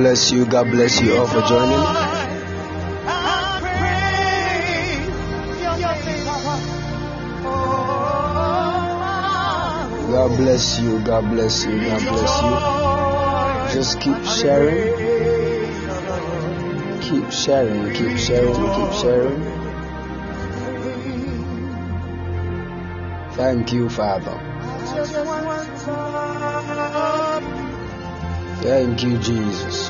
bless you. God bless you all for joining. God bless you. God bless you. God bless you. Just keep sharing. Keep sharing. Keep sharing. Keep sharing. Thank you, Father. Thank you, Jesus.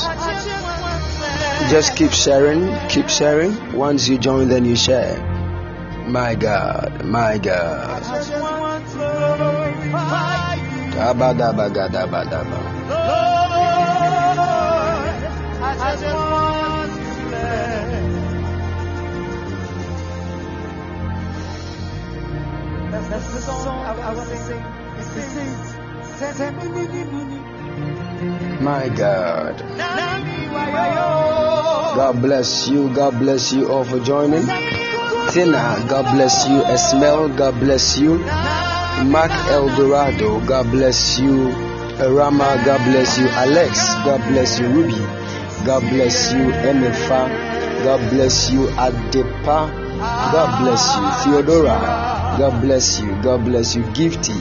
Just keep sharing, keep sharing. Once you join, then you share. My God, my God. I just want to glorify you. Dabadabagadabadaba. Lord, I just want to bless. That's, that's the song I, I want. It says, "Send me, me, me, me, me. My God. God bless you. God bless you all for joining. Tina, God bless you. Esmel, God bless you. Mark Eldorado, God bless you. Rama, God bless you. Alex, God bless you. Ruby, God bless you. Emefa, God bless you. Adepa, God bless you. Theodora, God bless you. God bless you. Gifty,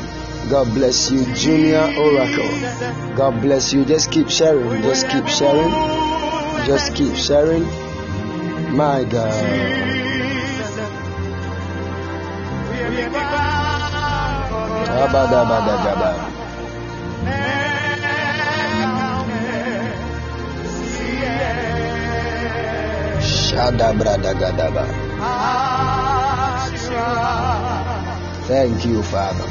God bless you. Junior Oracle, God bless you. Just keep sharing. Just keep sharing. Just keep sharing. My God. Thank you, Father.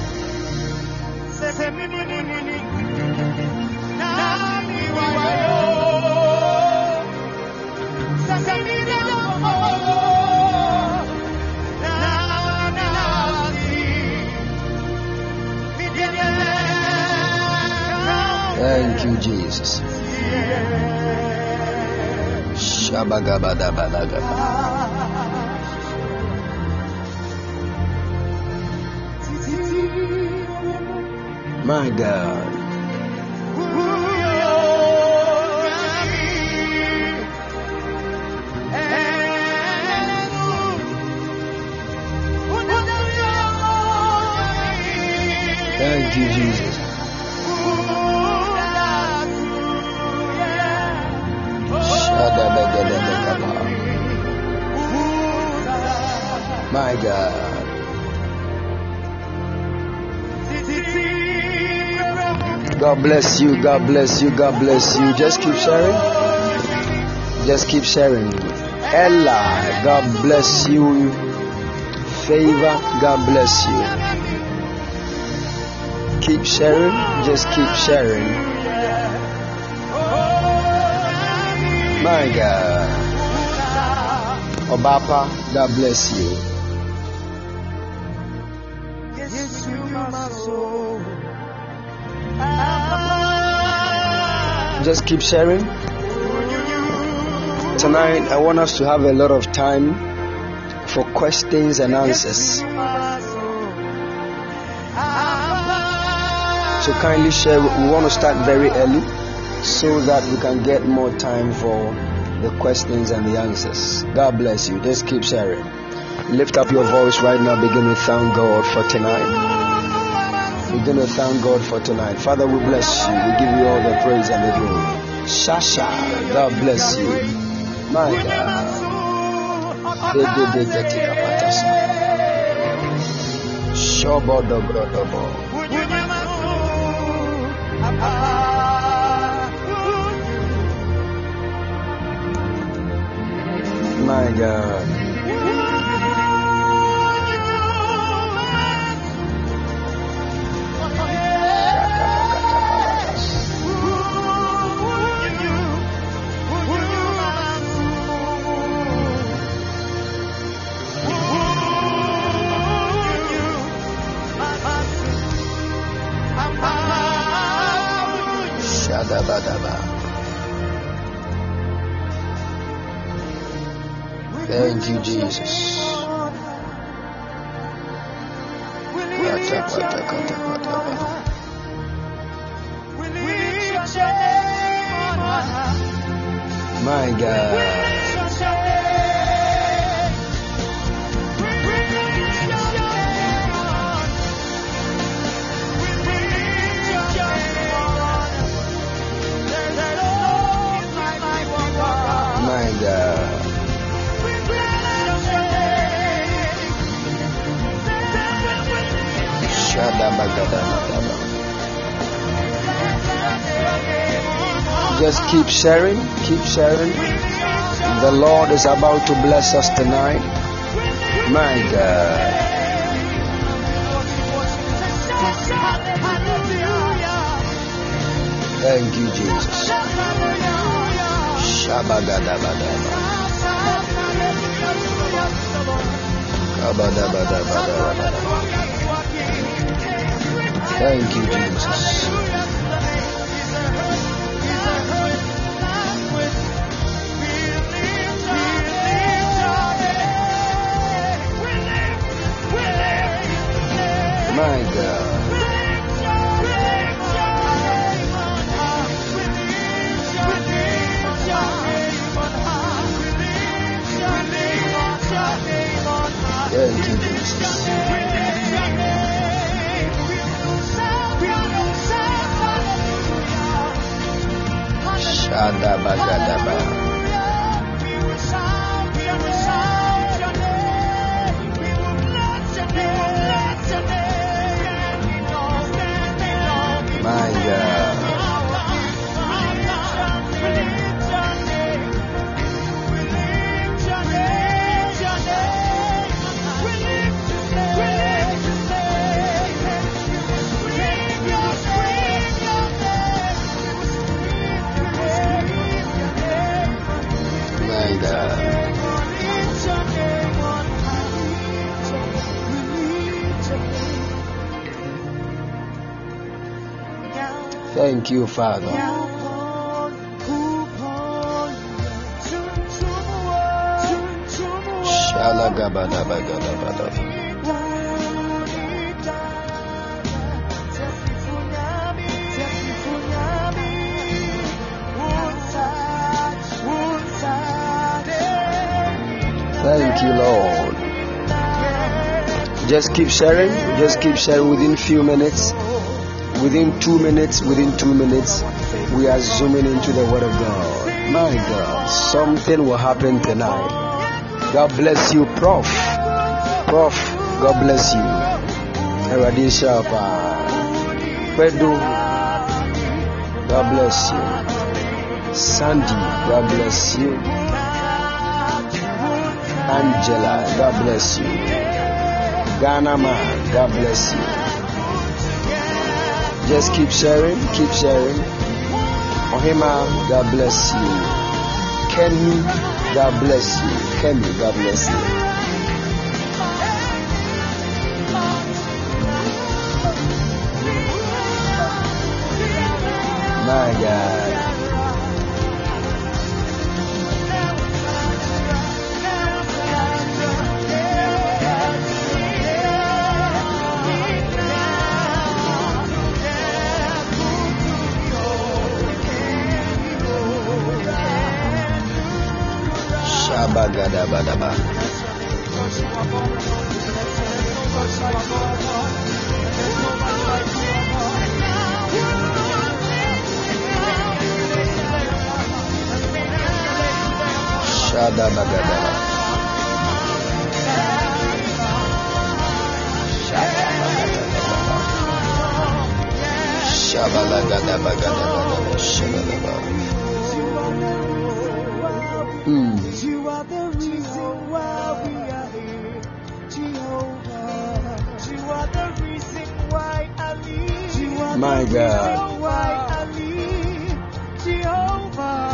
Shabagabadabadagaba. God bless you. God bless you. God bless you. Just keep sharing. Just keep sharing. Ella, God bless you. Favor, God bless you. Keep sharing. Just keep sharing. My God. Obapa, God bless you. Just keep sharing. tonight I want us to have a lot of time for questions and answers. So kindly share. We want to start very early so that we can get more time for the questions and the answers. God bless you. Just keep sharing. Lift up your voice right now. Begin to thank God for tonight. Begin to thank God for tonight. Father, we bless you. We give you all the praise and the glory. Shasha, God bless you. My God. Shobo dobro. My God. You, Jesus. Sharing, keep sharing. The Lord is about to bless us tonight. My God. Thank you, Jesus. Thank you, Jesus. My God. Thank you, Father. Thank you, Lord. Just keep sharing. Just keep sharing within few minutes. Within two minutes, within two minutes, we are zooming into the Word of God. My God, something will happen tonight. God bless you, Prof. Prof, God bless you. Shapa. Pedro, God bless you. Sandy, God bless you. Angela, God bless you. Ghana man, God bless you. Just keep sharing, keep sharing. Ohima, God bless you. Kenny, God bless you. Kenny, God bless you. Shabagadabadaba. Shadabagadaba. Shabalagadabagadagadaba. Shabalaba. You are the reason why we are here, Jehovah. You are the reason why I live. You are My the God. reason why I live, Jehovah.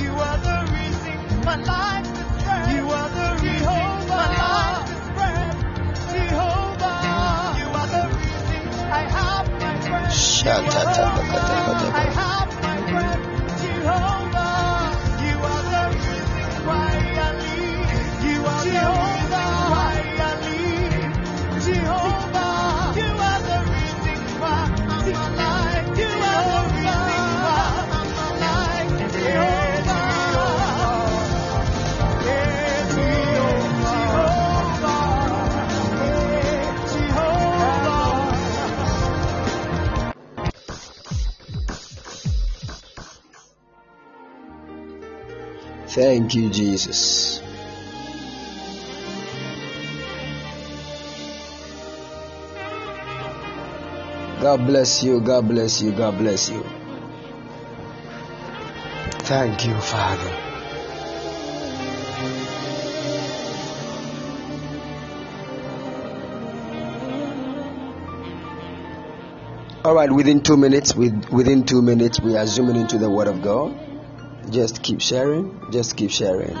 You are the reason my life is spread. You are the reason my life Jehovah. You are the reason I have my breath. Thank you, Jesus. God bless you. God bless you. God bless you. Thank you, Father. All right, within two minutes, with, within two minutes, we are zooming into the Word of God. Just keep sharing. Just keep sharing.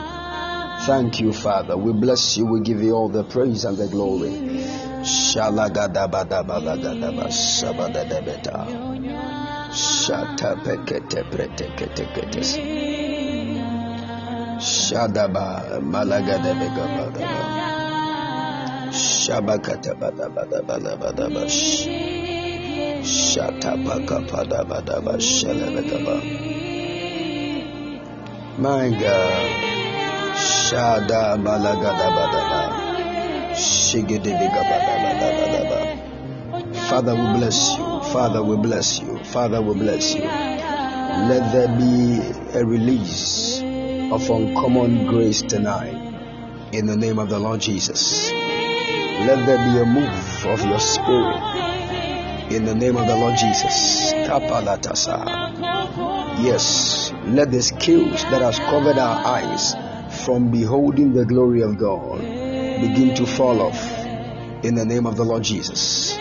Thank you, Father. We bless you. We give you all the praise and the glory. Shadaba malagadabegabadaba. Shabakatabadabadabadabadaba. Shatapakapadabadaba shalabagaba. My God. Shada malagadabadaba. Shigidibigabadabadabadaba. Father, we bless you. Father, we bless you. Father, we bless you. Let there be a release of uncommon grace tonight in the name of the Lord Jesus. Let there be a move of your spirit in the name of the Lord Jesus. Kapalatasa. Yes, let the scales that has covered our eyes from beholding the glory of God begin to fall off in the name of the Lord Jesus.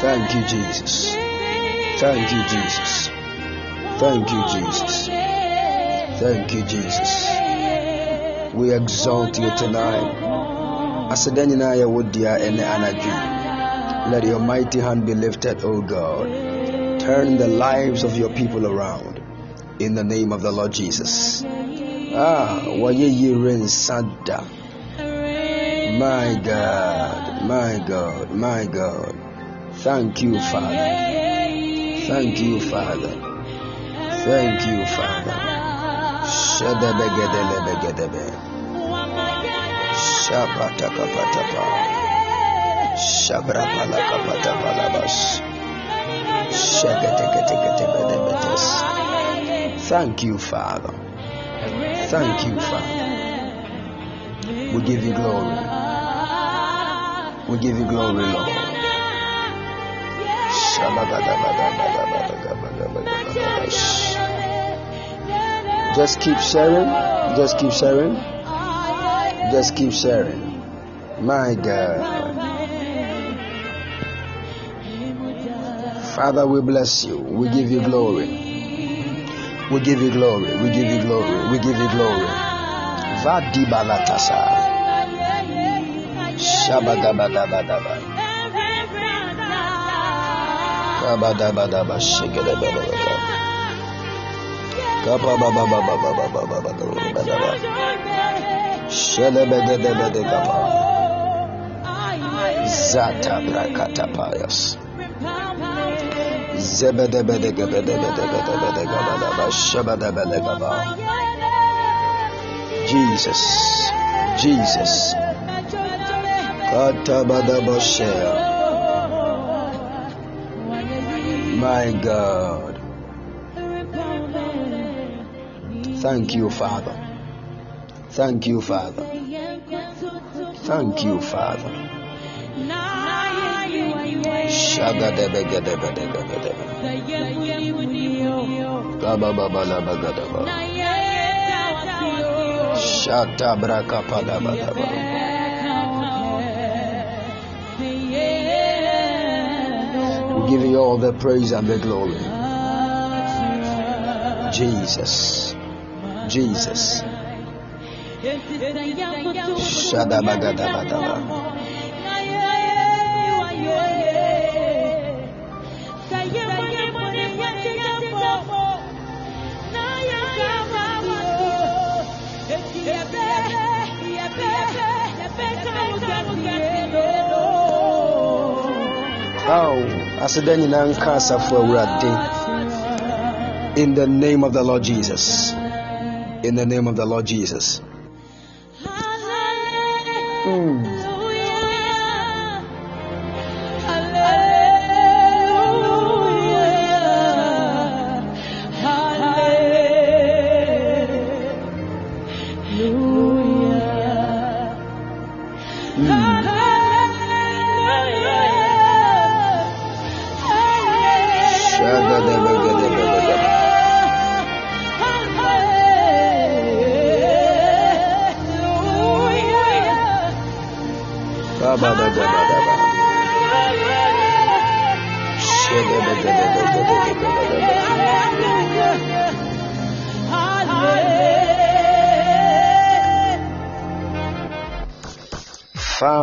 Thank you, Jesus. Thank you, Jesus. Thank you, Jesus. Thank you, Jesus. We exalt you tonight. Let your mighty hand be lifted, O God. Turn the lives of your people around in the name of the Lord Jesus. Ah, wɔyɛ yie nsa da. My God, my God, my God. Thank you, Father. Thank you, Father. Thank you, Father. Shadabegedelebegadebe. Shapatakapatapa. Shabrapalakapatapalabas. Shagateketeketebedebetes. Thank you, Father. Thank you, Father. We give you glory. We give you glory, Lord. Just keep sharing. Just keep sharing. Just keep sharing. My God. Father, we bless you. We give you glory. We give you glory. We give you glory. We give you glory. Vadibalatasa. Shabadabadabadaba. Zata brakatapayas. Jesus, Jesus. Katabada Boshea. My God. Thank you, Father. Thank you, Father. Thank you, Father. Shaga give you all the praise and the glory. Jesus. Jesus. Oh, aseda nyinaa nka asafo awurade in the name of the Lord Jesus. In the name of the Lord Jesus. Mm.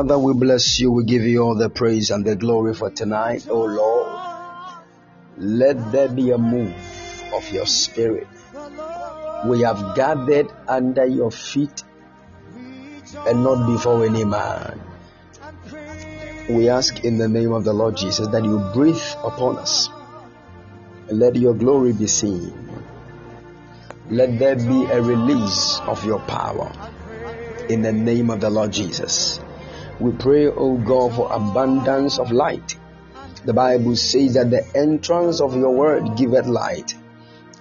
Father, we bless you. We give you all the praise and the glory for tonight, oh Lord. Let there be a move of your spirit. We have gathered under your feet and not before any man. We ask in the name of the Lord Jesus that you breathe upon us. Let your glory be seen. Let there be a release of your power in the name of the Lord Jesus. We pray, O God, for abundance of light. The Bible says that the entrance of your word giveth light,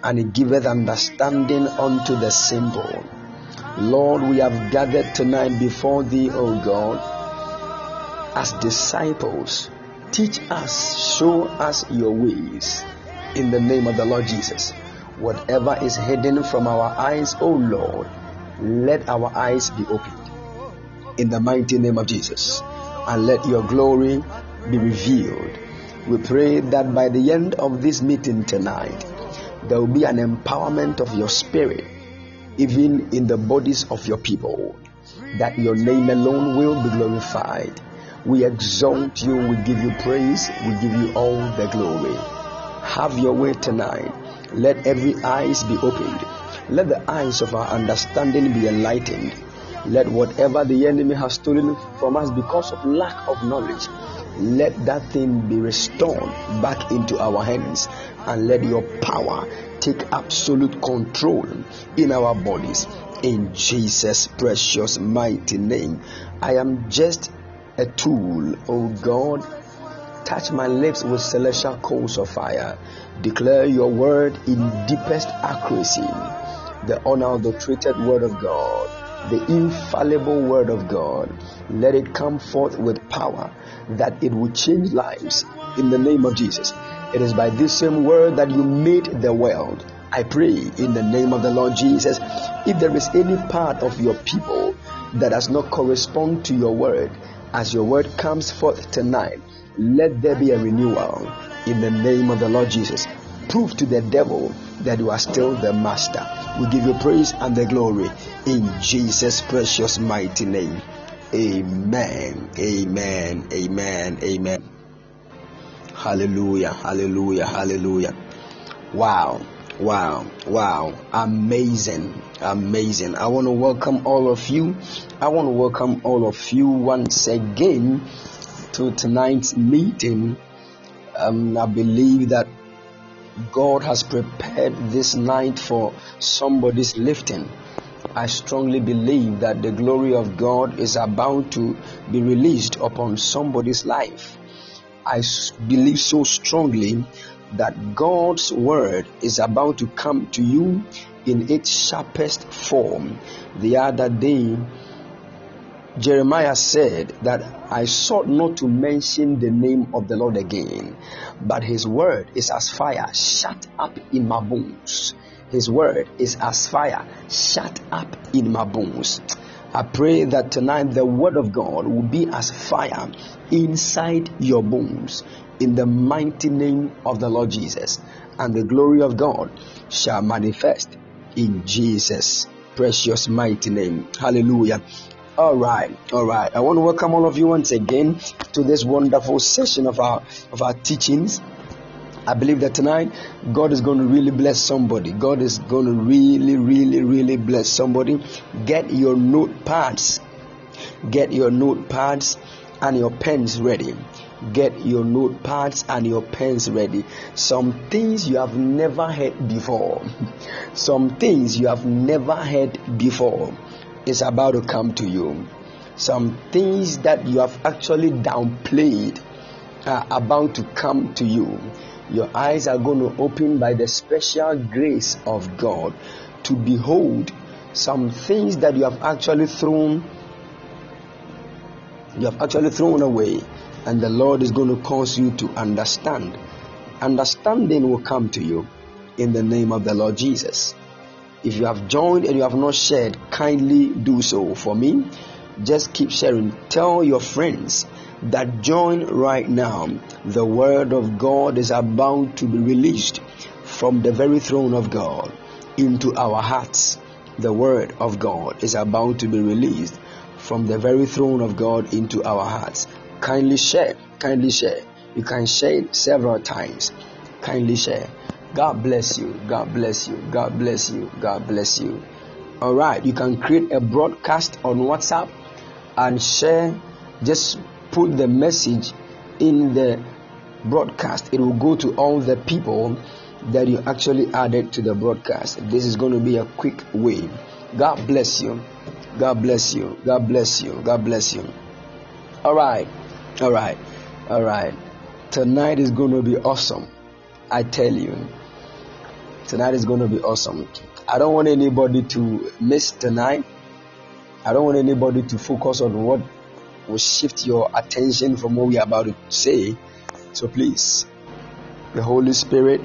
and it giveth understanding unto the simple. Lord, we have gathered tonight before thee, O God, as disciples. Teach us, show us your ways in the name of the Lord Jesus. Whatever is hidden from our eyes, O Lord, let our eyes be opened in the mighty name of Jesus and let your glory be revealed. We pray that by the end of this meeting tonight, there will be an empowerment of your spirit, even in the bodies of your people, that your name alone will be glorified. We exalt you, we give you praise, we give you all the glory. Have your way tonight. Let every eyes be opened. Let the eyes of our understanding be enlightened. Let whatever the enemy has stolen from us because of lack of knowledge, let that thing be restored back into our hands and let your power take absolute control in our bodies. In Jesus' precious mighty name, I am just a tool, oh God. Touch my lips with celestial coals of fire. Declare your word in deepest accuracy, the honor the unadulterated word of God, the infallible word of God. Let it come forth with power that it will change lives in the name of Jesus. It is by this same word that you made the world. I pray in the name of the Lord Jesus. If there is any part of your people that does not correspond to your word, as your word comes forth tonight, let there be a renewal in the name of the Lord Jesus. Prove to the devil that you are still the master. We give you praise and the glory in Jesus' precious mighty name. Amen. Amen. Amen. Amen. Hallelujah. Hallelujah. Hallelujah. Wow. Wow, wow, amazing, amazing. I want to welcome all of you. I want to welcome all of you once again to tonight's meeting. Um, I believe that God has prepared this night for somebody's lifting. I strongly believe that the glory of God is about to be released upon somebody's life. I believe so strongly that God's word is about to come to you in its sharpest form. The other day, Jeremiah said that I sought not to mention the name of the Lord again, but his word is as fire shut up in my bones. His word is as fire shut up in my bones. I pray that tonight the word of God will be as fire inside your bones in the mighty name of the Lord Jesus, and the glory of God shall manifest in Jesus' precious mighty name. Hallelujah. All right, all right. I want to welcome all of you once again to this wonderful session of our of our teachings. I believe that tonight God is going to really bless somebody. God is going to really, really, really bless somebody. Get your notepads, get your notepads and your pens ready get your notepads and your pens ready. Some things you have never heard before, some things you have never heard before is about to come to you. Some things that you have actually downplayed are about to come to you. Your eyes are going to open by the special grace of God to behold some things that you have actually thrown you have actually thrown away and the Lord is going to cause you to understand. Understanding will come to you in the name of the Lord Jesus. If you have joined and you have not shared, kindly do so for me. Just keep sharing. Tell your friends that join right now. The word of God is about to be released from the very throne of God into our hearts. The word of God is about to be released from the very throne of God into our hearts. Kindly share. Kindly share. You can share it several times. Kindly share. God bless you. God bless you. God bless you. God bless you. All right. You can create a broadcast on WhatsApp and share. Just put the message in the broadcast. It will go to all the people that you actually added to the broadcast. This is going to be a quick way. God bless you. God bless you. God bless you. God bless you. All right. All right. All right. Tonight is going to be awesome. I tell you. Tonight is going to be awesome. I don't want anybody to miss tonight. I don't want anybody to focus on what will shift your attention from what we are about to say. So please, the Holy Spirit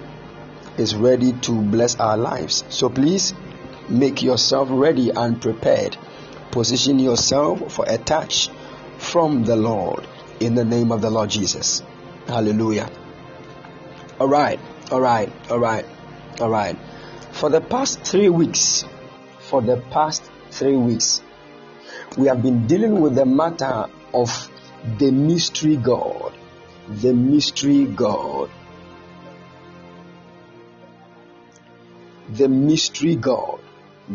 is ready to bless our lives. So please make yourself ready and prepared. Position yourself for a touch from the Lord in the name of the Lord Jesus. Hallelujah. All right, all right, all right, all right. For the past three weeks, for the past three weeks, we have been dealing with the matter of the mystery God. The mystery God. The mystery God.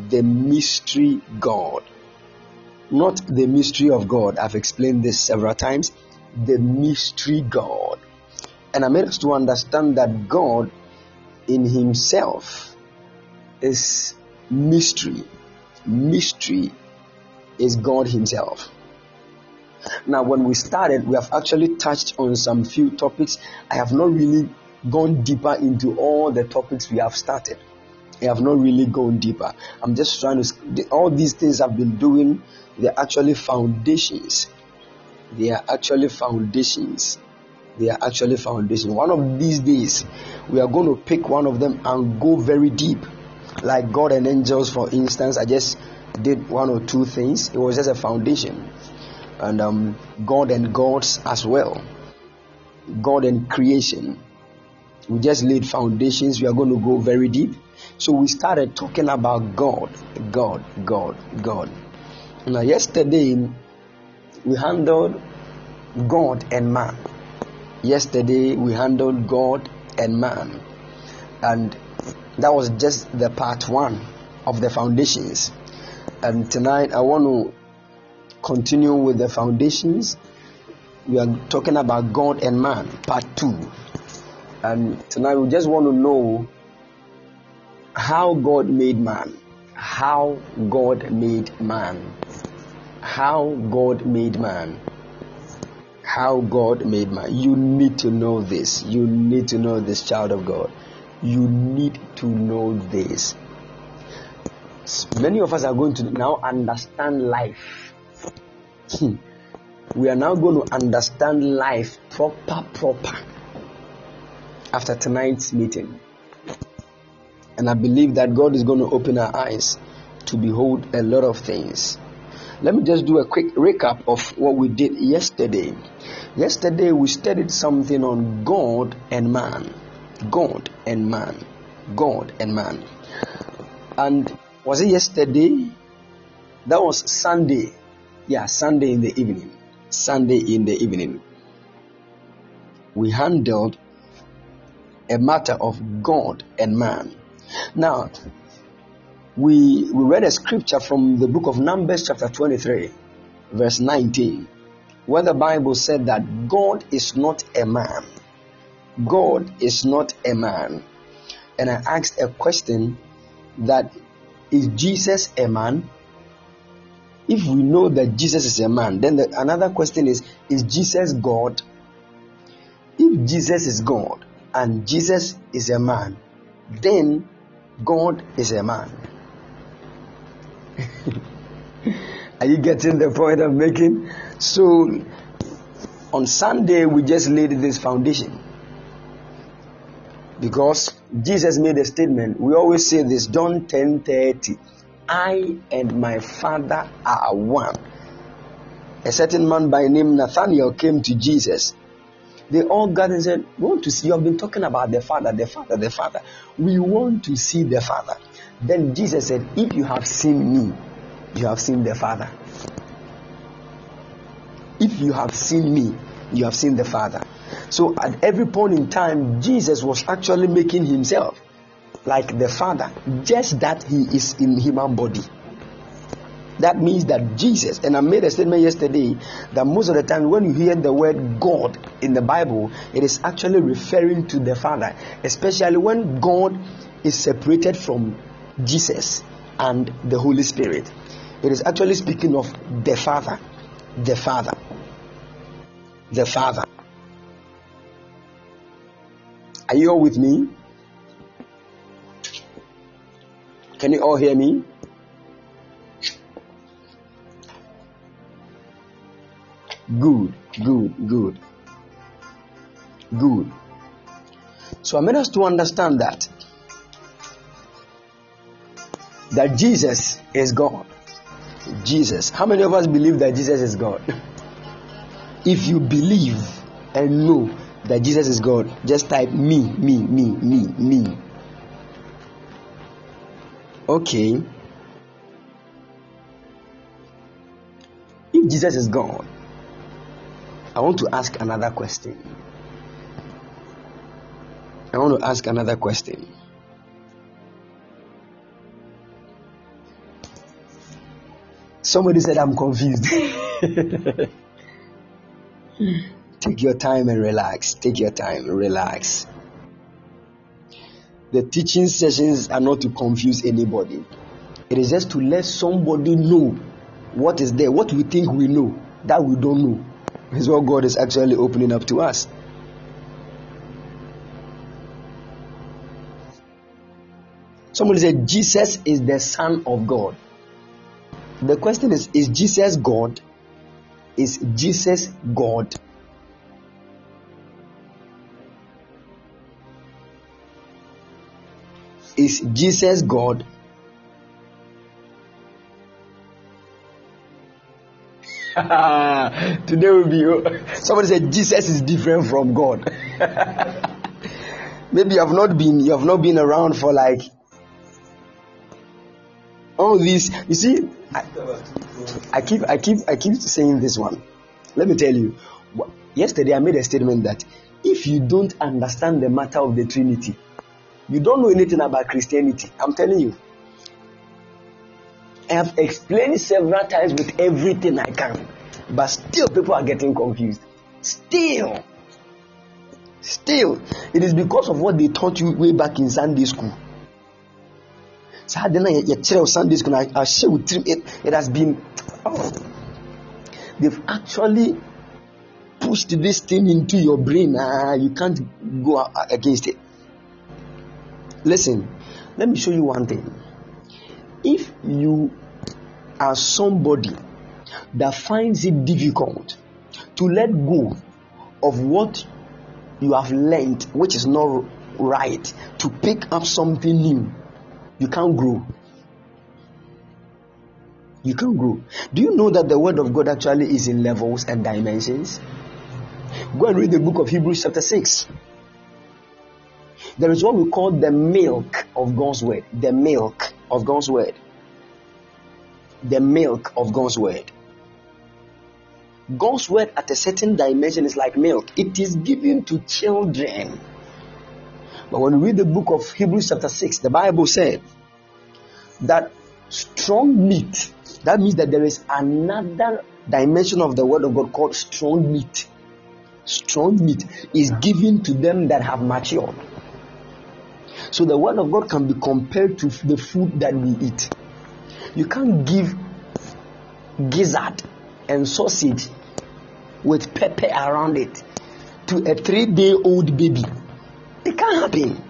The mystery God. Not the mystery of God. I've explained this several times the mystery God. And I made us to understand that God in Himself is mystery. Mystery is God Himself. Now, when we started, we have actually touched on some few topics. I have not really gone deeper into all the topics we have started. I have not really gone deeper. I'm just trying to, all these things I've been doing, they're actually foundations they are actually foundations. They are actually foundations. One of these days, we are going to pick one of them and go very deep. Like God and angels, for instance, I just did one or two things. It was just a foundation. And um, God and gods as well. God and creation. We just laid foundations. We are going to go very deep. So we started talking about God, God, God, God. Now, yesterday, we handled God and man. Yesterday we handled God and man. And That was just the part one of the foundations. And tonight I want to continue with the foundations. We are talking about God and man, part two. And tonight we just want to know how God made man. How God made man. How God made man. How God made man. You need to know this. You need to know this, child of God. You need to know this. Many of us are going to now understand life. Hmm. we are now going to understand life proper, proper after tonight's meeting. And I believe that God is going to open our eyes to behold a lot of things. Let me just do a quick recap of what we did yesterday. Yesterday we studied something on God and man. God and man. God and man. And was it yesterday? That was Sunday. Yeah, Sunday in the evening. Sunday in the evening. We handled a matter of God and man. Now, we, we read a scripture from the book of Numbers, chapter 23, verse 19, where the Bible said that God is not a man. God is not a man. And I asked a question that is Jesus a man? If we know that Jesus is a man, then the, another question is Is Jesus God? If Jesus is God and Jesus is a man, then God is a man. Are you getting the point I'm making? So, on Sunday, we just laid this foundation because Jesus made a statement. We always say this John 10 30. I and my Father are one. A certain man by name Nathaniel came to Jesus. They all gathered and said, We want to see, you have been talking about the Father, the Father, the Father. We want to see the Father. Then Jesus said, If you have seen me, you have seen the Father. If you have seen me, you have seen the Father. So at every point in time, Jesus was actually making himself like the Father, just that he is in human body. That means that Jesus, and I made a statement yesterday that most of the time when you hear the word God in the Bible, it is actually referring to the Father, especially when God is separated from Jesus and the Holy Spirit. It is actually speaking of the Father, the Father, the Father. Are you all with me? Can you all hear me? Good, good, good, good. So I made us to understand that that Jesus is God. Jesus. How many of us believe that Jesus is God? If you believe and know that Jesus is God, just type me, me, me, me, me. Okay. If Jesus is God, I want to ask another question. I want to ask another question. Somebody said, I'm confused. Take your time and relax. Take your time, relax. The teaching sessions are not to confuse anybody, it is just to let somebody know what is there, what we think we know, that we don't know. Is what God is actually opening up to us. Somebody said Jesus is the Son of God. The question is Is Jesus God? Is Jesus God? Is Jesus God? Today will be. Somebody said Jesus is different from God. Maybe you have not been. You have not been around for like all these. You see, I, I keep, I keep, I keep saying this one. Let me tell you. Yesterday I made a statement that if you don't understand the matter of the Trinity, You don't know anything about Christianity. I'm telling you. I have explained several times with everything I can, but still people are getting confused. Still. Still. It is because of what they taught you way back in Sunday school. Sunday school, I share with it. It has been, oh, they've actually pushed this thing into your brain. Ah, you can't go against it. Listen, let me show you one thing. If you are somebody that finds it difficult to let go of what you have learned, which is not right, to pick up something new, you can't grow. You can't grow. Do you know that the word of God actually is in levels and dimensions? Go and read the book of Hebrews, chapter 6. There is what we call the milk of God's word. The milk of God's word. The milk of God's word. God's word at a certain dimension is like milk, it is given to children. But when we read the book of Hebrews, chapter 6, the Bible said that strong meat, that means that there is another dimension of the word of God called strong meat. Strong meat is given to them that have matured. So the word of God can be compared to the food that we eat. You can't give gizzard and sausage with pepper around it to a three day old baby. It can't happen.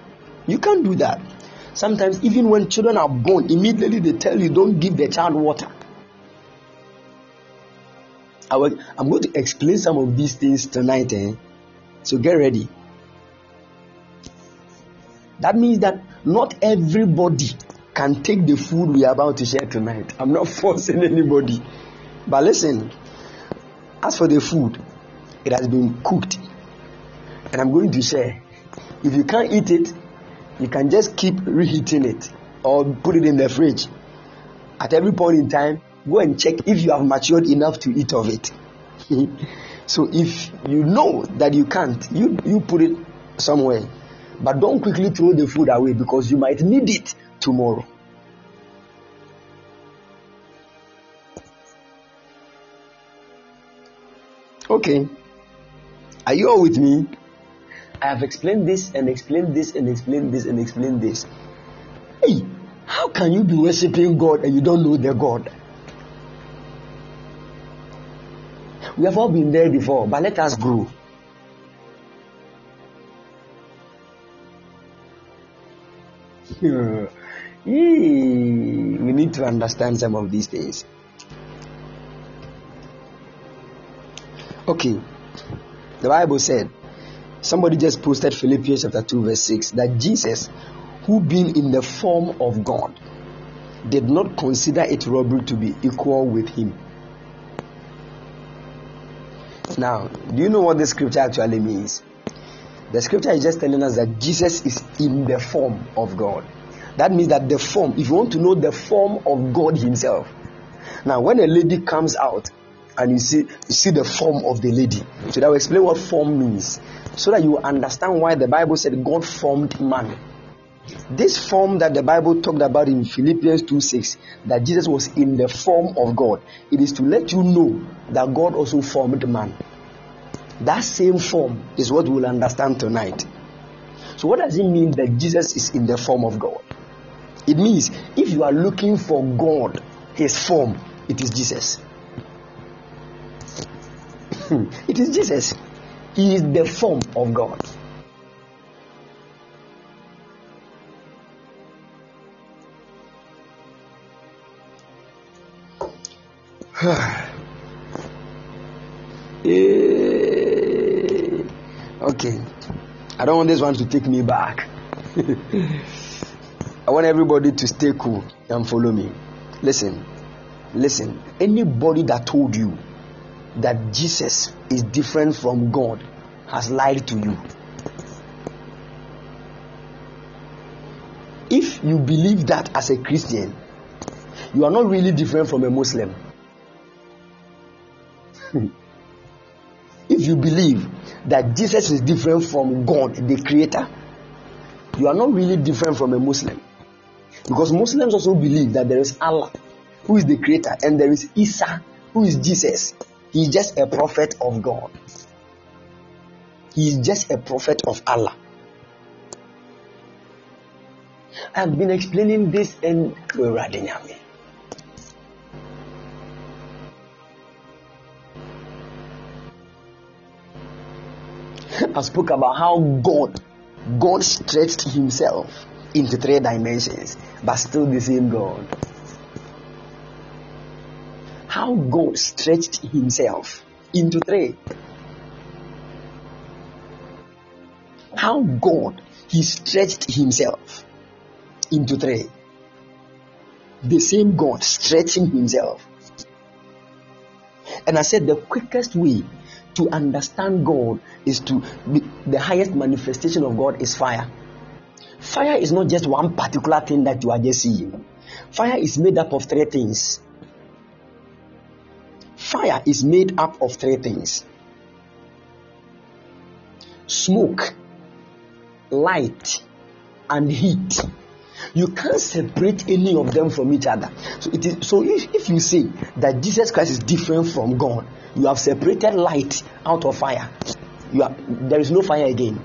You can't do that. Sometimes, even when children are born, immediately they tell you don't give the child water. I am going to explain some of these things tonight, eh? so get ready. That means that not everybody can take the food we are about to share tonight. I'm not forcing anybody. But listen, as for the food, it has been cooked and I'm going to share. If you can't eat it, you can just keep reheating it or put it in the fridge. At every point in time, go and check if you have matured enough to eat of it. so if you know that you can't, you, you put it somewhere. But don't quickly throw the food away because you might need it tomorrow. Okay. Are you all with me? I have explained this and explained this and explained this and explained this. Hey, how can you be worshiping God and you don't know the God? We have all been there before, but let us grow. we need to understand some of these things. Okay, the Bible said, somebody just posted Philippians chapter 2, verse 6, that Jesus, who being in the form of God, did not consider it robbery to be equal with him. Now, do you know what the scripture actually means? The scripture is just telling us that Jesus is in the form of God. That means that the form, if you want to know the form of God Himself. Now, when a lady comes out and you see you see the form of the lady, so that will explain what form means, so that you understand why the Bible said God formed man. This form that the Bible talked about in Philippians 2 6, that Jesus was in the form of God, it is to let you know that God also formed man. That same form is what we will understand tonight. So, what does it mean that Jesus is in the form of God? It means if you are looking for God, His form, it is Jesus. It is Jesus. He is the form of God. Eh, okay. I don't want this one to take me back. I want everybody to stay cool and follow me. Listen, listen. Anybody that told you that Jesus is different from God has lied to you. If you believe that as a Christian, you are not really different from a Muslim. if you believe that Jesus is different from God, the Creator, you are not really different from a Muslim. Because Muslims also believe that there is Allah, who is the creator, and there is Isa, who is Jesus. He is just a prophet of God. He's just a prophet of Allah. I've been explaining this in Radinyami. I spoke about how God, God stretched Himself into three dimensions, but still the same God. How God stretched Himself into three. How God He stretched Himself into three. The same God stretching Himself. And I said the quickest way to understand God is to be, the highest manifestation of God is fire. Fire is not just one particular thing that you are just seeing. Fire is made up of three things. Fire is made up of three things smoke, light, and heat. You can't separate any of them from each other. So it is so if, if you say that Jesus Christ is different from God, you have separated light out of fire. You there is no fire again.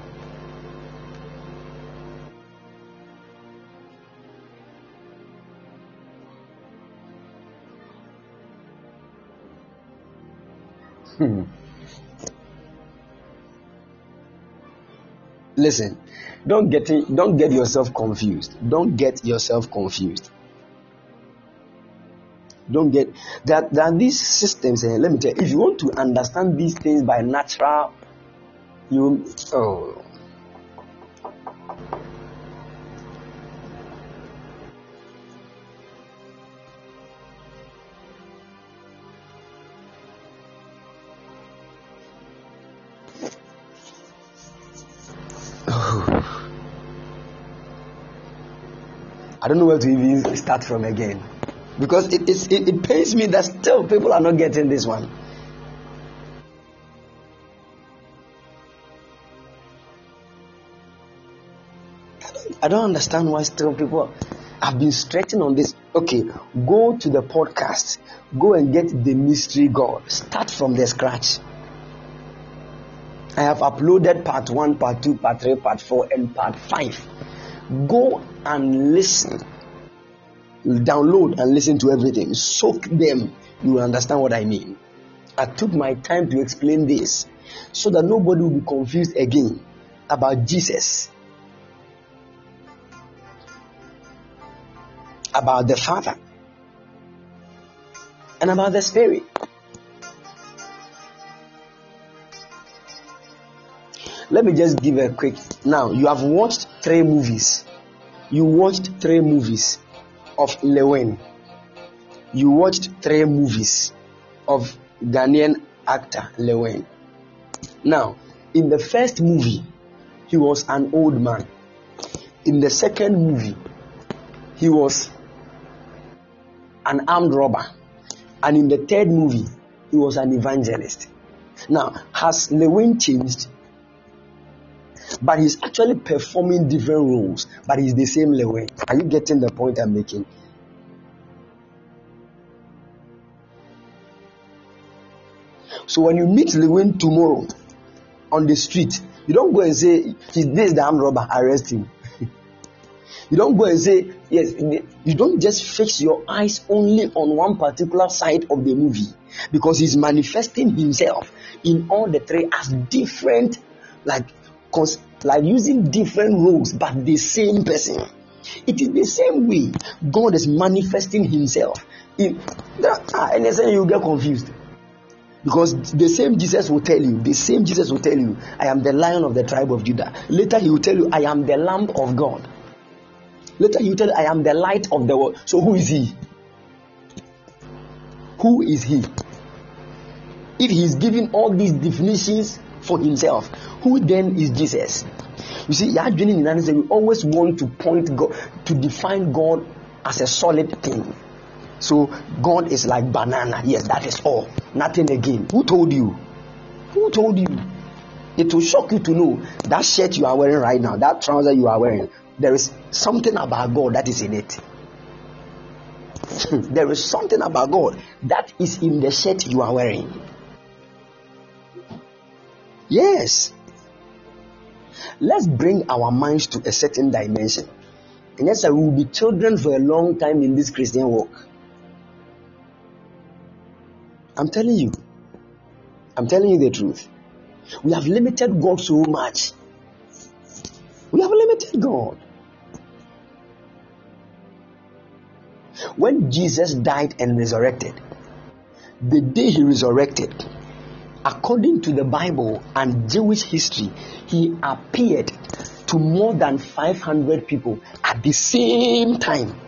Listen, don't get don't get yourself confused. Don't get yourself confused. Don't get that that these systems. Eh, let me tell you, if you want to understand these things by natural, you oh. Don't know where to even start from again because it, it, it pains me that still people are not getting this one. I don't understand why still people have been stretching on this. Okay, go to the podcast, go and get the mystery God. Start from the scratch. I have uploaded part one, part two, part three, part four, and part five. Go and listen download and listen to everything. Soak them. You will understand what I mean. I took my time to explain this so that nobody will be confused again about Jesus, about the Father, and about the Spirit. Let me just give a quick. Now, you have watched three movies. You watched three movies of Lil Win. You watched three movies of Ghanaian actor Lil Win. Now, in the first movie, he was an old man. In the second movie, he was an armed robber. And in the third movie, he was an evangelist. Now, has Lil Win changed? But he's actually performing different roles, but he's the same Lil Win. Are you getting the point I'm making? So when you meet Lil Win tomorrow on the street, you don't go and say, He's this armed robber, arrest him. you don't go and say, Yes, you don't just fix your eyes only on one particular side of the movie because he's manifesting himself in all the three as different, like like using different roles but the same person. It is the same way God is manifesting Himself. In, ah, and then you get confused because the same Jesus will tell you, the same Jesus will tell you, I am the lion of the tribe of Judah. Later he will tell you, I am the lamb of God. Later he will tell you, I am the light of the world. So who is he? Who is he? If he is giving all these definitions for himself, who then is Jesus? You see, your journey in that we always want to point God to define God as a solid thing. So God is like banana. Yes, that is all. Nothing again. Who told you? Who told you? It will shock you to know that shirt you are wearing right now, that trouser you are wearing, there is something about God that is in it. there is something about God that is in the shirt you are wearing. Yes. Let's bring our minds to a certain dimension. And yes, we will be children for a long time in this Christian walk. I'm telling you. I'm telling you the truth. We have limited God so much. We have limited God. When Jesus died and resurrected, the day he resurrected, according to the Bible and Jewish history, he appeared to more than 500 people at the same time.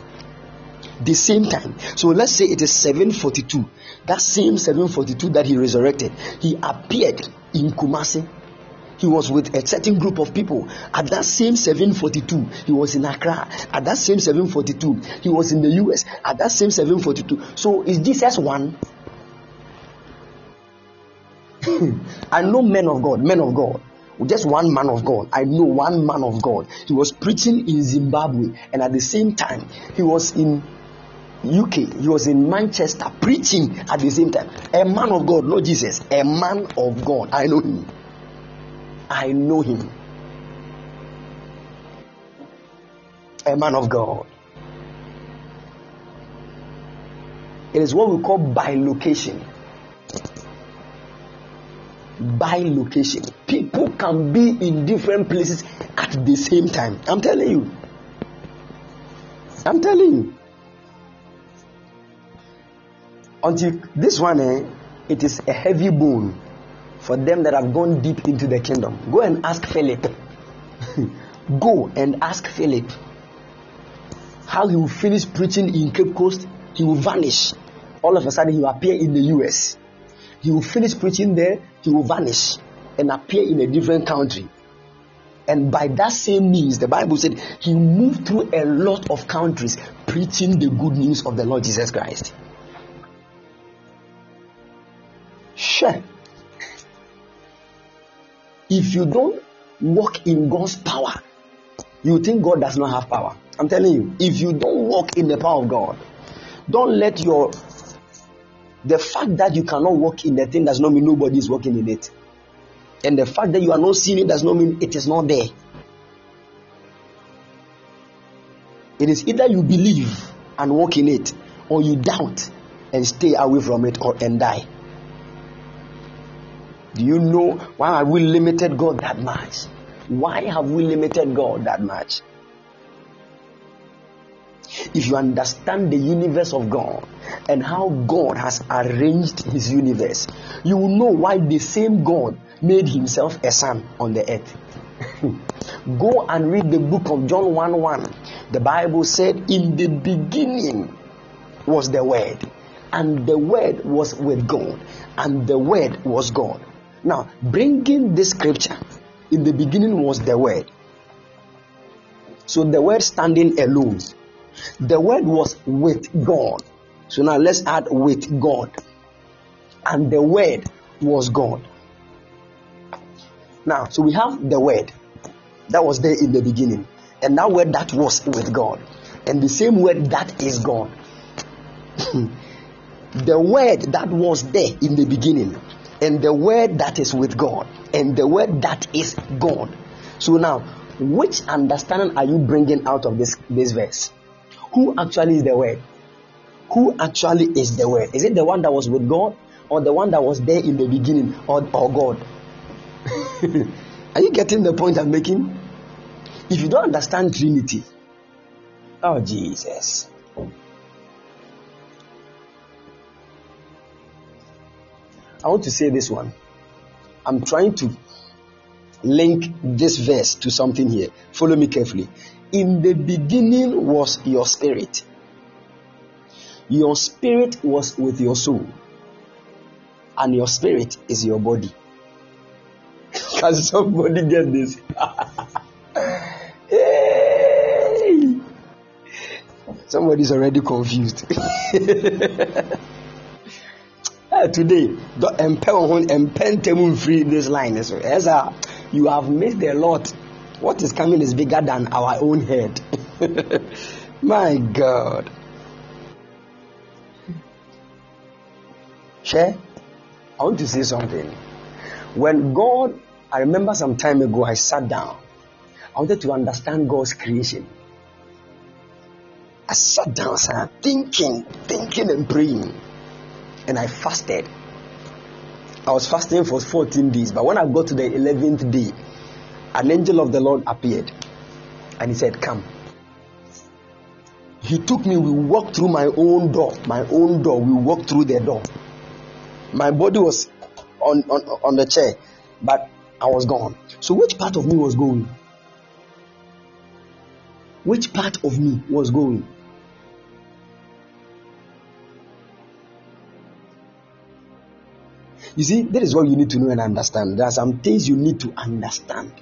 The same time. So let's say it is 742. That same 742 that he resurrected, he appeared in Kumasi. He was with a certain group of people. At that same 742, he was in Accra. At that same 742, he was in the US. At that same 742. So is Jesus one? I know men of God, men of God. Just one man of God. I know one man of God. He was preaching in Zimbabwe, and at the same time, he was in UK. He was in Manchester preaching at the same time. A man of God, not Jesus. A man of God. I know him. I know him. A man of God. It is what we call bilocation. Bilocation. People can be in different places at the same time. I'm telling you. I'm telling you. Until this one, eh, it is a heavy bone for them that have gone deep into the kingdom. Go and ask Philip. Go and ask Philip how he will finish preaching in Cape Coast. He will vanish. All of a sudden, he will appear in the US. He will finish preaching there. He will vanish and appear in a different country. And by that same means, the Bible said he moved through a lot of countries preaching the good news of the Lord Jesus Christ. Sure. If you don't walk in God's power, you think God does not have power. I'm telling you, if you don't walk in the power of God, don't let your the fact that you cannot walk in the thing does not mean nobody is walking in it. And the fact that you are not seeing it does not mean it is not there. It is either you believe and walk in it, or you doubt and stay away from it or and die. Do you know why have we limited God that much? Why have we limited God that much? If you understand the universe of God and how God has arranged his universe, you will know why the same God made himself a son on the earth. Go and read the book of John 1 1. The Bible said, In the beginning was the Word, and the Word was with God, and the Word was God. Now, bringing this scripture, in the beginning was the Word. So the Word standing alone. The Word was with God. So now let's add with God. And the Word was God. Now, so we have the Word that was there in the beginning, and that Word that was with God, and the same Word that is God. the Word that was there in the beginning and the word that is with God and the word that is God. So now, which understanding are you bringing out of this this verse? Who actually is the word? Who actually is the word? Is it the one that was with God or the one that was there in the beginning or, or God? are you getting the point I'm making? If you don't understand Trinity, oh Jesus. I want to say this one. I'm trying to link this verse to something here. Follow me carefully. In the beginning was your spirit. Your spirit was with your soul. And your spirit is your body. Can somebody get this? hey! Somebody's already confused. uh, today ntɛm free this line so ɛsɛ you have missed a lot what is coming is bigger than our own head. My god. Share i want to say something. When god i remember some time ago i sat down. I wanted to understand god's creation. I sat down sir, thinking thinking and praying. And I fasted. I was fasting for 14 days, but when I got to the 11th day, an angel of the Lord appeared and he said, Come. He took me, we walked through my own door, my own door. We walked through the door. My body was on, on, on the chair, but I was gone. So, which part of me was going? Which part of me was going? You see, that is what you need to know and understand. There are some things you need to understand.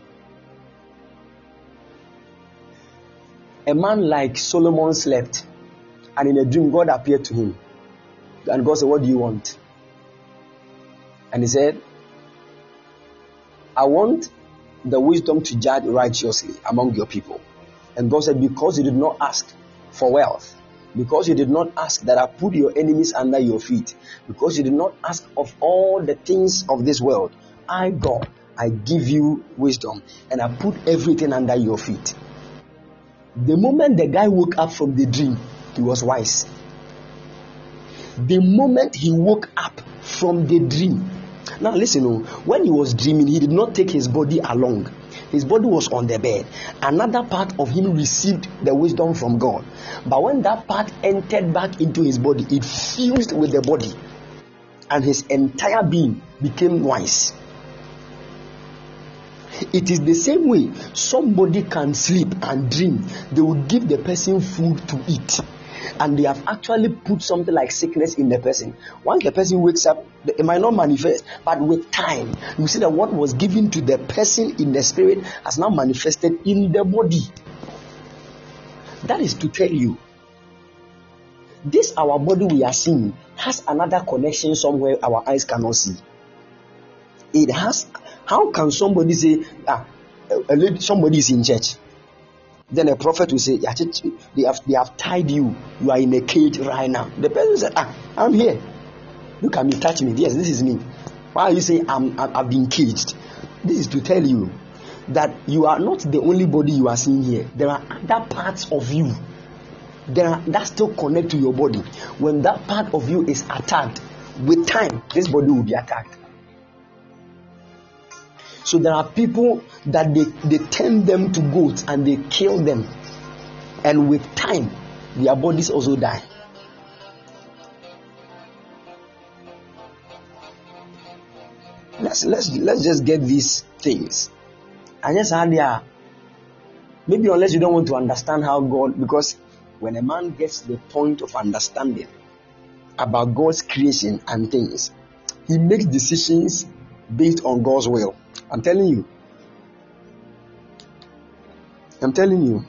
A man like Solomon slept, and in a dream, God appeared to him. And God said, What do you want? And he said, I want the wisdom to judge righteously among your people. And God said, Because you did not ask for wealth, because you did not ask that I put your enemies under your feet, because you did not ask of all the things of this world, I, God, I give you wisdom and I put everything under your feet. The moment the guy woke up from the dream, he was wise. The moment he woke up from the dream, now listen, oh, when he was dreaming, he did not take his body along. His body was on the bed. Another part of him received the wisdom from God. But when that part entered back into his body, it fused with the body. And his entire being became wise. It is the same way somebody can sleep and dream. They will give the person food to eat and they have actually put something like sickness in the person. Once the person wakes up, it might not manifest, but with time, you see that what was given to the person in the spirit has now manifested in the body. That is to tell you, this our body we are seeing has another connection somewhere our eyes cannot see. It has. How can somebody say, ah, a lady, somebody is in church? Then a prophet will say, they have, they have tied you. You are in a cage right now. The person said, Ah, I'm here. Look at me, touch me. Yes, this is me. Why are you saying I'm, i have been caged? This is to tell you that you are not the only body you are seeing here. There are other parts of you there are, that still connect to your body. When that part of you is attacked, with time, this body will be attacked. So there are people that they, they turn them to goats and they kill them. And with time, their bodies also die. Let's let's let's just get these things. And just are maybe unless you don't want to understand how God because when a man gets the point of understanding about God's creation and things, he makes decisions based on God's will. I'm telling you. I'm telling you.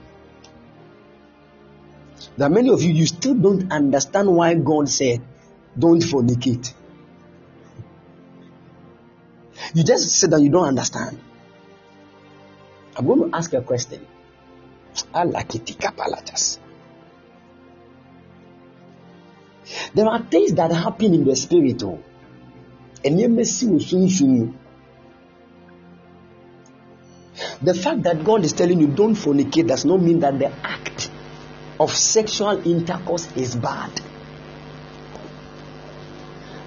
That many of you, you still don't understand why God said, don't fornicate. You just said that you don't understand. I'm going to ask you a question. There are things that happen in the spirit. And you may see the fact that God is telling you don't fornicate does not mean that the act of sexual intercourse is bad.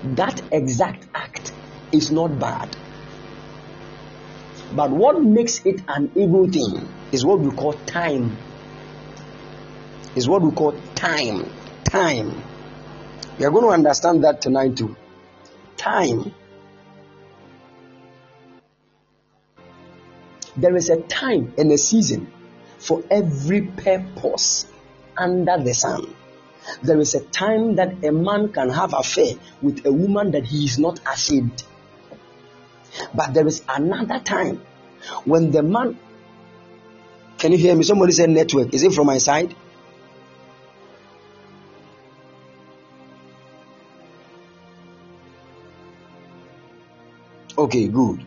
That exact act is not bad. But what makes it an evil thing is what we call time. Is what we call time. Time. We are going to understand that tonight too. Time There is a time and a season for every purpose under the sun. There is a time that a man can have affair with a woman that he is not ashamed. But there is another time when the man can you hear me? Somebody said network. Is it from my side? Okay, good.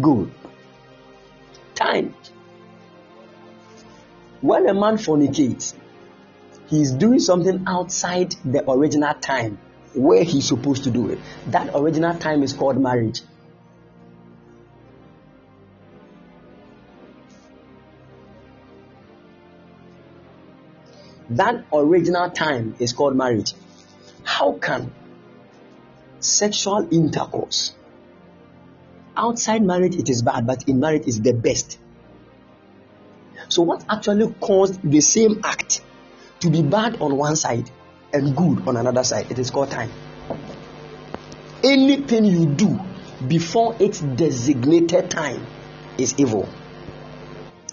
Good. Time. When a man fornicates, he is doing something outside the original time where he's supposed to do it. That original time is called marriage. That original time is called marriage. How can sexual intercourse outside marriage it is bad, but in marriage it's the best? So, what actually caused the same act to be bad on one side and good on another side? It is called time. Anything you do before its designated time is evil.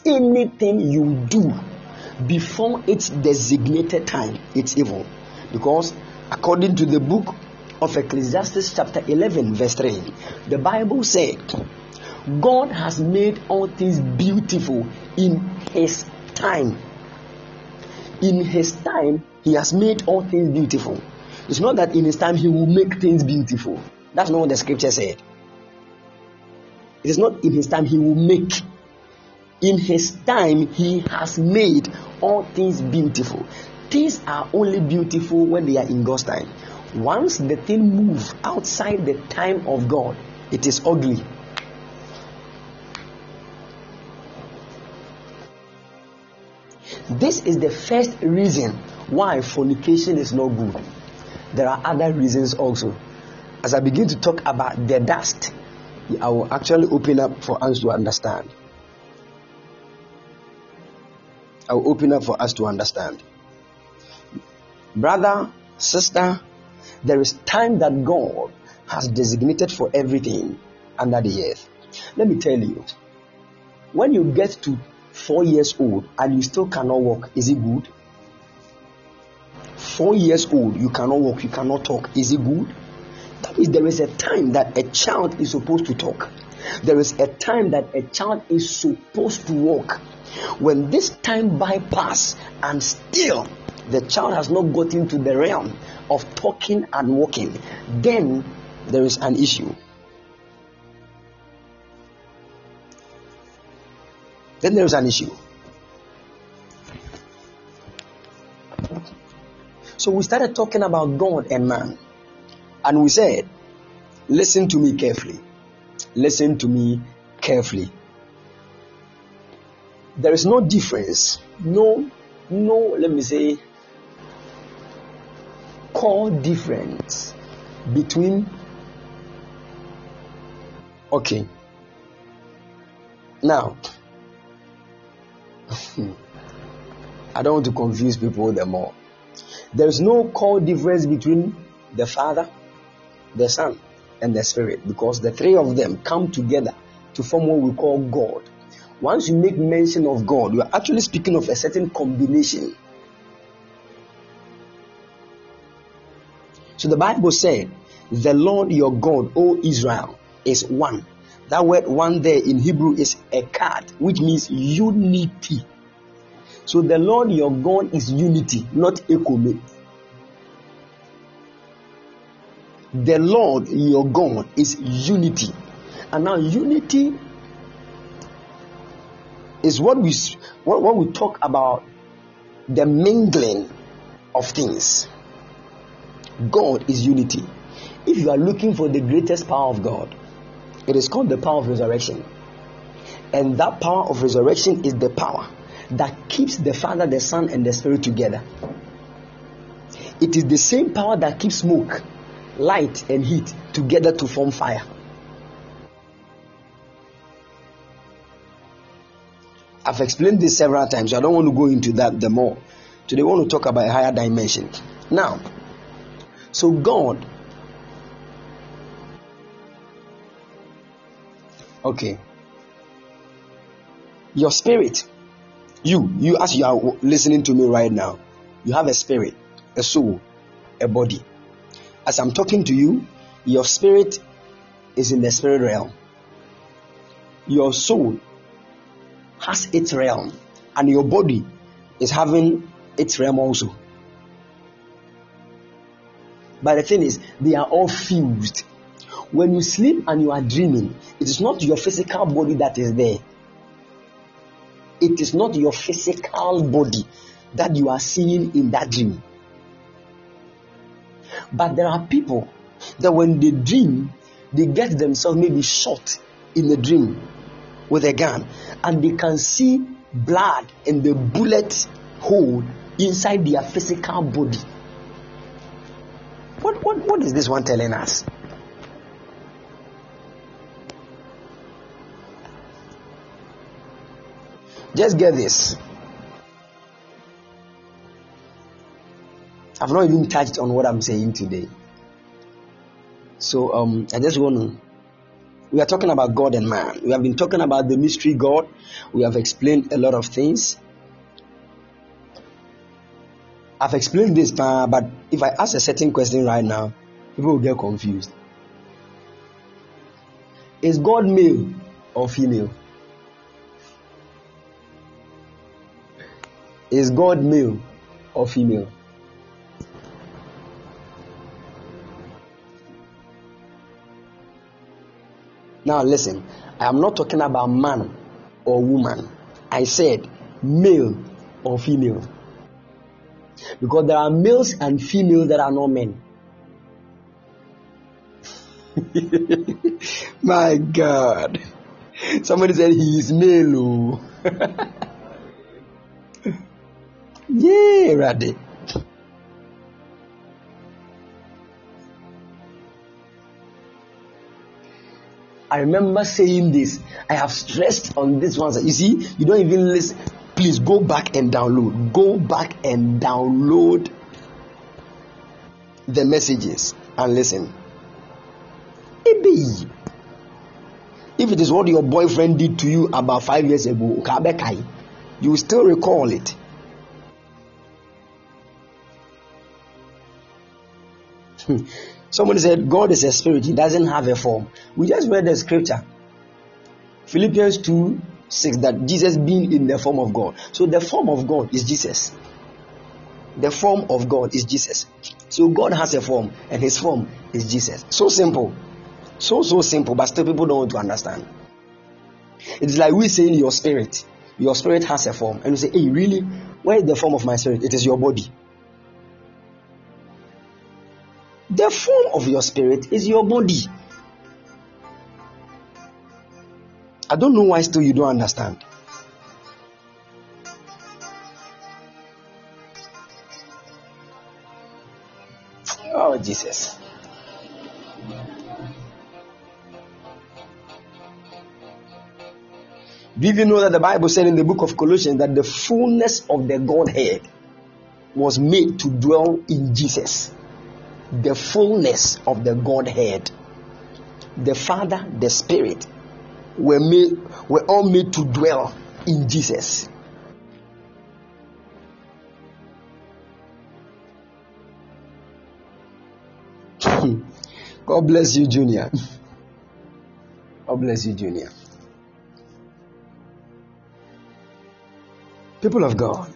Anything you do before its designated time, it's evil. Because according to the book of Ecclesiastes, chapter 11, verse 3, the Bible said, God has made all things beautiful in His time. In His time, He has made all things beautiful. It's not that in His time He will make things beautiful. That's not what the scripture said. It is not in His time He will make. In His time, He has made all things beautiful. Things are only beautiful when they are in God's time. Once the thing moves outside the time of God, it is ugly. This is the first reason why fornication is not good. There are other reasons also. As I begin to talk about the dust, I will actually open up for us to understand. I will open up for us to understand. Brother, sister, there is time that God has designated for everything under the earth. Let me tell you, when you get to four years old and you still cannot walk, is it good? Four years old, you cannot walk, you cannot talk, is it good? That means there is a time that a child is supposed to talk. There is a time that a child is supposed to walk. When this time bypass and still the child has not got into the realm of talking and walking, then there is an issue. Then there is an issue. So we started talking about God and man. And we said, listen to me carefully. Listen to me carefully. There is no difference, no, no, let me say, core difference between okay. Now i don't want to confuse people the more. There's no core difference between the father the son and the spirit because the three of them come together to form what we call god once you make mention of god you are actually speaking of a certain combination So the Bible said, The Lord your God, O Israel, is one. That word one there in Hebrew is echad, which means unity. So the Lord your God is unity, not ekome. The Lord your God is unity. And now unity is what we what, what we talk about the mingling of things. God is unity. If you are looking for the greatest power of God, it is called the power of resurrection. And that power of resurrection is the power that keeps the Father, the Son, and the Spirit together. It is the same power that keeps smoke, light, and heat together to form fire. I've explained this several times, so I don't want to go into that the more. Today, I want to talk about a higher dimension. Now, so God, okay, your spirit, you, you as you are listening to me right now, you have a spirit, a soul, a body. As I'm talking to you, your spirit is in the spirit realm. Your soul has its realm, and your body is having its realm also. But the thing is, they are all fused. When you sleep and you are dreaming, it is not your physical body that is there. It is not your physical body that you are seeing in that dream. But there are people that when they dream, they get themselves maybe shot in the dream with a gun and they can see blood and the bullet hole inside their physical body. What, what, what is this one telling us? Just get this. I've not even touched on what I'm saying today. So um, I just want to. We are talking about God and man. We have been talking about the mystery God. We have explained a lot of things. I've explained this, uh, but if I ask a certain question right now, people will get confused. Is God male or female? Is God male or female? Now, listen, I am not talking about man or woman. I said male or female. Because there are males and females that are not men. My God. Somebody said he is male. Oh. yeah, Radhe. I remember saying this. I have stressed on this one. You see, you don't even listen. Please go back and download. Go back and download the messages and listen. Maybe If it is what your boyfriend did to you about five years ago, you still recall it. Somebody said, God is a spirit, He doesn't have a form. We just read the scripture. Philippians 2 6 that Jesus being in the form of God. So the form of God is Jesus. The form of God is Jesus. So God has a form, and His form is Jesus. So simple. So, so simple, but still people don't want to understand. It's like we saying your spirit. Your spirit has a form. And we say, hey, really? Where is the form of my spirit? It is your body. The form of your spirit is your body. I don't know why still you don't understand. Oh, Jesus. Do you know that the Bible said in the book of Colossians that the fullness of the Godhead was made to dwell in Jesus? The fullness of the Godhead. The Father, the Spirit were made were all made to dwell in Jesus. God bless you, Junior. God bless you, Junior. People of God,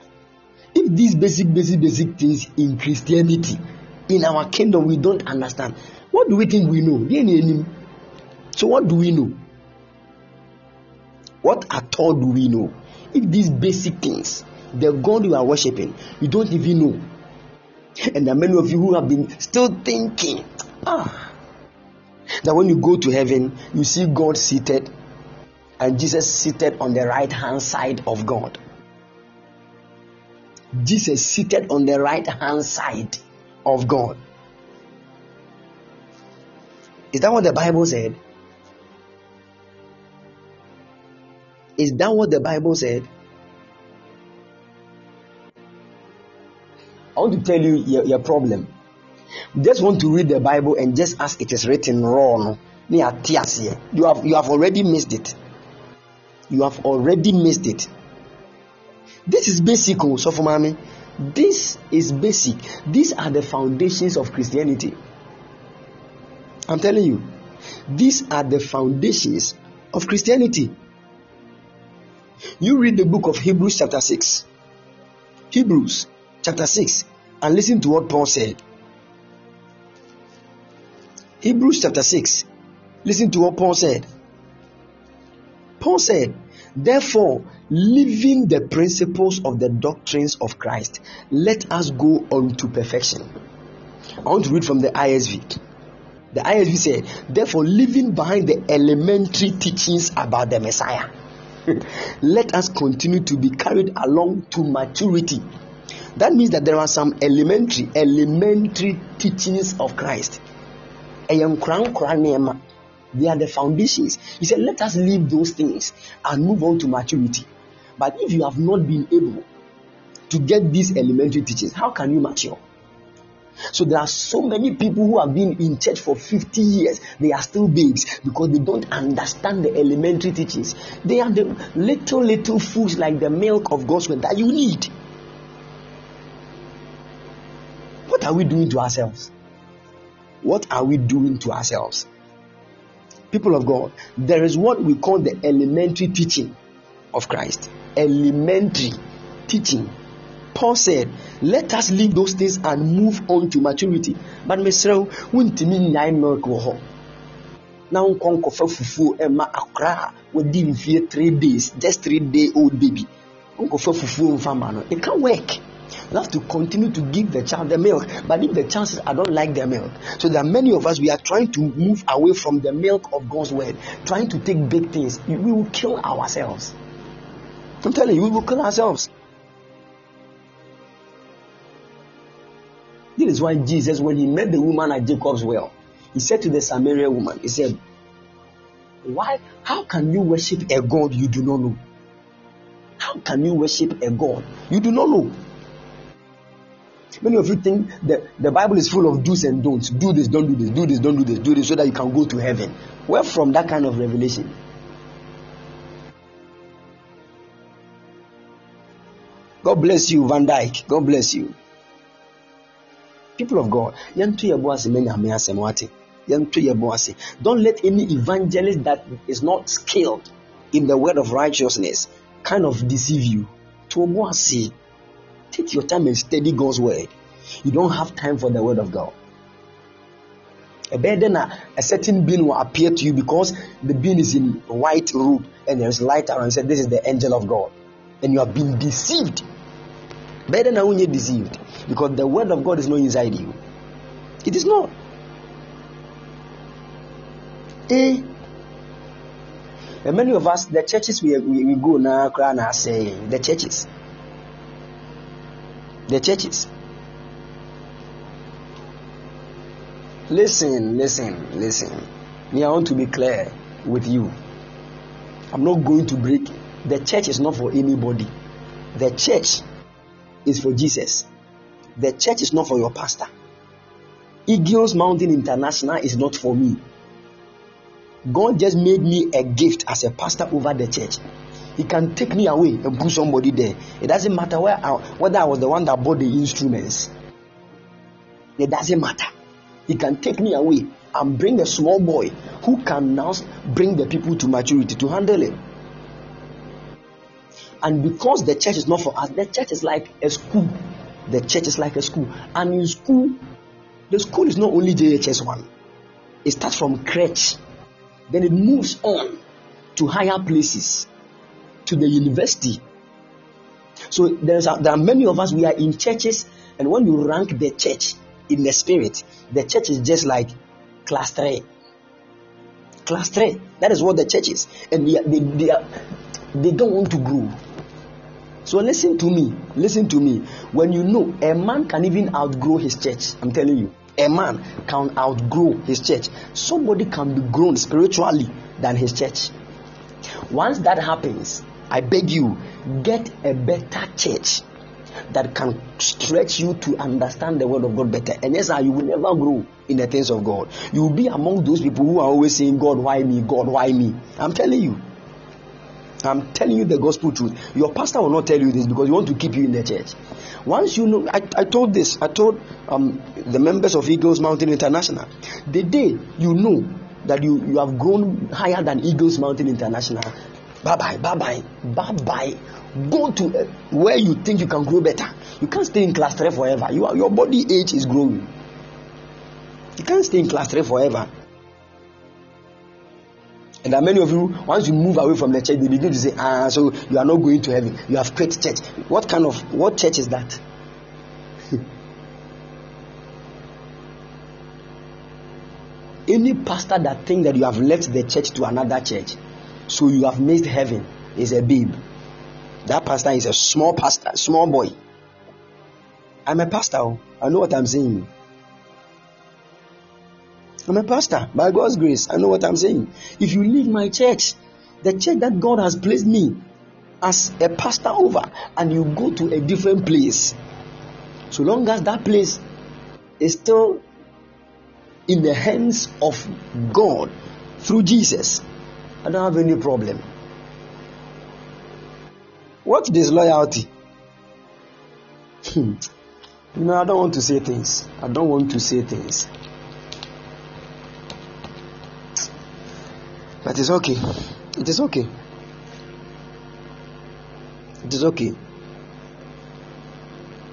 if these basic, basic, basic things in Christianity in our kingdom we don't understand. What do we think we know? So, what do we know? What at all do we know? If these basic things, the God you are worshiping, you don't even know. And there are many of you who have been still thinking, ah, that when you go to heaven, you see God seated and Jesus seated on the right hand side of God. Jesus seated on the right hand side of God. Is that what the Bible said? Is that what the Bible said? I want to tell you your, your problem. just want to read the Bible and just as it is written wrong. You have you have already missed it. You have already missed it. This is basic, oh, so for mommy. This is basic. These are the foundations of Christianity. I'm telling you, these are the foundations of Christianity. You read the book of Hebrews, chapter 6. Hebrews, chapter 6, and listen to what Paul said. Hebrews chapter 6. Listen to what Paul said. Paul said, Therefore, leaving the principles of the doctrines of Christ, let us go on to perfection. I want to read from the ISV. The ISV said, Therefore, leaving behind the elementary teachings about the Messiah, let us continue to be carried along to maturity. That means that there are some elementary, elementary teachings of Christ. They are the foundations. He said, Let us leave those things and move on to maturity. But if you have not been able to get these elementary teachings, how can you mature? So there are so many people who have been in church for 50 years. They are still babes because they don't understand the elementary teachings. They are the little, little foods like the milk of God's word that you need. What are we doing to ourselves? What are we doing to ourselves? People of God, there is what we call the elementary teaching of Christ. Elementary teaching Paul said, Let us leave those things and move on to maturity. But Mesrel, wontumi nyae milk wɔ hɔ. Na nkɔ nkɔfa fufuo ɛma akora a wɔdi mfie three days, just three day old baby. Nkɔfa fufuo mfa ma no. It can't work. You have to continue to give the child the milk. But if the child says, I don't like the milk, so there are many of us, we are trying to move away from the milk of God's word, trying to take big things. We will kill ourselves. I'm telling you, we will kill ourselves. This is why Jesus, when he met the woman at Jacob's well, he said to the Samaritan woman, He said, Why, how can you worship a God you do not know? How can you worship a God you do not know? Many of you think that the Bible is full of do's and don'ts. Do this, don't do this, do this, don't do this, do this, so that you can go to heaven. Where from that kind of revelation? God bless you, Van Dyke. God bless you people of God. Don't let any evangelist that is not skilled in the word of righteousness kind of deceive you. Your time and study God's word. You don't have time for the word of God. A then a certain being will appear to you because the being is in white robe and there's light around. Said this is the angel of God, and you have been deceived. Better now when you're deceived because the word of God is not inside you. It is not. Eh? And many of us, the churches we, we, we go now, cry now say the churches. The churches. Listen, listen, listen. Me, I want to be clear with you. I'm not going to break. The church is not for anybody. The church is for Jesus. The church is not for your pastor. Eagles Mountain International is not for me. God just made me a gift as a pastor over the church. He can take me away and put somebody there. It doesn't matter where I, whether I was the one that bought the instruments. It doesn't matter. He can take me away and bring a small boy who can now bring the people to maturity to handle it. And because the church is not for us, the church is like a school the church is like a school. And in school, the school is not only JHS 1, it starts from crèche, then it moves on to higher places, to the university. So there's a, there are many of us, we are in churches, and when you rank the church in the spirit, the church is just like class 3. Class 3. That is what the church is. And they, they, they, are, they don't want to grow so listen to me. Listen to me. When you know a man can even outgrow his church, I'm telling you, a man can outgrow his church. Somebody can be grown spiritually than his church. Once that happens, I beg you, get a better church that can stretch you to understand the word of God better. And yes, I you will never grow in the things of God. You will be among those people who are always saying, God, why me? God, why me? I'm telling you. I'm telling you the gospel truth. Your pastor will not tell you this because he want to keep you in the church. Once you know, I, I told this, I told um, the members of Eagles Mountain International, the day you know that you, you have grown higher than Eagles Mountain International, bye bye, bye bye, bye bye. Go to uh, where you think you can grow better. You can't stay in class three forever. You are, your body age is growing. You can't stay in class three forever. And there are many of you, once you move away from the church, they begin to say, ah, so you are not going to heaven. You have quit church. What kind of, what church is that? Any pastor that think that you have left the church to another church, so you have missed heaven, is a babe. That pastor is a small pastor, small boy. I'm a pastor. Oh. I know what I'm saying. I'm a pastor by God's grace. I know what I'm saying. If you leave my church, the church that God has placed me as a pastor over, and you go to a different place, so long as that place is still in the hands of God through Jesus, I don't have any problem. What disloyalty? Hmm. You know, I don't want to say things. I don't want to say things. But it's okay. It is okay. It is okay.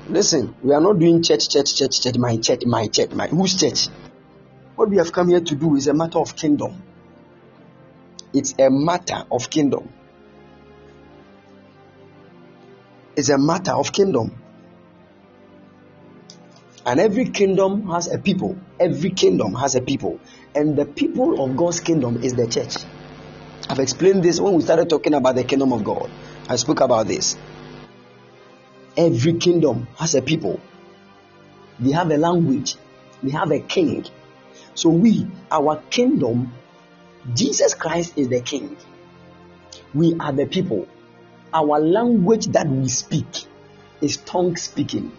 Listen, we are not doing church, church, church, church, my church, my church, my whose church? What we have come here to do is a matter of kingdom. It's a matter of kingdom. It's a matter of kingdom. And every kingdom has a people. Every kingdom has a people. And the people of God's kingdom is the church. I've explained this when we started talking about the kingdom of God. I spoke about this. Every kingdom has a people. They have a language. They have a king. So we, our kingdom, Jesus Christ is the king. We are the people. Our language that we speak is tongue speaking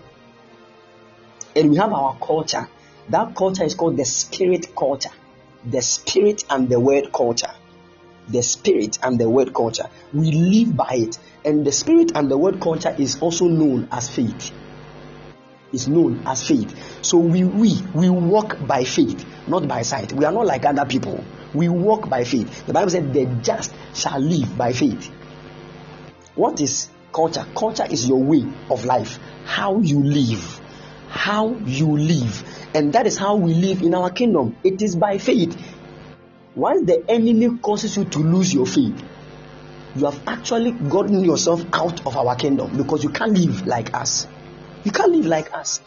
and we have our culture. That culture is called the spirit culture. The spirit and the word culture. The spirit and the word culture. We live by it. And the spirit and the word culture is also known as faith. Is known as faith. So we we we walk by faith, not by sight. We are not like other people. We walk by faith. The Bible said the just shall live by faith. What is culture? Culture is your way of life, how you live how you live. And that is how we live in our kingdom. It is by faith. Once the enemy causes you to lose your faith, you have actually gotten yourself out of our kingdom because you can't live like us. You can't live like us.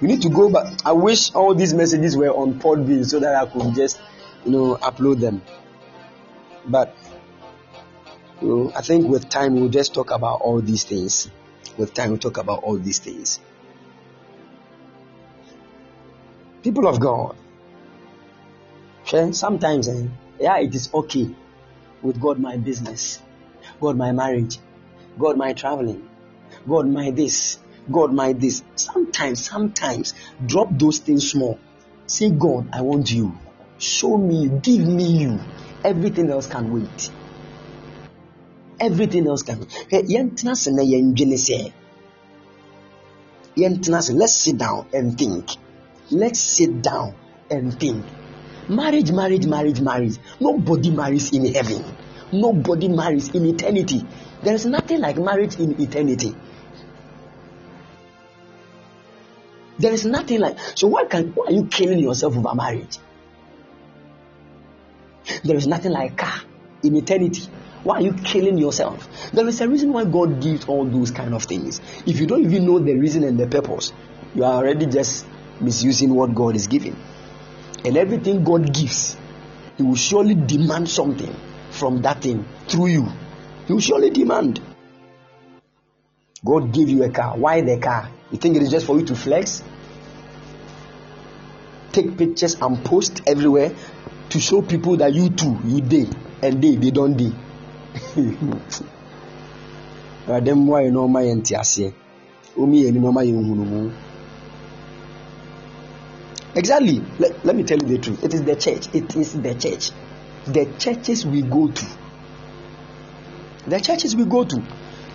You need to go back. I wish all these messages were on Podbean so that I could just, you know, upload them. But you know, I think with time we'll just talk about all these things with time we'll talk about all these things. People of God, sometimes eh, yeah, it is okay with God my business, God my marriage, God my traveling, God my this, God my this. Sometimes, sometimes drop those things small. Say, God, I want you. Show me, give me you. Everything else can wait. Everything else can se let's sit down and think. Let's sit down and think. Marriage marriage marriage marriage. Nobody marries in heaven. Nobody marries in eternity. There is nothing like marriage in eternity there is nothing like so why can why are you killing yourself over marriage there is nothing like car in eternity why are you killing yourself? There is a reason why God gives all those kind of things. If you don't even know the reason and the purpose, you are already just misusing what God is giving. And everything God gives, He will surely demand something from that thing through you. He will surely demand. God gave you a car. Why the car? You think it is just for you to flex? Take pictures and post everywhere to show people that you too, you did, and they, they don't do. awurade mmoa yɛn na ɔma yɛn te aseɛ yɛn hunumu exactly. Let, let me tell you the truth. It is the church. It is the church. The churches we go to. The churches we go to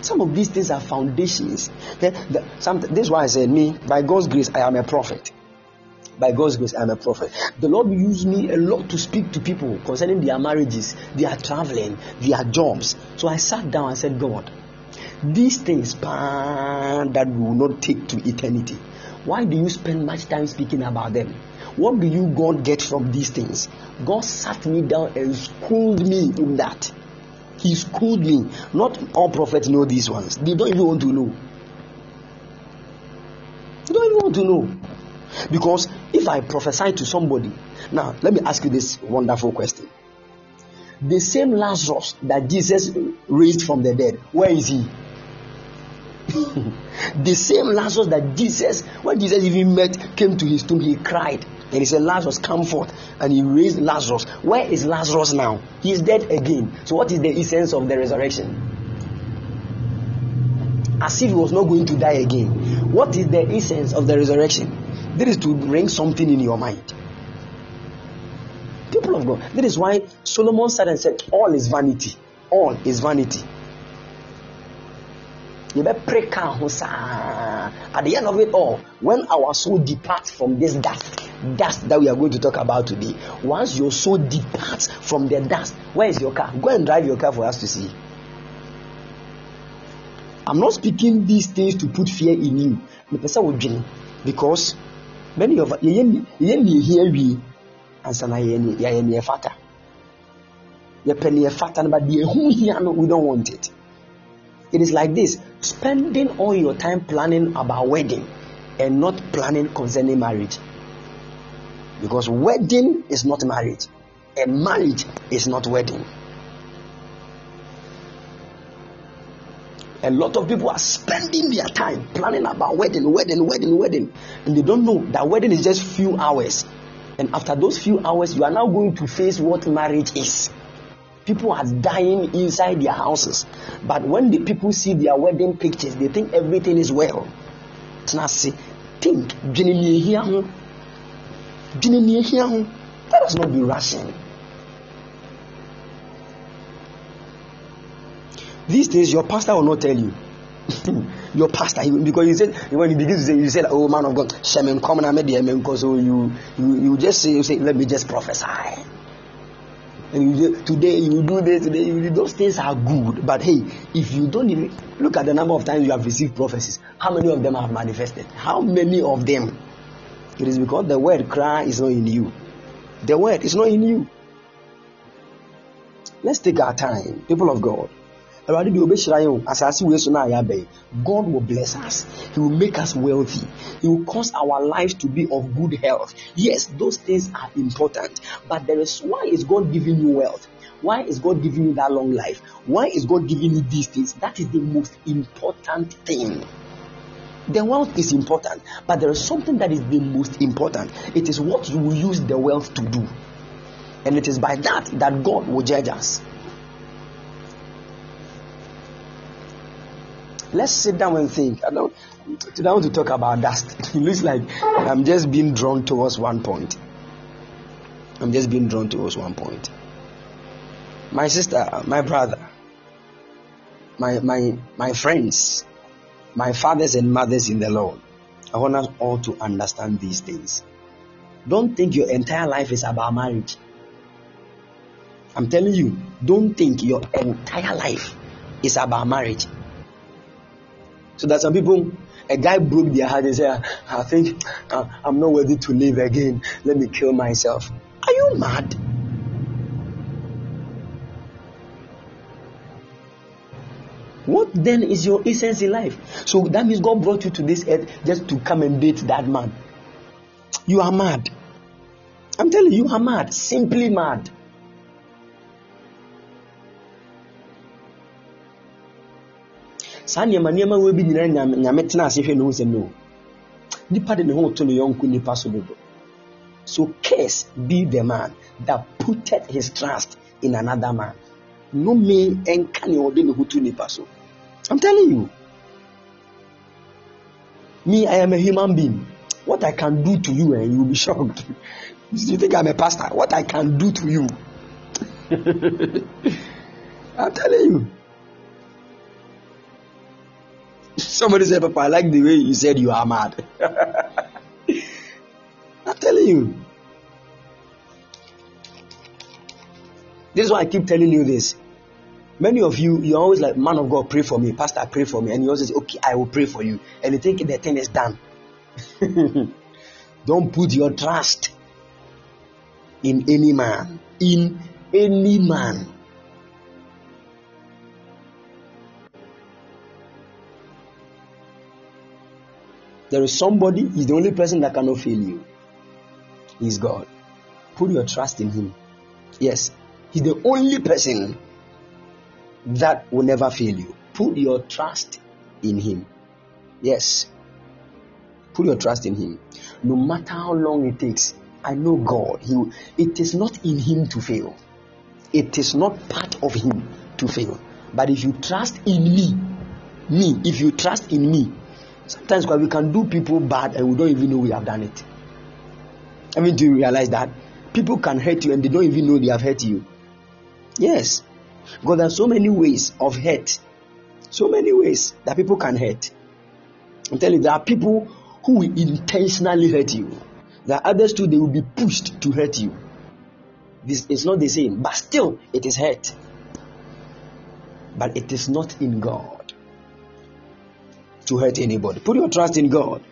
some of these things are foundations the, the, some, this is why i said me by god's grace i am a prophet by God's grace, I'm a prophet. The Lord used me a lot to speak to people concerning their marriages, their traveling, their jobs. So I sat down and said, God, these things that will not take to eternity, Why do you spend much time speaking about them? What do you God get from these things? God sat me down and schooled me in that. He schooled me. Not all prophets know these ones. They don't even want to know. They don't even want to know. Because if I prophesy to somebody, now let me ask you this wonderful question. The same Lazarus that Jesus raised from the dead, where is he? the same Lazarus that Jesus, when Jesus even met, came to his tomb, he cried. And he said, Lazarus, come forth. And he raised Lazarus. Where is Lazarus now? He is dead again. So, what is the essence of the resurrection? As if he was not going to die again. What is the essence of the resurrection? This is to bring something in your mind. People of God. That is why Solomon said and said, All is vanity. All is vanity yɛbɛpere ka ho saa. At the end of it all when our soul departs from this dust dust that we are going to talk about today once your soul departs from the dust where is your car? Go and drive your car for us to see. I'm not speaking these things to put fear in you. Mepɛ sɛ wodwene because many of yɛyɛ ne yɛhi awie ansa na yɛyɛ ne yɛfata yɛpɛ ne yɛfata no but deɛ ɛho hia no we don't want it. It is like this spending all your time planning about wedding and not planning concerning marriage. Because wedding is not marriage, and marriage is not wedding. A lot of people are spending their time planning about wedding, wedding, wedding, wedding, and they don't know that wedding is just few hours. And after those few hours, you are now going to face what marriage is. People are dying inside their houses. But when the people see their wedding pictures, they think everything is well. Tenase, think, that does not be rushing. These days, your pastor will not tell you. your pastor, because you said when he begins to say, you said, "Oh man of God, Shemin, come and I made the so oh, you, you you just say, you say, let me just prophesy." And you today you do this today you do, those things are good. But hey if you don't even look at the number of times you have received prophecies how many of them have manifested? How many of them? It is because the word cry is not in you. The word is not in you. Let's take our time. People of god god will bless us. He will make us wealthy. He will cause our lives to be of good health. Yes those things are important but there is why is god giving you wealth? Why is god giving you that long life? Why is god giving you these things? That is the most important thing. The wealth is important but there is something that is the most important. It is what you will use the wealth to do. And it is by that that god will judge us Let's sit down and think. I don't today I want to talk about dust. It looks like I'm just being drawn towards one point. I'm just being drawn towards one point. My sister, my brother, my my my friends, my fathers and mothers in the Lord. I want us all to understand these things. Don't think your entire life is about marriage. I'm telling you, don't think your entire life is about marriage. So that some people, a guy broke their heart and said, I think uh, I'm not worthy to live again. Let me kill myself. Are you mad? What then is your essence in life? So that means God brought you to this earth just to come and date that man. You are mad. I'm telling you, you are mad. Simply mad. Saa nneɛma nneɛma wɔ bi nyinaa nyame nyame tena ase hwɛ ne ho sɛm no nipa de ne ho to ne yɔnko nipa so dodo. So curse be the man that putted his trust in another man. No me ɛnka ne ɔde ne ho to nipa so. I'm telling you. Me i am a human being. What i can do to you and eh, you will be shocked. You think i'm a pastor? What i can do to you? I'm telling you Somebody said, Papa, I like the way you said you are mad. I'm telling you. This is why I keep telling you this. Many of you, you're always like, man of God, pray for me. Pastor, pray for me. And you always say, okay, I will pray for you. And you think the thing is done. Don't put your trust in any man. In any man. There is somebody, he's the only person that cannot fail you. He's God. Put your trust in him. Yes, he's the only person that will never fail you. Put your trust in him. Yes. Put your trust in him. No matter how long it takes, I know God. He, it is not in him to fail. It is not part of him to fail. But if you trust in me, me, if you trust in me, sometimes we can do people bad and we don't even know we have done it. I mean, do you realize that? People can hurt you and they don't even know they have hurt you. Yes. Because there are so many ways of hurt. So many ways that people can hurt. I'm telling you, there are people who will intentionally hurt you. There are others too, they will be pushed to hurt you. This is not the same, but still it is hurt. But it is not in God to hurt anybody. Put your trust in God,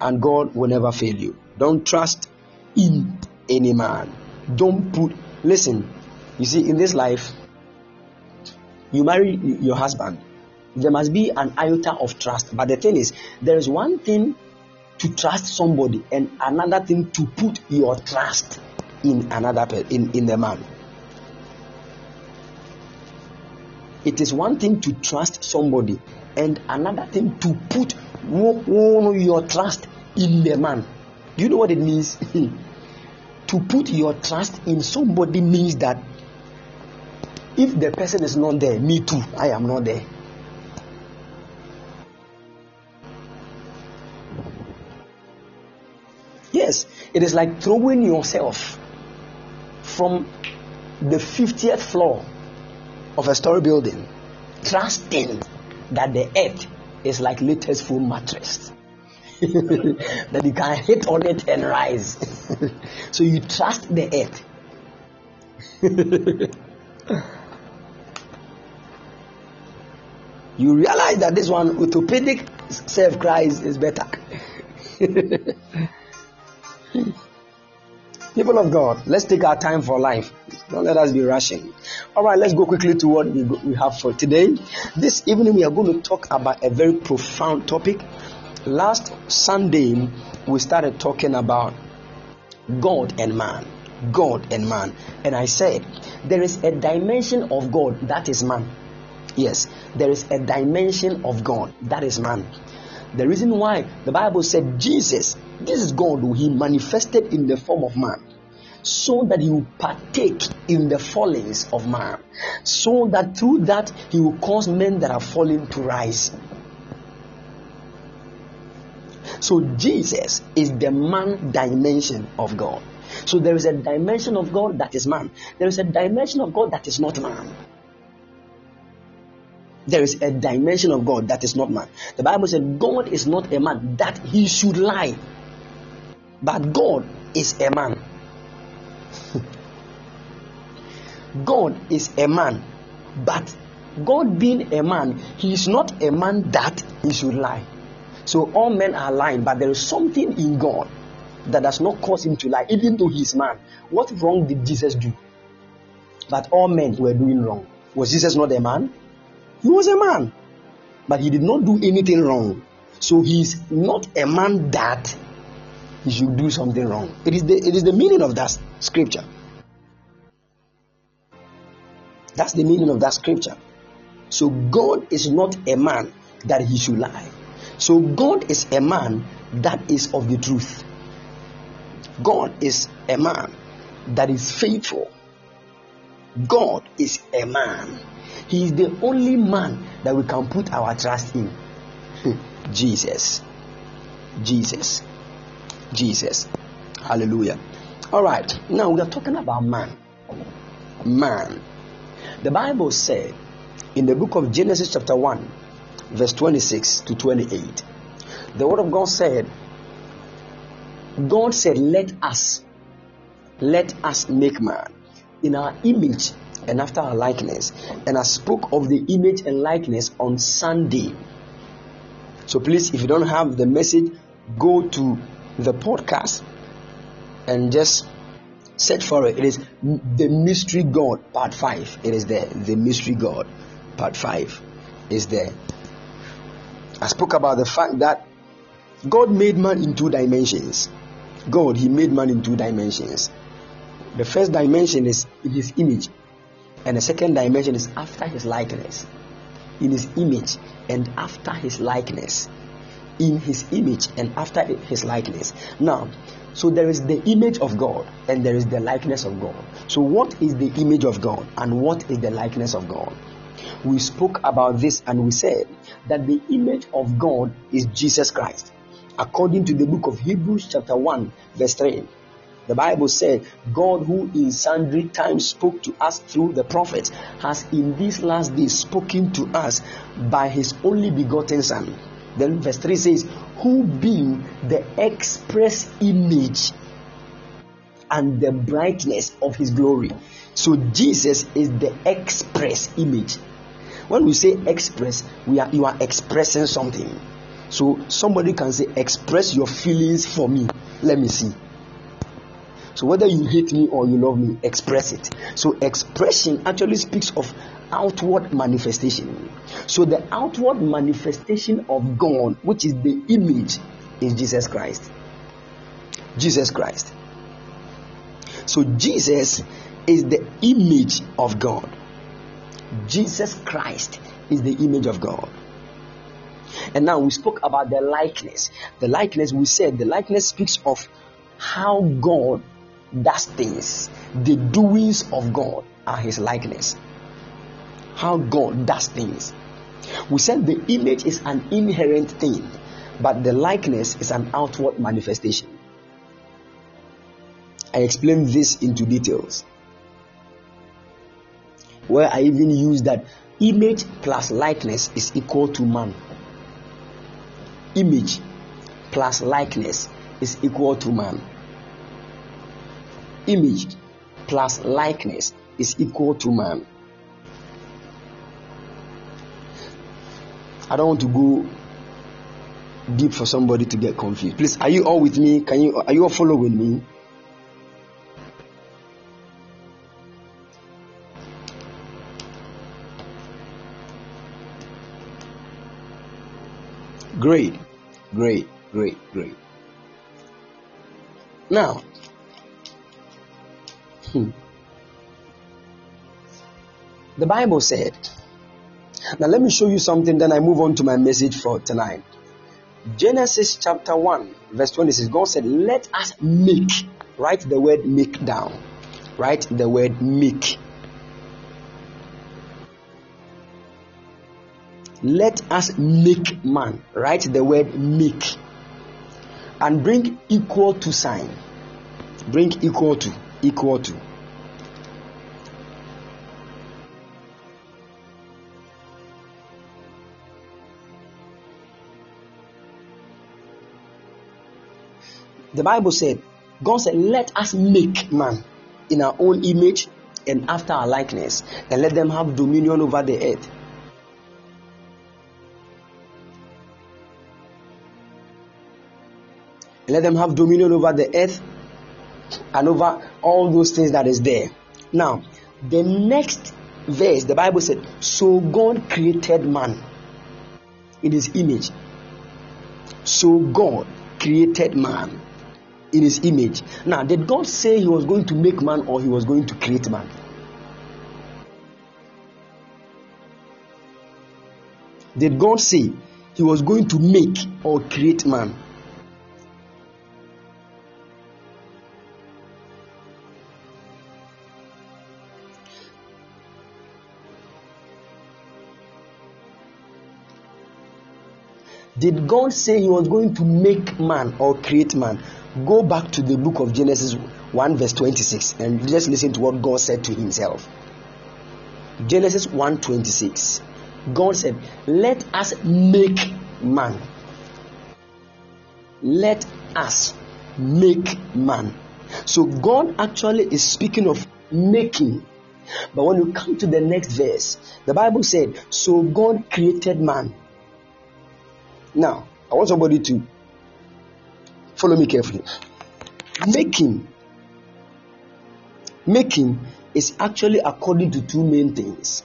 and God will never fail you. Don't trust in any man. Don't put, listen, you see, in this life, you marry your husband, there must be an iota of trust. But the thing is, there is one thing to trust somebody and another thing to put your trust in another in, in the man. It is one thing to trust somebody and another thing to put all your trust in the man. Do you know what it means? to put your trust in somebody means that if the person is not there, me too, I am not there. Yes, it is like throwing yourself from the 50th floor of a story building, trusting that the earth is like latest full mattress. that you can hit on it and rise. so you trust the earth. you realize that this one orthopedic self cries is better. People of God, let's take our time for life. Don't let us be rushing. All right, let's go quickly to what we, we have for today. This evening, we are going to talk about a very profound topic. Last Sunday, we started talking about God and man. God and man. And I said, there is a dimension of God that is man. Yes, there is a dimension of God that is man. The reason why the Bible said Jesus, this is God who he manifested in the form of man, so that he will partake in the fallings of man, so that through that he will cause men that are fallen to rise. So Jesus is the man dimension of God. So there is a dimension of God that is man. There is a dimension of God that is not man there is a dimension of God that is not man. The Bible said God is not a man that he should lie, but God is a man. God is a man, but God being a man, he is not a man that he should lie. So all men are lying, but there is something in God that does not cause him to lie, even though he is man. What wrong did Jesus do? But all men were doing wrong. Was Jesus not a man? He was a man, but he did not do anything wrong. So he is not a man that he should do something wrong. It is the, it is the meaning of that scripture. That's the meaning of that scripture. So God is not a man that he should lie. So God is a man that is of the truth. God is a man that is faithful. God is a man he is the only man that we can put our trust in. Hmm. Jesus. Jesus. Jesus. Hallelujah. All right. Now we are talking about man. Man. The Bible said in the book of Genesis, chapter 1, verse 26 to 28, the word of God said, God said, Let us, let us make man in our image and after our likeness. And I spoke of the image and likeness on Sunday. So please, if you don't have the message, go to the podcast and just search for it. It is the mystery God part five. It is there. The mystery God part five is there. I spoke about the fact that God made man in two dimensions. God, He made man in two dimensions. The first dimension is His image, and the second dimension is after His likeness. In His image and after His likeness. In His image and after His likeness. Now, so there is the image of God and there is the likeness of God. So, what is the image of God and what is the likeness of God? We spoke about this and we said that the image of God is Jesus Christ according to the book of Hebrews, chapter 1, verse 3. The Bible said, God, who in sundry times spoke to us through the prophets, has in these last days spoken to us by his only begotten Son. Then verse 3 says, Who being the express image and the brightness of his glory. So Jesus is the express image. When we say express, we are you are expressing something so somebody can say, Express your feelings for me. Let me see. So whether you hate me or you love me, express it. So expression actually speaks of outward manifestation. So the outward manifestation of God, which is the image, is Jesus Christ. Jesus Christ. So Jesus is the image of God. Jesus Christ is the image of God. And now we spoke about the likeness. The likeness, we said, the likeness speaks of how God does things. The doings of God are His likeness. How God does things. We said the image is an inherent thing, but the likeness is an outward manifestation. I explained this into details. Where I even use that image plus likeness is equal to man image plus likeness is equal to man. Image plus likeness is equal to man. I don't want to go deep for somebody to get confused. Please, are you all with me? Can you are you all following me? Great, great, great, great. Now, hmm, the Bible said, now let me show you something, then I move on to my message for tonight. Genesis chapter 1, verse 26, God said, Let us make, write the word make down, write the word make. let us make man write the word make and bring equal to sign bring equal to equal to. The bible said god said let us make man in our own image and after our likeness and let them have dominion over the earth. Let them have dominion over the earth and over all those things that is there. Now, the next verse, the Bible said, So God created man in his image. So God created man in his image. Now, did God say he was going to make man or he was going to create man? Did God say he was going to make or create man? Did God say He was going to make man or create man? Go back to the book of Genesis 1, verse 26, and just listen to what God said to Himself. Genesis 1 26. God said, Let us make man. Let us make man. So God actually is speaking of making. But when you come to the next verse, the Bible said, So God created man now, I want somebody to Follow me carefully. Making, making is actually according to two main things.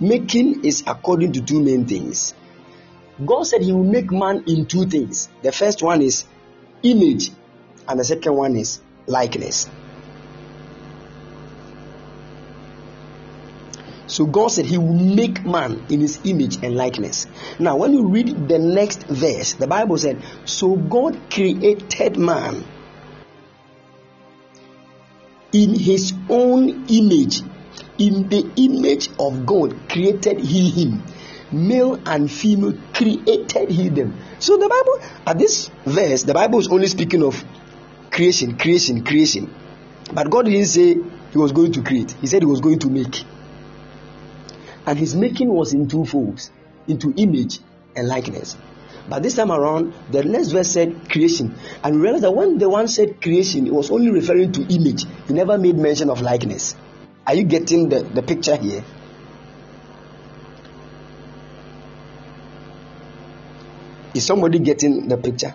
Making is according to two main things. God said He will make man in two things. The first one is image, and the second one is likeness. So God said He will make man in His image and likeness. Now, when you read the next verse, the Bible said, So God created man in His own image. In the image of God created He him. Male and female created He them. So the Bible, at this verse, the Bible is only speaking of creation, creation, creation. But God didn't say He was going to create, He said He was going to make. And His making was in two folds into image and likeness. But this time around, the next verse said creation. And we realize that when the one said creation, it was only referring to image. He never made mention of likeness. Are you getting the, the picture here? Is somebody getting the picture?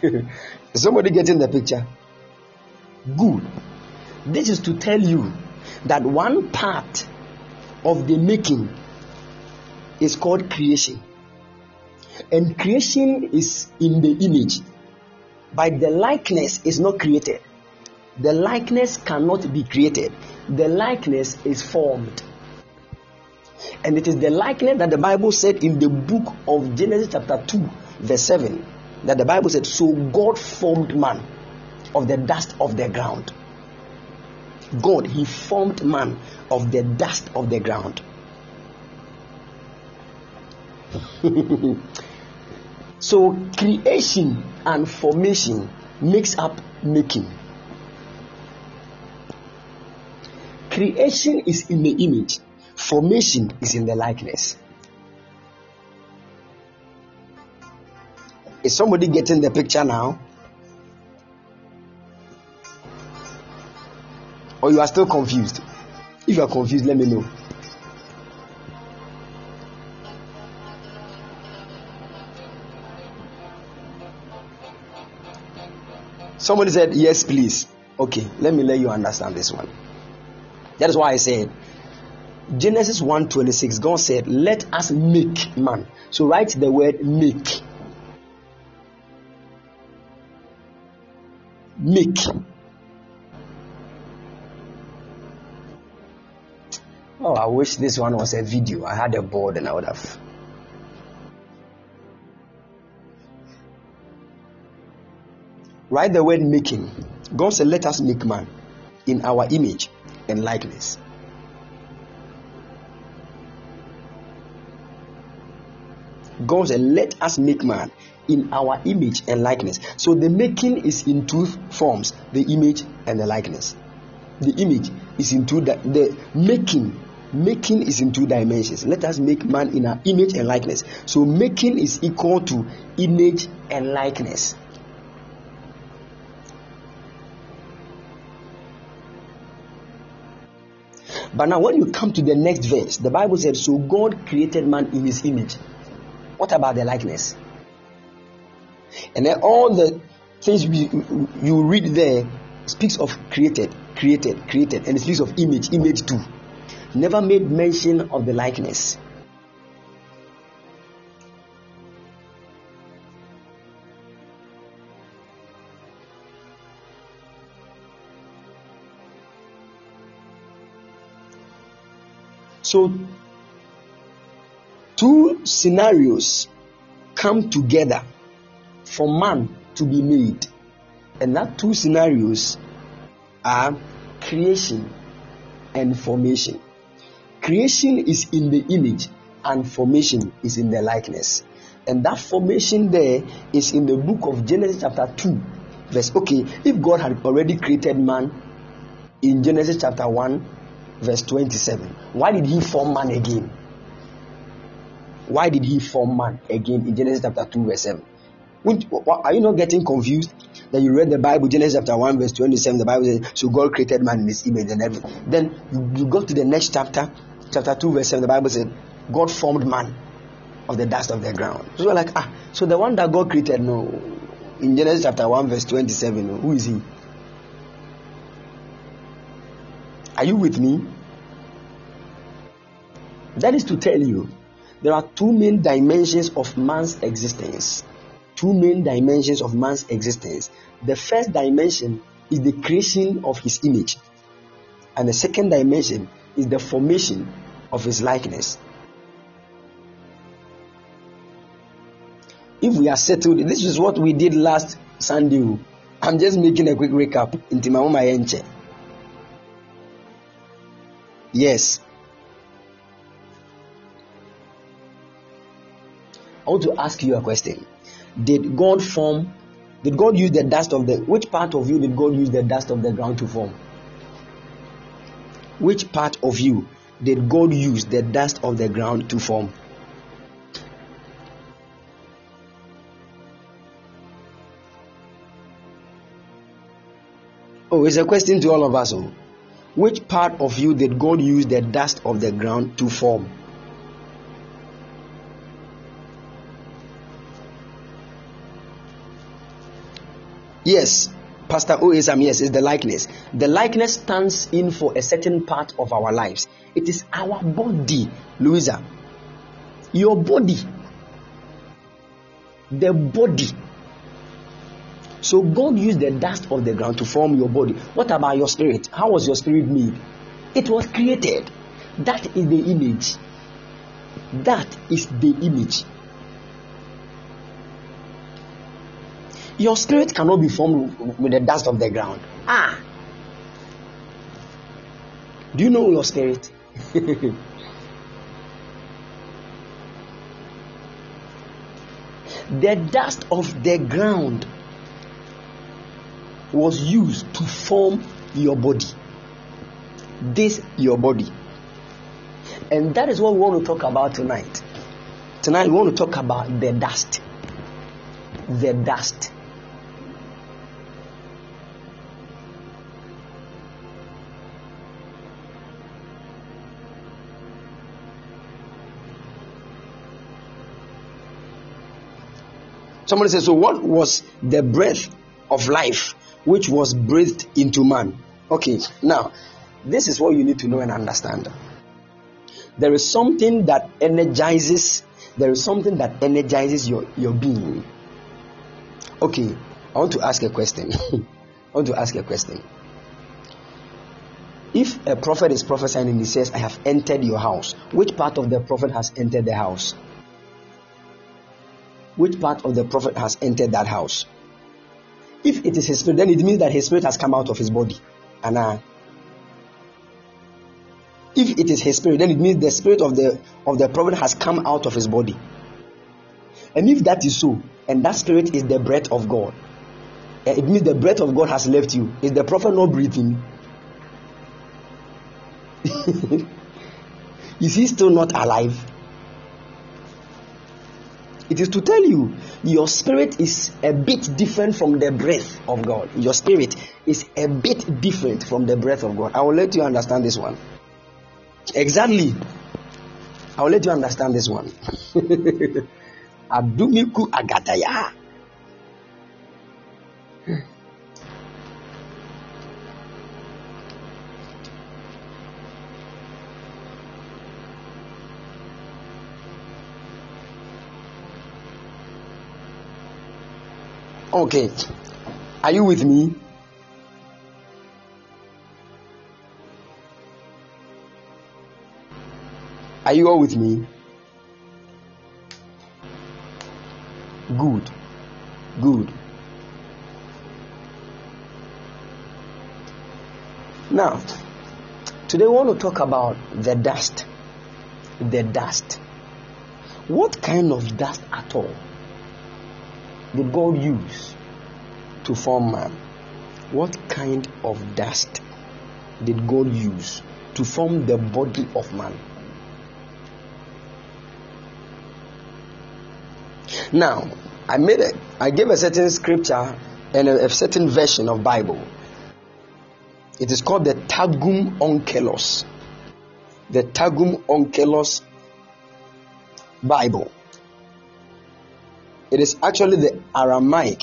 Is somebody getting the picture? Good. This is to tell you that one part of the making is called creation. And creation is in the image, but the likeness is not created. The likeness cannot be created, the likeness is formed. And it is the likeness that the Bible said in the book of Genesis, chapter 2, verse 7, that the Bible said, So God formed man of the dust of the ground. God, He formed man of the dust of the ground. so creation and formation makes up making. Creation is in the image, formation is in the likeness. Is somebody getting the picture now? Or you are still confused? If you are confused, let me know. Somebody said, Yes, please. Okay, let me let you understand this one. That is why I said Genesis 1:26, God said, Let us make man. So write the word make. Make. Oh, I wish this one was a video. I had a board and I would have. Write the word making. God said, Let us make man in our image and likeness. God said, Let us make man in our image and likeness. So the making is in two forms the image and the likeness. The image is in two, the making making is in two dimensions. Let us make man in our image and likeness. So making is equal to image and likeness. But now when you come to the next verse the bible said so god created man in his image. What about the likeness? And then all the things you, you read there speaks of created created created and it speaks of image image too never made mention of the likeness. So, two scenarios come together for man to be made, and that two scenarios are creation and formation. Creation is in the image, and formation is in the likeness. And that formation there is in the book of Genesis, chapter 2, verse. Okay, if God had already created man in Genesis chapter 1, verse 27, why did he form man again? Why did he form man again in Genesis chapter 2, verse 7? Are you not getting confused? That you read the Bible, Genesis chapter 1, verse 27, the Bible says, So God created man in his image and everything. Then you, you go to the next chapter, chapter 2, verse 7, the Bible said, God formed man of the dust of the ground. So we're like, ah, so the one that God created, no. In Genesis chapter 1, verse 27, who is he? Are you with me? That is to tell you there are two main dimensions of man's existence. Two main dimensions of man's existence. The first dimension is the creation of his image, and the second dimension is the formation of his likeness. If we are settled, this is what we did last Sunday. I'm just making a quick recap. Into my own enche. Yes. I want to ask you a question. Did God form? Did God use the dust of the? Which part of you did God use the dust of the ground to form? Which part of you did God use the dust of the ground to form? Oh, it's a question to all of us. Oh. Which part of you did God use the dust of the ground to form? Yes, Pastor Oesam, yes, is the likeness. The likeness stands in for a certain part of our lives. It is our body, Louisa. Your body. The body. So God used the dust of the ground to form your body. What about your spirit? How was your spirit made? It was created. That is the image. That is the image. Your spirit cannot be formed with the dust of the ground. Ah. Do you know your spirit? the dust of the ground was used to form your body. This your body. And that is what we want to talk about tonight. Tonight we want to talk about the dust. The dust. Somebody says, So what was the breath of life which was breathed into man? Okay, now this is what you need to know and understand. There is something that energizes, there is something that energizes your, your being. Okay, I want to ask a question. I want to ask a question. If a prophet is prophesying and he says, I have entered your house, which part of the prophet has entered the house? Which part of the prophet has entered that house. If it is his spirit, then it means that his spirit has come out of his body. And uh, if it is his spirit, then it means the spirit of the of the prophet has come out of his body. And if that is so, and that spirit is the breath of God, eh, it means the breath of God has left you. Is the prophet not breathing? is he still not alive? It is to tell you your spirit is a bit different from the breath of God. Your spirit is a bit different from the breath of God. I will let you understand this one. Exactly. I will let you understand this one. Adumiku agataya. Okay. Are you with me? Are you all with me? Good. Good. Now, today we want to talk about the dust. The dust. What kind of dust at all? Did God use to form man? What kind of dust did God use to form the body of man? Now, I made a, I gave a certain scripture and a, a certain version of Bible. It is called the Targum Onkelos. the Targum Onkelos Bible. It is actually the Aramaic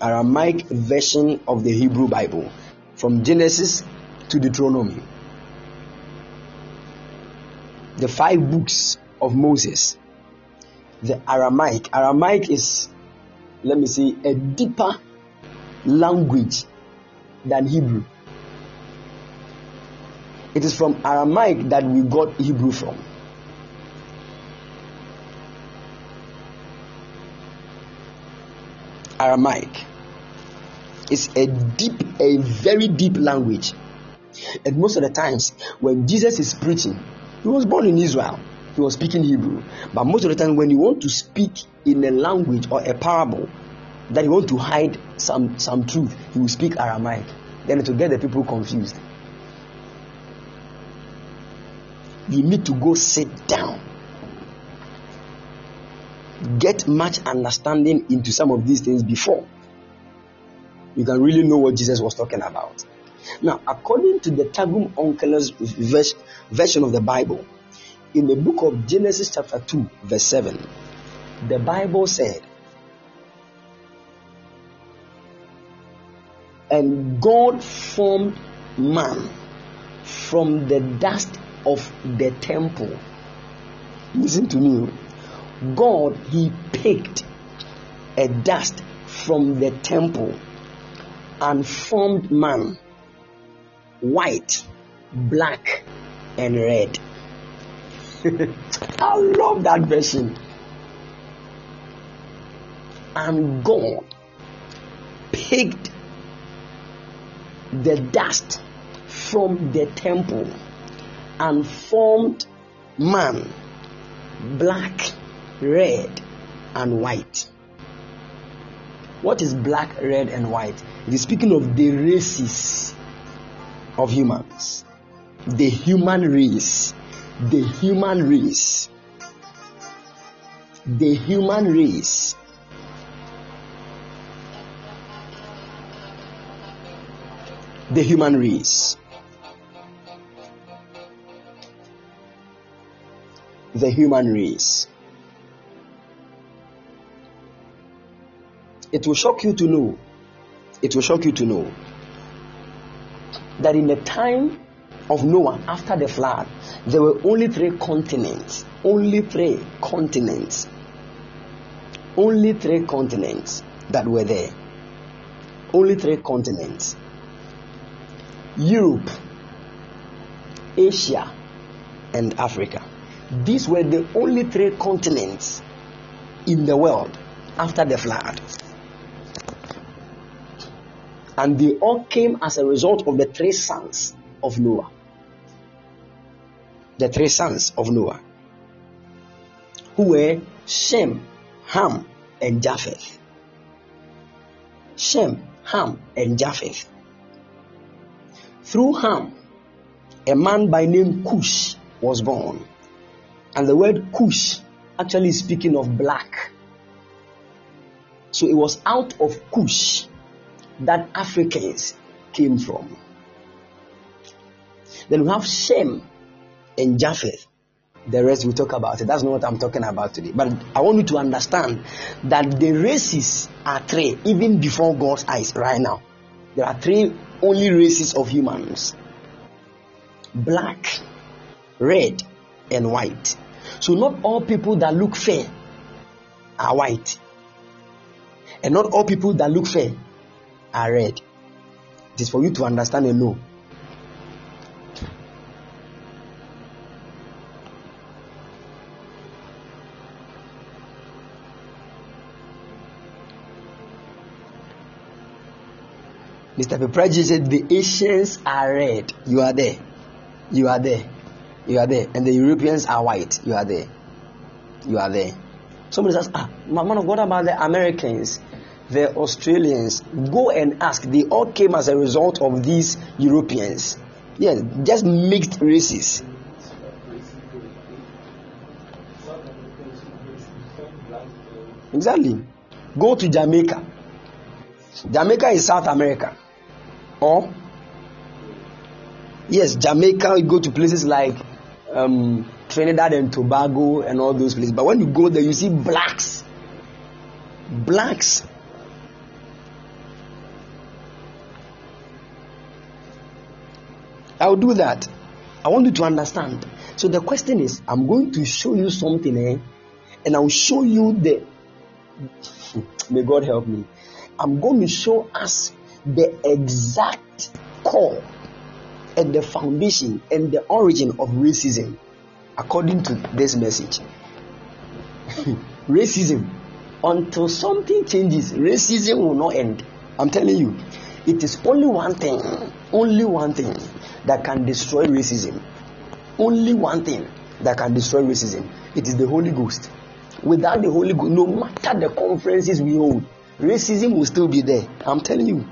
Aramaic version of the Hebrew Bible from Genesis to Deuteronomy. The five books of Moses. The Aramaic. Aramaic is, let me see, a deeper language than Hebrew. It is from Aramaic that we got Hebrew from. Aramaic It's a deep, a very deep language. And most of the times, when Jesus is preaching, he was born in Israel, he was speaking Hebrew. But most of the time, when you want to speak in a language or a parable that you want to hide some, some truth, he will speak Aramaic. Then to get the people confused. You need to go sit down get much understanding into some of these things before you can really know what Jesus was talking about. Now, according to the Targum Onkelos version of the Bible, in the book of Genesis, chapter 2, verse 7, the Bible said, And God formed man from the dust of the temple. Listen to me. God, He picked a dust from the temple and formed man white, black, and red. I love that version. And God picked the dust from the temple and formed man black red, and white. What is black, red, and white? It is speaking of the races of humans. The human race. The human race. The human race. The human race. The human race. It will shock you to know, it will shock you to know that in the time of Noah after the flood, there were only three continents. Only three continents. Only three continents that were there. Only three continents Europe, Asia, and Africa. These were the only three continents in the world after the flood. And they all came as a result of the three sons of Noah. The three sons of Noah, who were Shem, Ham, and Japheth. Shem, Ham, and Japheth. Through Ham, a man by name Cush was born. And the word Cush actually speaking of black. So it was out of Cush that Africans came from. Then we have Shem and Japheth. The rest we talk about it. That's not what I'm talking about today. But I want you to understand that the races are three, even before God's eyes, right now. There are three only races of humans black, red, and white. So, not all people that look fair are white, and not all people that look fair are red. It is for you to understand and know. Mr. Pepreji said the Asians are red. You are there. You are there. You are there. And the Europeans are white. You are there. You are there. Somebody says, ah, man of what about the Americans? The Australians, go and ask. They all came as a result of these Europeans. Yes, just mixed races. Exactly. Go to Jamaica. Jamaica is South America. Or, yes, Jamaica, you go to places like um, Trinidad and Tobago and all those places. But when you go there, you see blacks. Blacks. I'll do that. I want you to understand. So the question is, I'm going to show you something, eh? And I'll show you the. May God help me. I'm going to show us the exact core and the foundation and the origin of racism according to this message. racism, until something changes, racism will not end. I'm telling you, it is only one thing, only one thing that can destroy racism. Only one thing that can destroy racism. It is the Holy Ghost. Without the Holy Ghost, no matter the conferences we hold, racism will still be there. I'm telling you.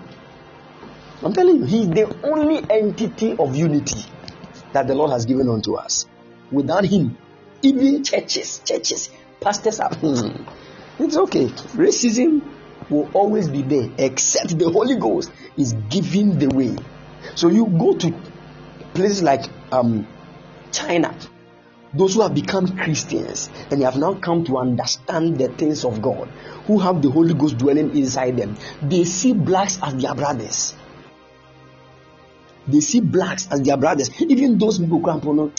I'm telling you, He's the only entity of unity that the Lord has given unto us. Without Him, even churches, churches, pastors are. Hmm, it's okay. Racism will always be there, except the Holy Ghost is giving the way. So you go to places like um, China, those who have become Christians and have now come to understand the things of God, who have the Holy Ghost dwelling inside them, they see blacks as their brothers. They see blacks as their brothers. Even those people who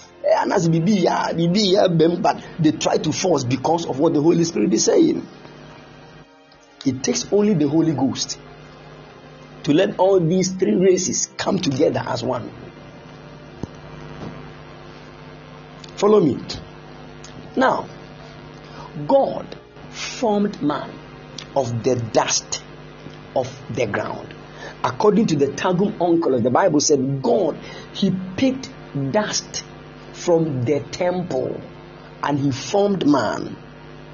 but they try to force because of what the Holy Spirit is saying. It takes only the Holy Ghost to let all these three races come together as one. Follow me. Now, God formed man of the dust of the ground. According to the Targum Onkelos, the Bible said God, He picked dust from the temple and He formed man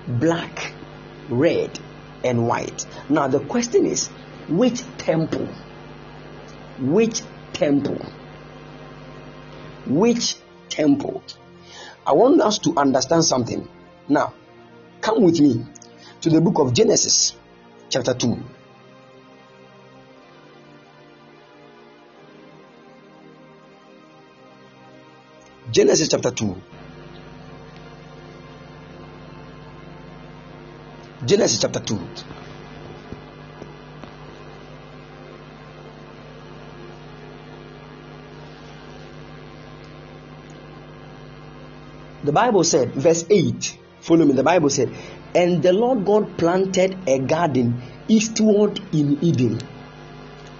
black, red, and white. Now, the question is which temple? Which temple? Which temple? I want us to understand something. Now, come with me to the book of Genesis, chapter 2. Genesis chapter 2. Genesis chapter 2. The Bible said, verse 8, follow me. The Bible said, And the Lord God planted a garden eastward in Eden,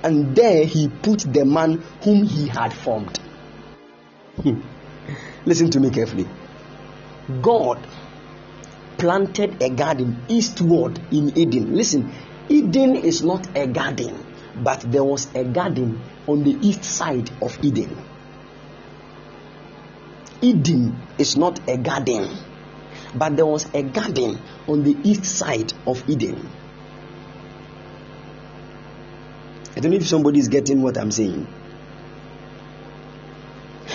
and there he put the man whom he had formed. Hmm. Listen to me carefully. God planted a garden eastward in Eden. Listen, Eden is not a garden, but there was a garden on the east side of Eden. Eden is not a garden, but there was a garden on the east side of Eden. I don't know if somebody is getting what I'm saying.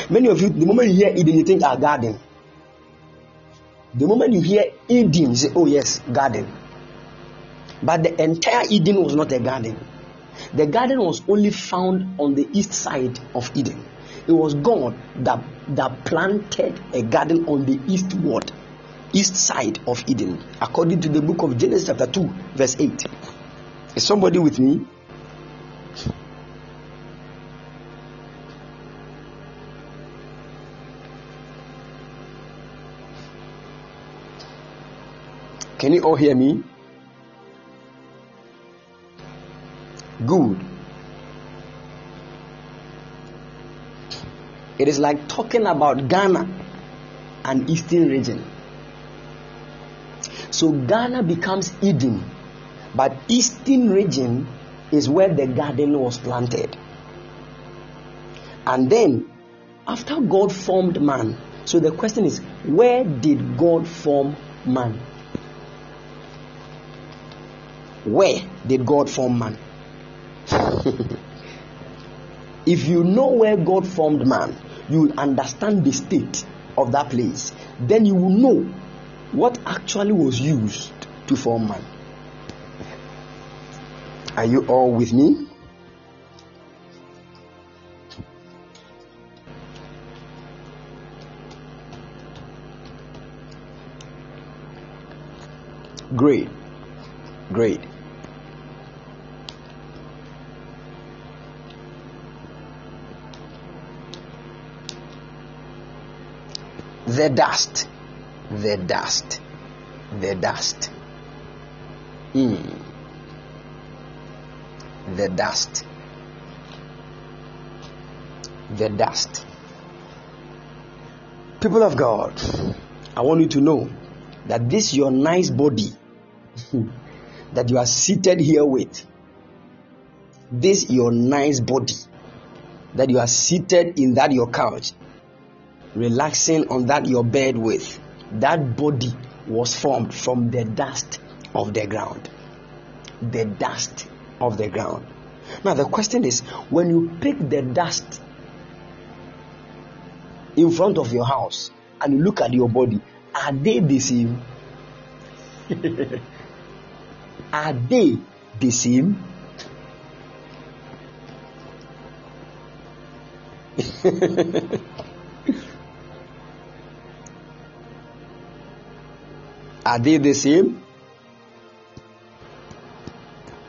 Many of you, the moment you hear Eden, you think, ah, garden. The moment you hear Eden, you say, oh, yes, garden. But the entire Eden was not a garden. The garden was only found on the east side of Eden. It was God that, that planted a garden on the eastward, east side of Eden, according to the book of Genesis, chapter 2, verse 8. Is somebody with me? Can you all hear me? Good. It is like talking about Ghana and Eastern region. So Ghana becomes Eden, but Eastern region is where the garden was planted. And then, after God formed man, so the question is, where did God form man? Where did God form man? if you know where God formed man, you will understand the state of that place. Then you will know what actually was used to form man. Are you all with me? Great. Great. The dust. The dust. The dust. Mm. The dust. The dust. People of God, I want you to know that this your nice body that you are seated here with, this your nice body that you are seated in that your couch, relaxing on that your bed with, that body was formed from the dust of the ground. The dust of the ground. Now the question is when you pick the dust in front of your house and you look at your body, are they the same? are they the same? are they the same?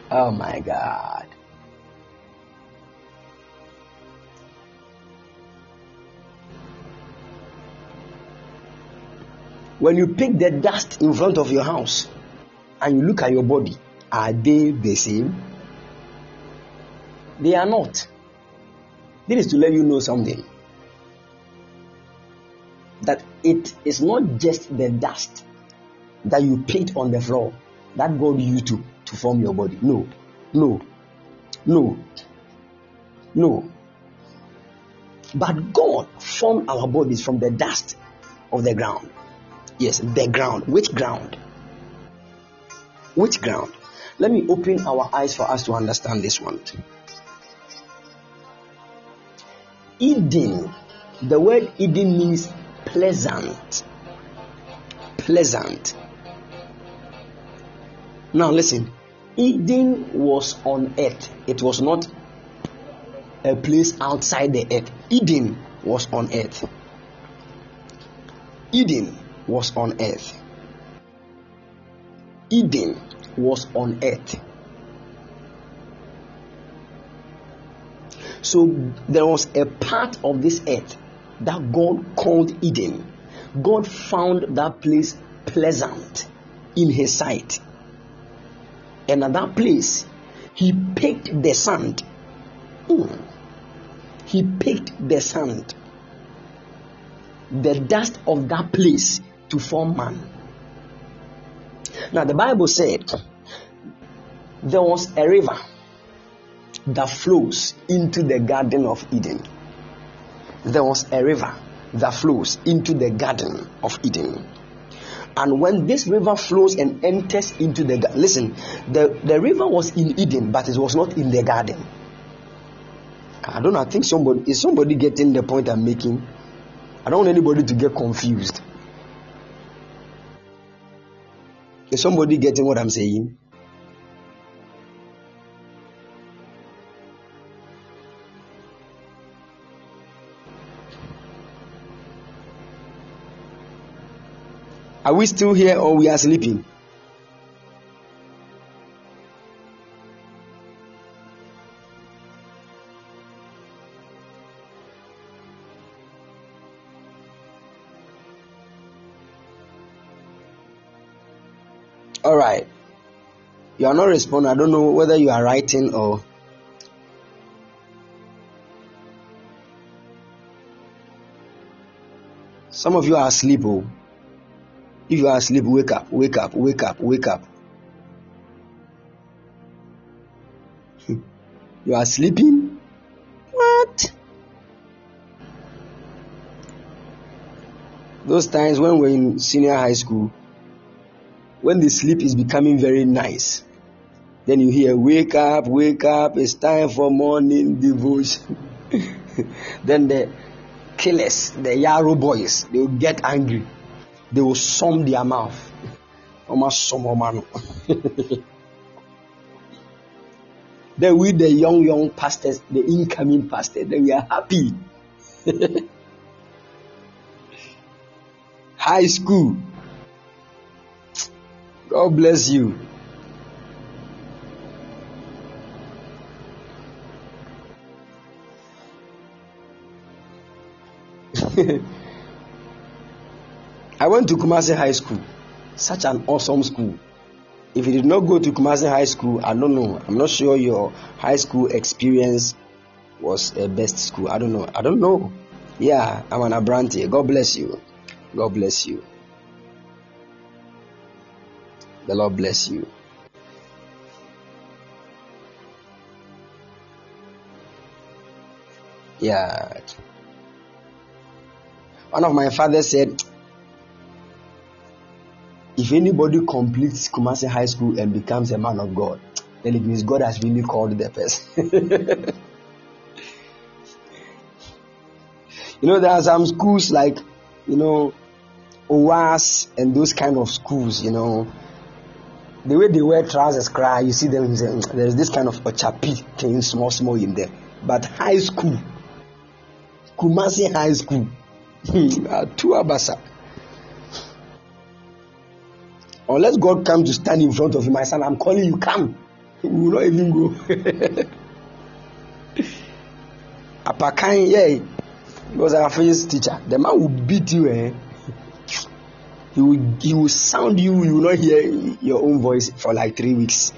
Oh my God. When you pick the dust in front of your house and you look at your body, are they the same? They are not. This is to let you know something that it is not just the dust that you picked on the floor that God used to, to form your body. No, no, no, no. But God formed our bodies from the dust of the ground. Yes, the ground. Which ground? Which ground? Let me open our eyes for us to understand this one. Eden. The word Eden means pleasant. Pleasant. Now listen. Eden was on earth. It was not a place outside the earth. Eden was on earth. Eden was on earth. Eden was on earth. So there was a part of this earth that God called Eden. God found that place pleasant in his sight. And at that place, he picked the sand. Mm. He picked the sand, the dust of that place to form man. Now, the Bible said there was a river that flows into the Garden of Eden. There was a river that flows into the Garden of Eden. And when this river flows and enters into the garden, listen, the, the river was in Eden, but it was not in the garden. I don't know. I think somebody is somebody getting the point I'm making. I don't want anybody to get confused. Is somebody getting what I'm saying? Are we still here or we are sleeping? All right. You are not responding. I don't know whether you are writing or. Some of you are asleep. Oh. If you are asleep, wake up, wake up, wake up, wake up. you are sleeping? What? Those times when we're in senior high school, when the sleep is becoming very nice, then you hear, Wake up, wake up, it's time for morning devotion. then the killers, the Yarrow boys, they will get angry they will sum their mouth. Almost sum Then we the young young pastors, the incoming pastors, then we are happy. High school. God bless you. I went to Kumasi High School. Such an awesome school. If you did not go to Kumasi High School, I don't know. I'm not sure your high school experience was a best school. I don't know. I don't know. Yeah, I'm an Abrante. God bless you. God bless you. The Lord bless you. Yeah. One of my fathers said, if anybody completes Kumasi High School and becomes a man of God, then it means God has really called the person. you know, there are some schools like, you know, OAS and those kind of schools, you know. The way they wear trousers, cry, you see them, mm, there's this kind of chapi thing, small, small in there. But high school, Kumasi High School, two abasa. Unless God comes to stand in front of you, my son, I'm calling you, come. You will not even go. Apakan, yeah, he was our first teacher. The man will beat you, eh? He will, he will sound you, you will not hear your own voice for like three weeks.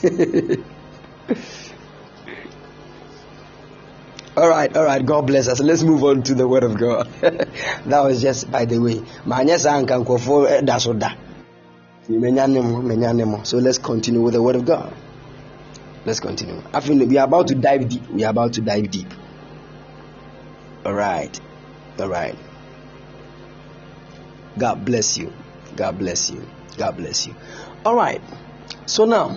all right, all right. God bless us. Let's move on to the Word of God. that was just by the way. Eh, so let's continue with the Word of God. Let's continue. I feel we are about to dive deep. We are about to dive deep. All right, all right. God bless you. God bless you. God bless you. All right. So now,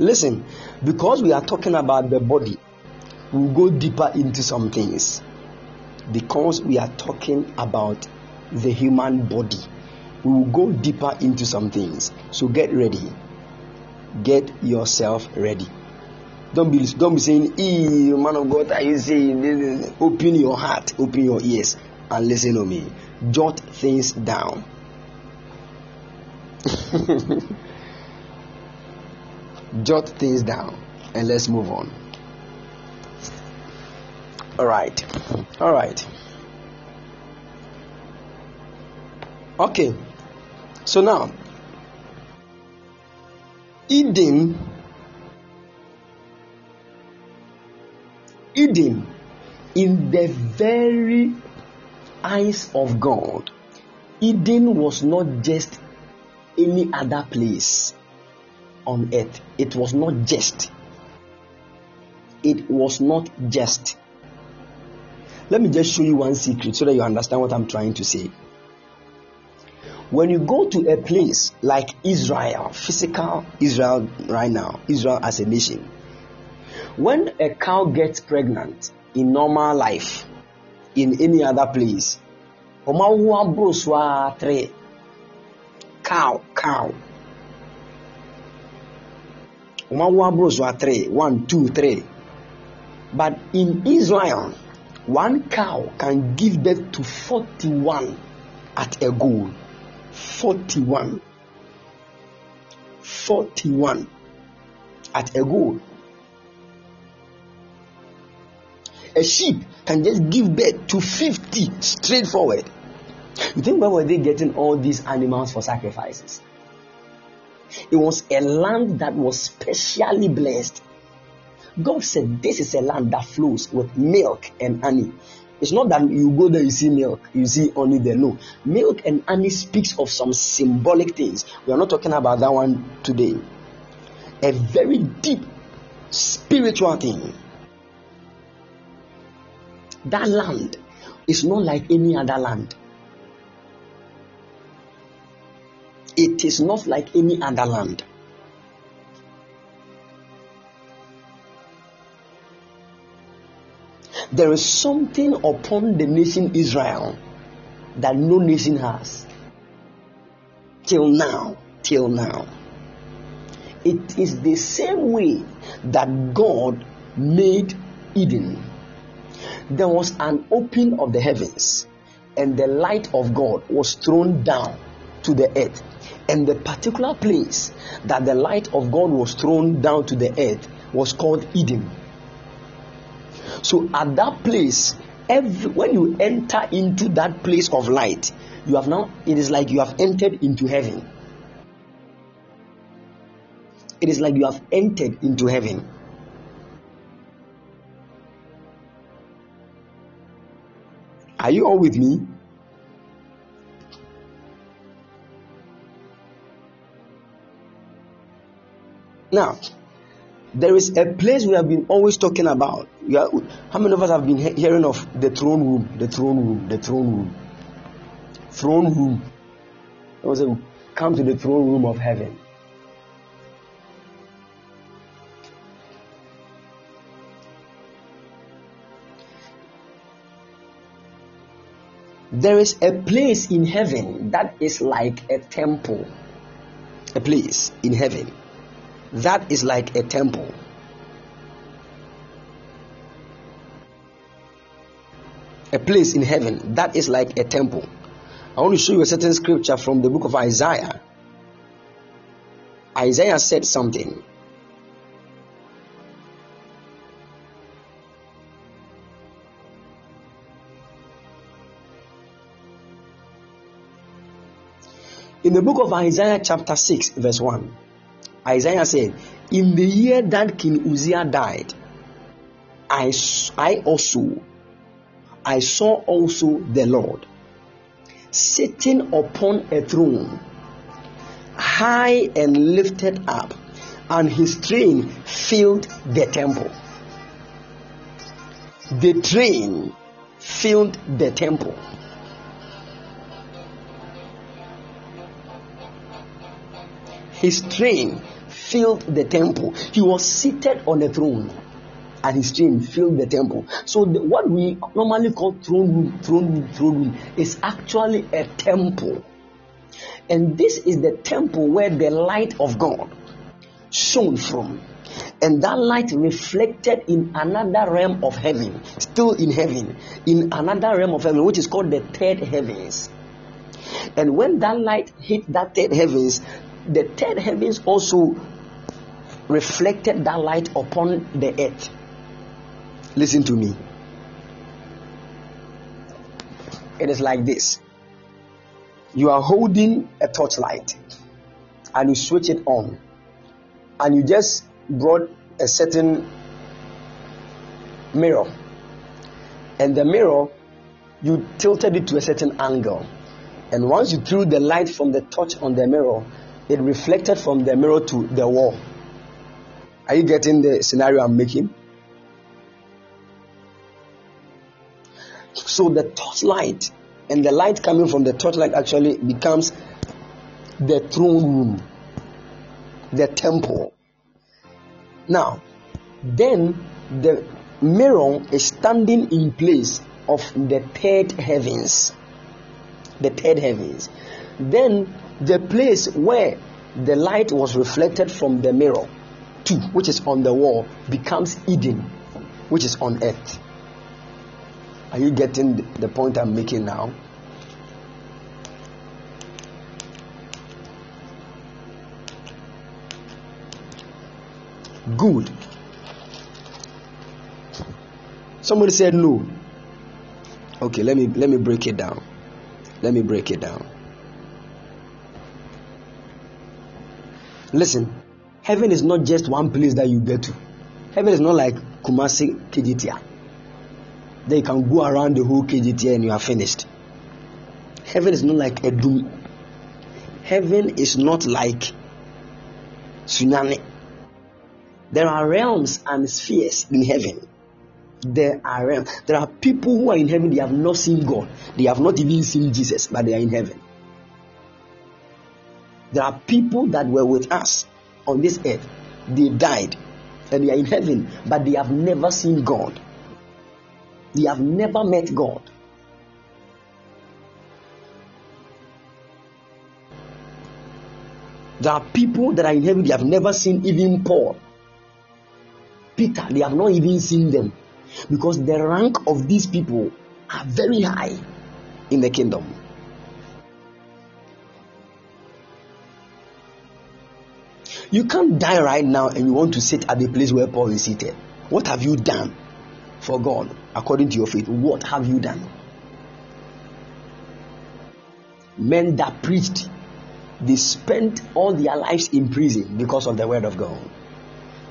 listen, because we are talking about the body we'll go deeper into some things because we are talking about the human body. We will go deeper into some things. So get ready. Get yourself ready. Don't be don't be saying, "Ee, man of God, are you saying?" Open your heart, open your ears, and listen to me. Jot things down. Jot things down, and let's move on. All right. All right. Okay. So now, Eden, Eden, in the very eyes of God, Eden was not just any other place on earth. It was not just. It was not just. Let me just show you one secret so that you understand what I'm trying to say. When you go to a place like Israel, physical Israel right now, Israel as a nation, when a cow gets pregnant in normal life, in any other place, cow, cow. One, two, three. But in Israel, one cow can give birth to 41 at a go. 41. 41 at a go. A sheep can just give birth to 50 straightforward. You think where were they getting all these animals for sacrifices? It was a land that was specially blessed God said, This is a land that flows with milk and honey. It's not that you go there, you see milk, you see honey there. No. Milk and honey speaks of some symbolic things. We are not talking about that one today. A very deep spiritual thing. That land is not like any other land. It is not like any other land. There is something upon the nation Israel that no nation has. Till now, till now. It is the same way that God made Eden. There was an opening of the heavens, and the light of God was thrown down to the earth. And the particular place that the light of God was thrown down to the earth was called Eden. So at that place, every, when you enter into that place of light, you have now, it is like you have entered into heaven. It is like you have entered into heaven. Are you all with me? Now, there is a place we have been always talking about. Are, how many of us have been he- hearing of the throne room? The throne room, the throne room, throne room. was a, come to the throne room of heaven. There is a place in heaven that is like a temple. A place in heaven that is like a temple. A place in heaven that is like a temple. I want to show you a certain scripture from the book of Isaiah. Isaiah said something. In the book of Isaiah, chapter 6, verse 1. Isaiah said, In the year that King Uzziah died, I, I also, I saw also the Lord sitting upon a throne, high and lifted up, and his train filled the temple. The train filled the temple. His train filled the temple. He was seated on a throne and his train filled the temple. So the, what we normally call throne room, throne room, throne room is actually a temple. And this is the temple where the light of God shone from. And that light reflected in another realm of heaven, still in heaven, in another realm of heaven, which is called the third heavens. And when that light hit that third heavens, the third heavens also reflected that light upon the earth. Listen to me. It is like this you are holding a torchlight and you switch it on, and you just brought a certain mirror, and the mirror you tilted it to a certain angle. And once you threw the light from the torch on the mirror, it reflected from the mirror to the wall. Are you getting the scenario I'm making? So the torchlight and the light coming from the torchlight actually becomes the throne room, the temple. Now, then the mirror is standing in place of the third heavens. The third heavens. Then the place where the light was reflected from the mirror to which is on the wall becomes Eden, which is on earth. Are you getting the point I'm making now? Good. Somebody said no. Okay, let me let me break it down. Let me break it down. Listen, heaven is not just one place that you get to. Heaven is not like Kumasi KJTIA. Then you can go around the whole KGT and you are finished. Heaven is not like a doom. Heaven is not like tsunami. There are realms and spheres in heaven. There are realms. There are people who are in heaven, they have not seen God. They have not even seen Jesus, but they are in heaven. There are people that were with us on this earth. They died and they are in heaven, but they have never seen God. They have never met God. There are people that are in heaven, they have never seen even Paul. Peter, they have not even seen them because the rank of these people are very high. in the kingdom. You can't die right now and you want to sit at the place where Paul is seated. What have you done for God according to your faith? What have you done? Men that preached, they spent all their lives in prison because of the word of God.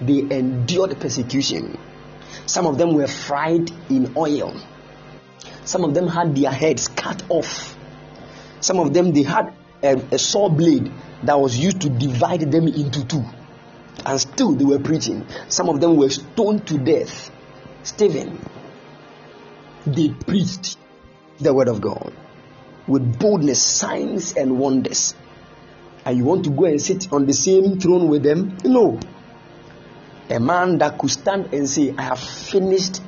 They endured persecution. Some of them were fried in oil. Some of them had their heads cut off. Some of them they had a, a saw blade that was used to divide them into two. And still they were preaching. Some of them were stoned to death. Stephen, they preached the word of God with boldness, signs, and wonders. And you want to go and sit on the same throne with them? No. A man that could stand and say, I have finished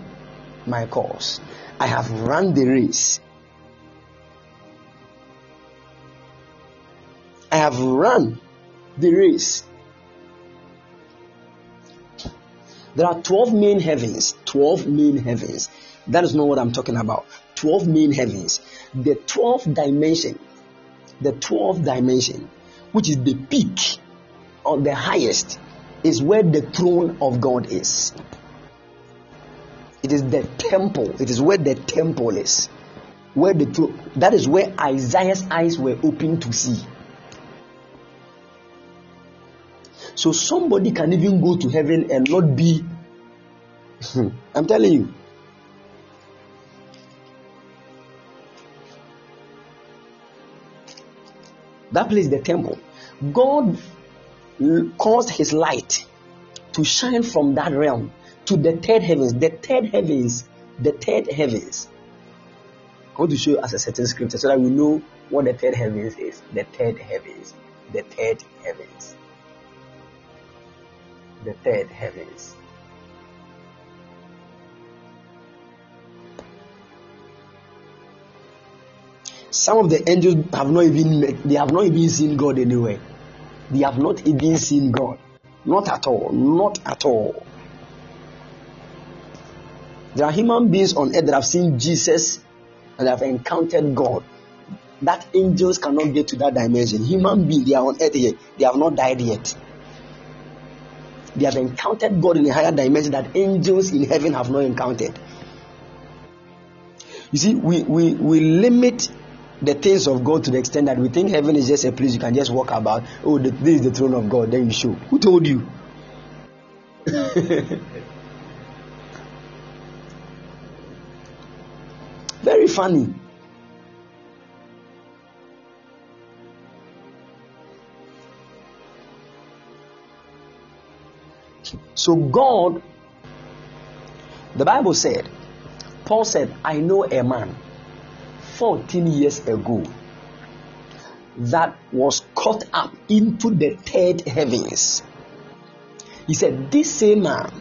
my course, I have run the race. I have run the race. There are 12 main heavens. 12 main heavens. That is not what I'm talking about. 12 main heavens. The 12th dimension, the 12th dimension, which is the peak or the highest, is where the throne of God is. It is the temple. It is where the temple is. Where the throne, that is where Isaiah's eyes were open to see. So somebody can even go to heaven and not be. I'm telling you. That place the temple. God caused his light to shine from that realm to the third heavens. The third heavens, the third heavens. I want to show you as a certain scripture so that we know what the third heavens is. The third heavens. The third heavens. The third heavens. Some of the angels have not even met, they have not even seen God anywhere. They have not even seen God. Not at all. Not at all. There are human beings on earth that have seen Jesus and have encountered God. That angels cannot get to that dimension. Human beings, they are on earth here. They have not died yet. They have encountered God in a higher dimension that angels in heaven have not encountered. You see, we, we, we limit the things of God to the extent that we think heaven is just a place you can just walk about. Oh, the, this is the throne of God. Then you show. Who told you? Very funny. So, God, the Bible said, Paul said, I know a man 14 years ago that was caught up into the third heavens. He said, This same man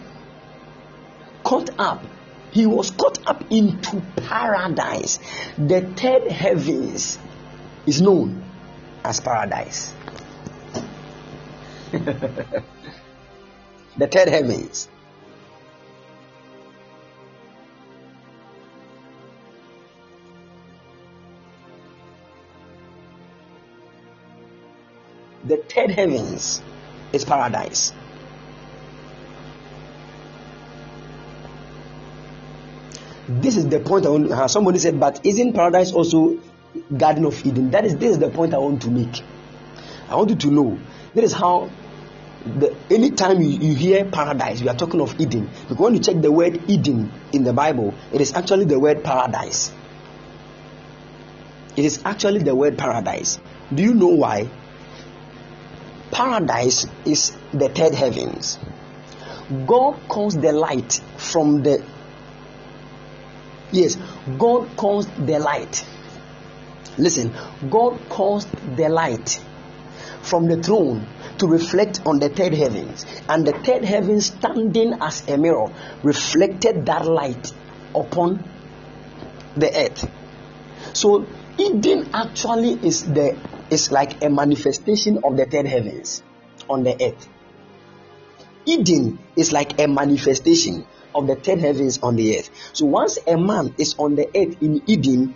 caught up, he was caught up into paradise. The third heavens is known as paradise. the third heavens. the third heavens is paradise. This is the point I want. Uh, somebody said, but isn't paradise also Garden of Eden? That is this is the point I want to make. I want you to know this is how the anytime you, you hear paradise, we are talking of Eden. Because when you check the word Eden in the Bible, it is actually the word paradise. It is actually the word paradise. Do you know why? paradise is the third heavens. God calls the light from the yes, God calls the light. Listen, God caused the light from the throne to reflect on the third heavens, and the third heavens standing as a mirror reflected that light upon the earth. So Eden actually is the is like a manifestation of the third heavens on the earth. Eden is like a manifestation of the third heavens on the earth. So once a man is on the earth in Eden,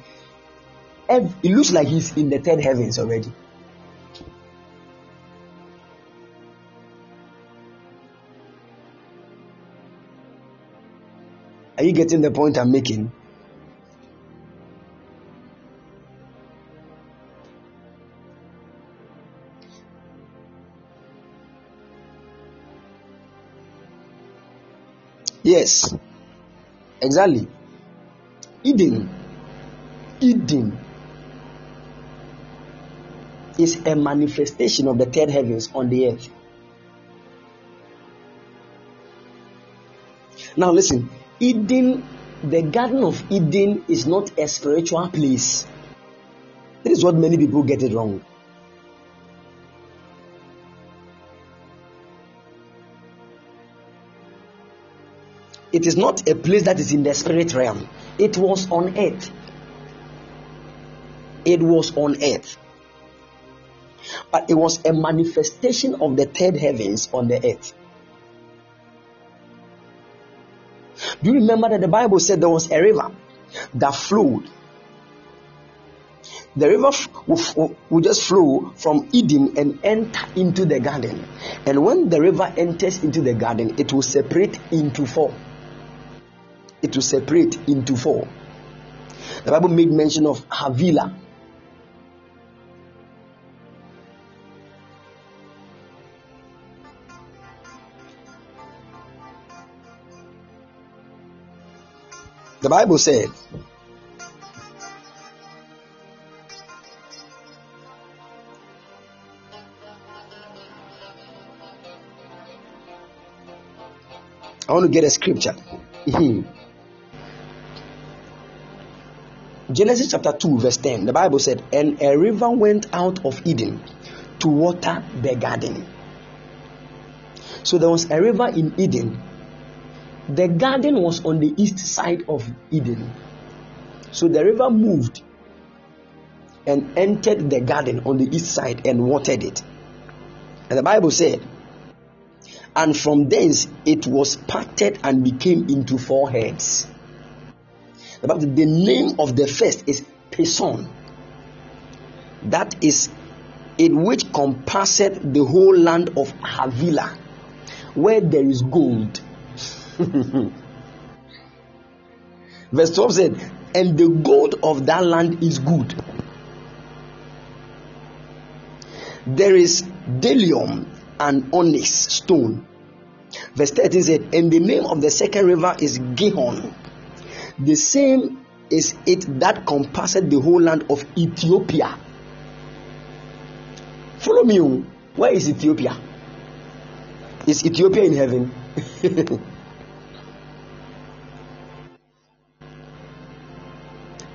it looks like he's in the third heavens already. Are you getting the point I'm making? Yes, exactly. Eden, Eden is a manifestation of the third heavens on the earth. Now, listen Eden, the Garden of Eden, is not a spiritual place. This is what many people get it wrong. It is not a place that is in the spirit realm. It was on earth. It was on earth. But it was a manifestation of the third heavens on the earth. Do you remember that the Bible said there was a river that flowed? The river will just flow from Eden and enter into the garden. And when the river enters into the garden, it will separate into four it will separate into four. The Bible made mention of Havilah. Bible said, I want to get a scripture. Mhm. Genesis chapter 2, verse 10, the Bible said, And a river went out of Eden to water the garden. So there was a river in Eden. The garden was on the east side of Eden. So the river moved and entered the garden on the east side and watered it. And the Bible said, And from thence it was parted and became into four heads. The, the name of the first is Pison. That is in which compasseth the whole land of Havilah, where there is gold. Verse 12 said, And the gold of that land is good. There is bdellium and onyx stone. Verse 13 said, And the name of the second river is Gihon. The same is it that compassed the whole land of Ethiopia. Follow me. Oh. Where is Ethiopia? Is Ethiopia in heaven?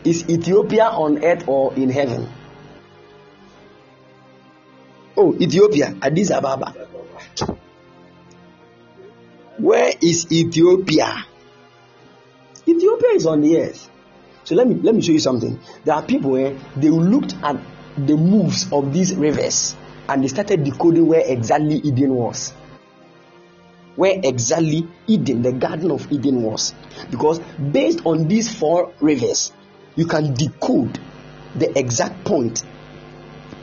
is Ethiopia on earth or in heaven? Oh, Ethiopia, Addis Ababa. Where is Ethiopia? Ethiopia is on the earth. So let me let me show you something. There are people where they looked at the moves of these rivers and they started decoding where exactly Eden was. Where exactly Eden, the Garden of Eden was. Because based on these four rivers, you can decode the exact point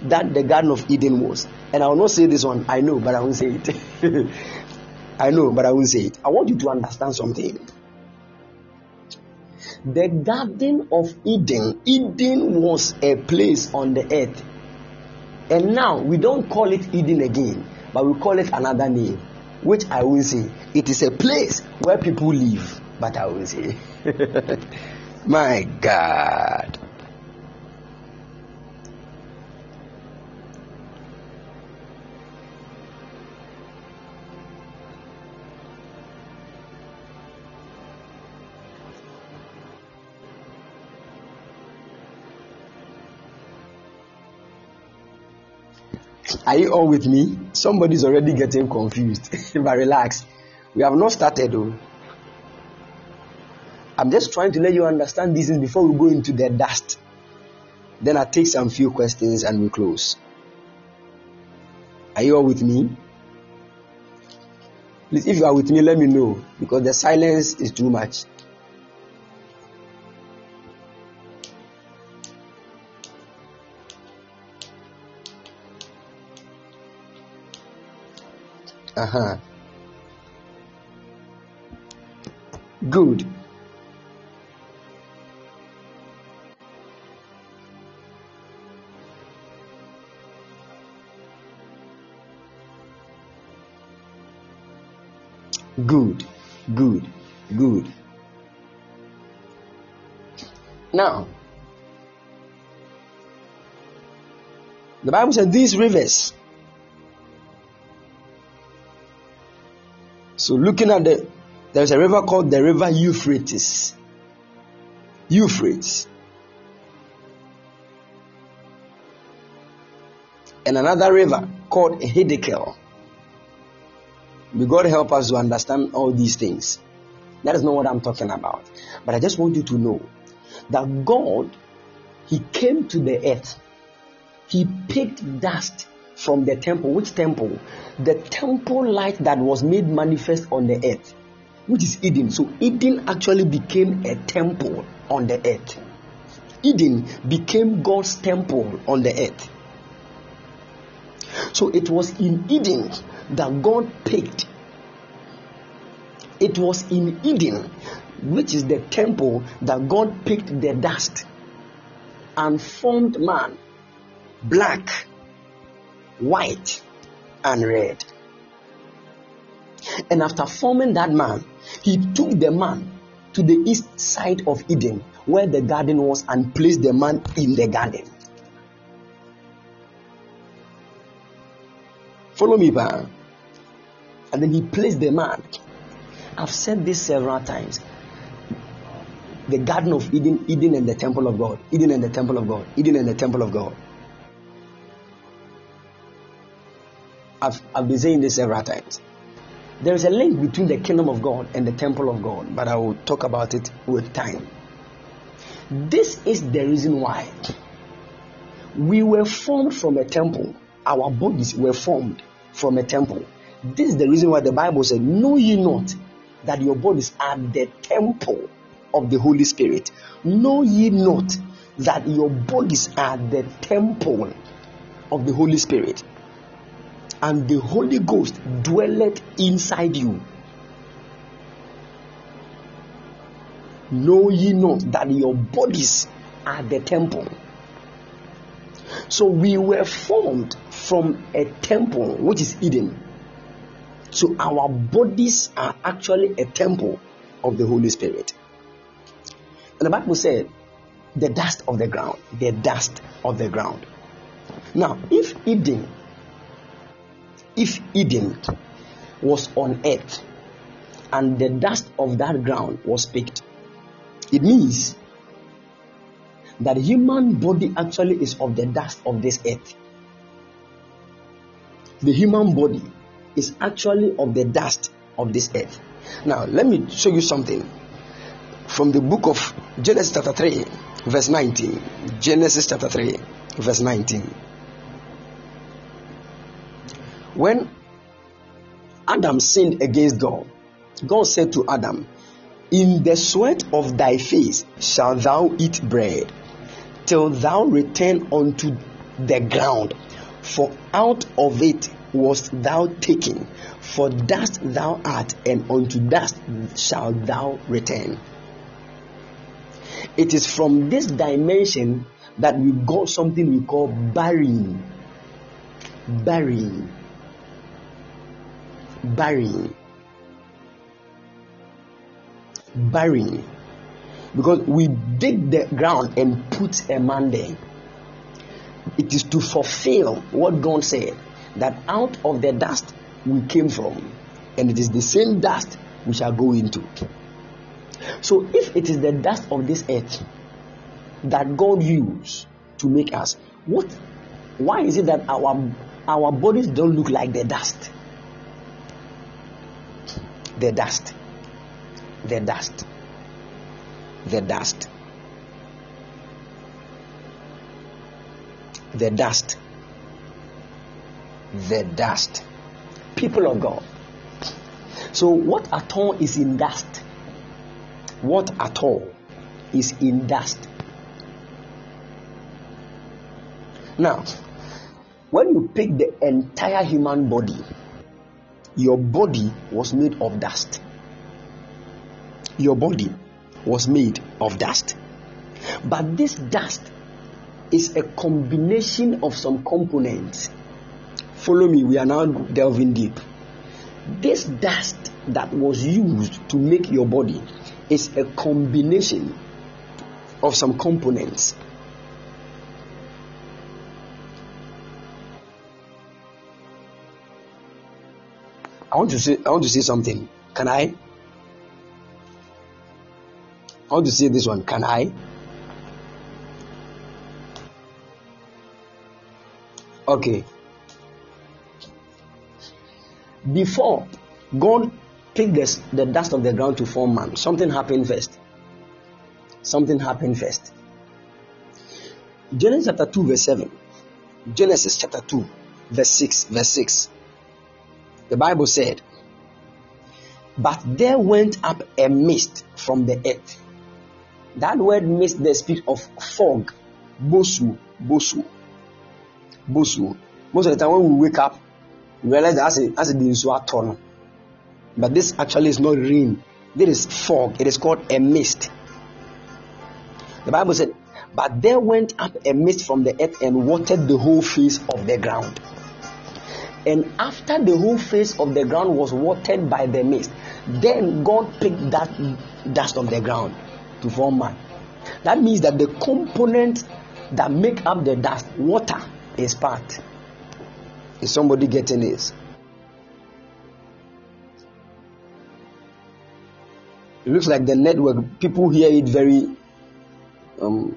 that the Garden of Eden was. And I will not say this one, I know, but I won't say it. I know, but I won't say it. I want you to understand something. The Garden of Eden, Eden was a place on the earth. And now we don't call it Eden again, but we call it another name, which I will say it is a place where people live, but I will say, my God. Are you all with me? Somebody's already getting confused. but relax. We have not started though. I'm just trying to let you understand these things before we go into the dust. Then I take some few questions and we close. Are you all with me? Please, if you are with me, let me know because the silence is too much. Uh huh. Good. Good. Good. Good. Now, the Bible says these rivers. So, looking at the, there's a river called the River Euphrates. Euphrates. And another river called Hiddekel. May God help us to understand all these things. That is not what I'm talking about. But I just want you to know that God, He came to the earth. He picked dust from the temple. Which temple? The temple light that was made manifest on the earth, which is Eden. So Eden actually became a temple on the earth. Eden became God's temple on the earth. So it was in Eden that God picked. It was in Eden, which is the temple, that God picked the dust and formed man black, white, and red. And after forming that man, he took the man to the east side of Eden, where the garden was, and placed the man in the garden. Follow me, ba. And then he placed the man. I've said this several times. The Garden of Eden, Eden and the Temple of God, Eden and the Temple of God, Eden and the Temple of God. I've, I've been saying this several times. There is a link between the kingdom of God and the temple of God, but I will talk about it with time. This is the reason why we were formed from a temple our bodies were formed from a temple. This is the reason why the Bible said, Know ye not that your bodies are the temple of the Holy Spirit? Know ye not that your bodies are the temple of the Holy Spirit? And the Holy Ghost dwelleth inside you. Know ye not that your bodies are the temple? So we were formed from a temple, which is Eden. So our bodies are actually a temple of the Holy Spirit. And the Bible said, the dust of the ground, the dust of the ground. Now, if Eden, if Eden was on earth and the dust of that ground was picked, it means that human body actually is of the dust of this earth the human body is actually of the dust of this earth. Now, let me show you something from the book of Genesis, chapter 3, verse 19. Genesis, chapter 3, verse 19. When Adam sinned against God, God said to Adam, In the sweat of thy face shalt thou eat bread, till thou return unto the ground, for out of it wast thou taken, for dust thou art, and unto dust shalt thou return. It is from this dimension that we got something we call burying. Burying. Burying. Burying. Because we dig the ground and put a man there. It is to fulfill what God said that out of the dust we came from, and it is the same dust we shall go into. So, if it is the dust of this earth that God used to make us, what? Why is it that our our bodies don't look like the dust? The dust, the dust, the dust, the dust the dust. People of God. So, what at all is in dust? What at all is in dust? Now, when you pick the entire human body, your body was made of dust. Your body was made of dust. But this dust is a combination of some components. Follow me, we are now delving deep. This dust that was used to make your body is a combination of some components. I want to say I want to say something. Can I? I want to say this one. Can I? Okay. Before God picked this, the dust of the ground to form man, something happened first. Something happened first. Genesis chapter 2, verse 7. Genesis chapter 2, verse 6. Verse 6. The Bible said, But there went up a mist from the earth. That word mist, the spirit of fog, bosu, bosu, bosu. Most of the time when we wake up, we realize that as a, as a nsuo But this actually is not rain. This is fog. It is called a mist. The Bible said, But there went up a mist from the earth and watered the whole face of the ground. And after the whole face of the ground was watered by the mist, then God picked that dust of the ground to form man. That means that the components that make up the dust, water, is part. Is somebody getting this? It looks like the network, people hear it very um,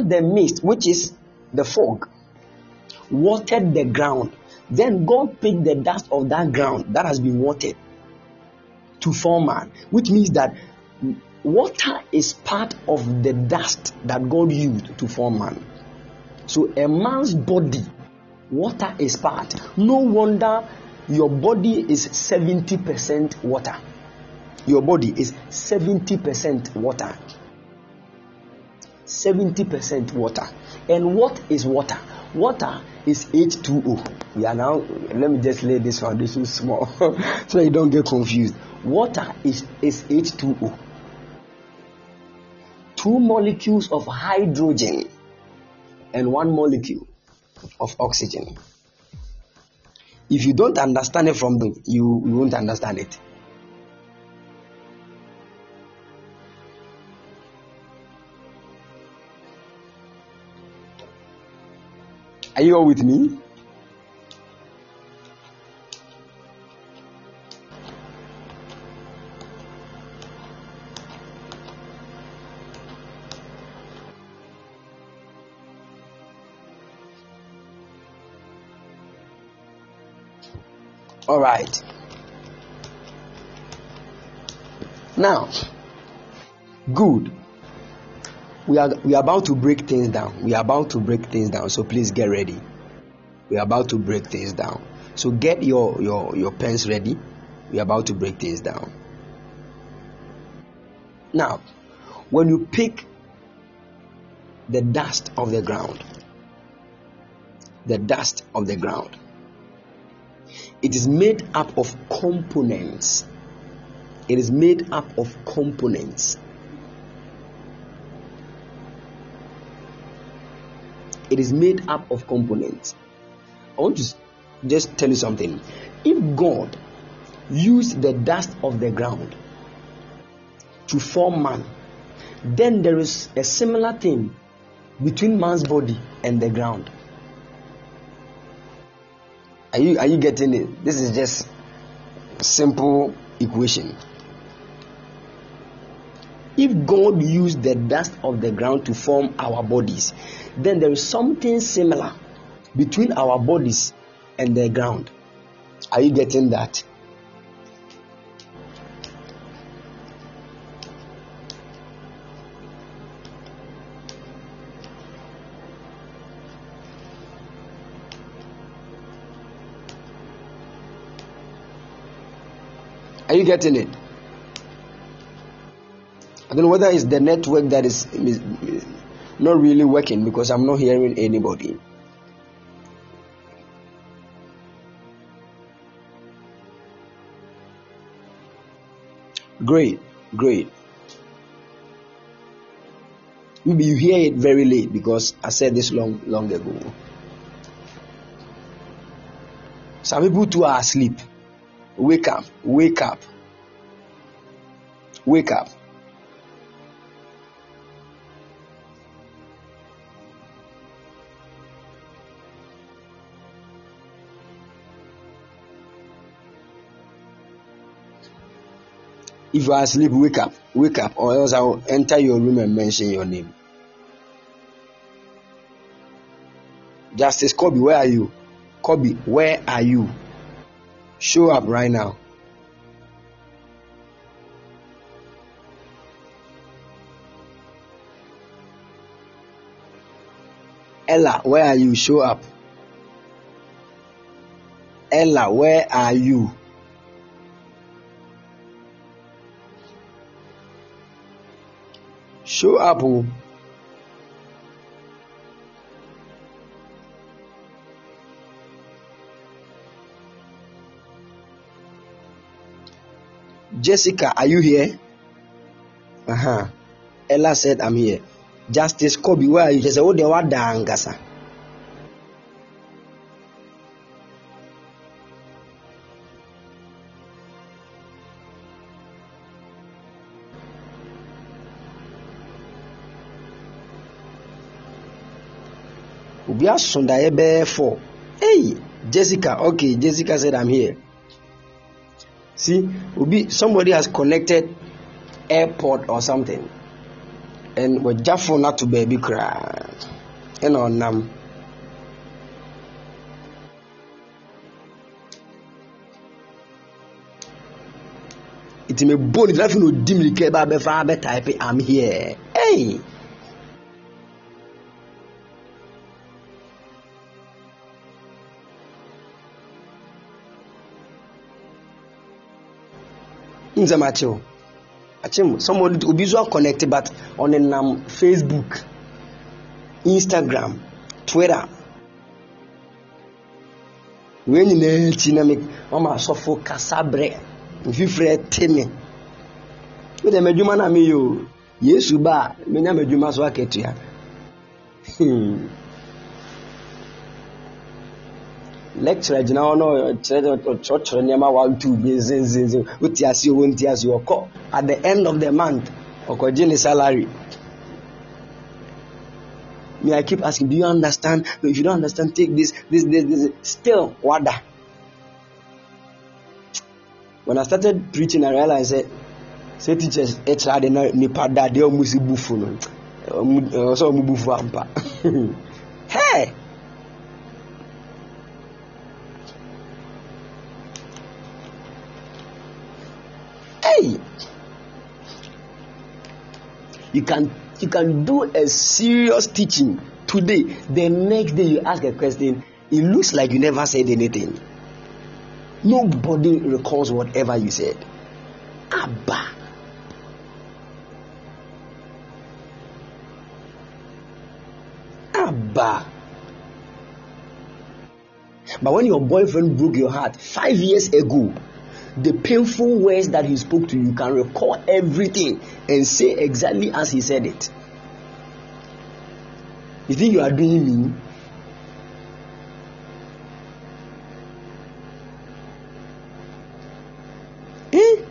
the mist, which is the fog, watered the ground, then God picked the dust of that ground that has been watered to form man, which means that water is part of the dust that God used to form man. So a man's body, water is part. No wonder your body is 70% water. Your body is 70% water. 70% water. And what is water? Water is H2O. We are now, let me just lay this foundation small so you don't get confused. Water is, is H2O. Two molecules of hydrogen and one molecule of oxygen. If you don't understand it from the, you, you won't understand it. Are you all with me? All right. Now, good we are we are about to break things down. We are about to break things down. So please get ready. We are about to break things down. So get your your your pens ready. We are about to break things down. Now, when you pick the dust of the ground, the dust of the ground, it is made up of components. It is made up of components. It is made up of components. I want to just tell you something. If God used the dust of the ground to form man, then there is a similar thing between man's body and the ground. Are you are you getting it? This is just simple equation. If God used the dust of the ground to form our bodies, then there is something similar between our bodies and the ground. Are you getting that? Are you getting it? I don't know whether it's the network that is, not really working because I'm not hearing anybody. Great, great. Maybe you hear it very late because I said this long long ago. Some people too are asleep. Wake up, wake up, wake up. If you are asleep, wake up, wake up, or else I will enter your room and mention your name. Justice Kobe, where are you? Kobe, where are you? Show up right now. Ella, where are you? Show up. Ella, where are you? Up. Oh. Jessica, are you here? Uh huh. Ella said, I'm here. Justice Kobe, where are you? She said, Oh, they were dangasa. Obi aso daeɛ bɛyɛ four. Hey jessica. Okay jessica said i'm here. See obi somebody has connected airport or something. And wɔgya phone ato baabi koraa ɛna ɔnam nti mebɔ ne trafi na odi mirika ba bɛfa bɛtype i'm here. Hey nsɛm akyew akyem somebody obi nso connect but ɔnenam facebook instagram twitter. Wei nyinaa akyi na me mama asɔfo kasa brɛ mfifirɛ te me. Me dɛ m'adwuma na meyɛ o yesu ba a menya m'adwuma so akatua hmm. Lecturer gyina hɔ no ɔkyerɛkyerɛ nneɛma one two bi nzenzenzen wote ase o wonte ase ɔkɔ at the end of the month ɔkɔgye ne salary. Me i keep asking do you understand? No if you don't understand take this this this this. Still wada. When i started preaching i realized say say teachers ɛkyerɛ na nipa bufu eh, hey. Hey, you can you can do a serious teaching today. The next day you ask a question, it looks like you never said anything. Nobody recalls whatever you said. Abba. Abba. But when your boyfriend broke your heart five years ago, the painful words that he spoke to you, you can recall everything and say exactly as he said it. You think you are doing me? Eh?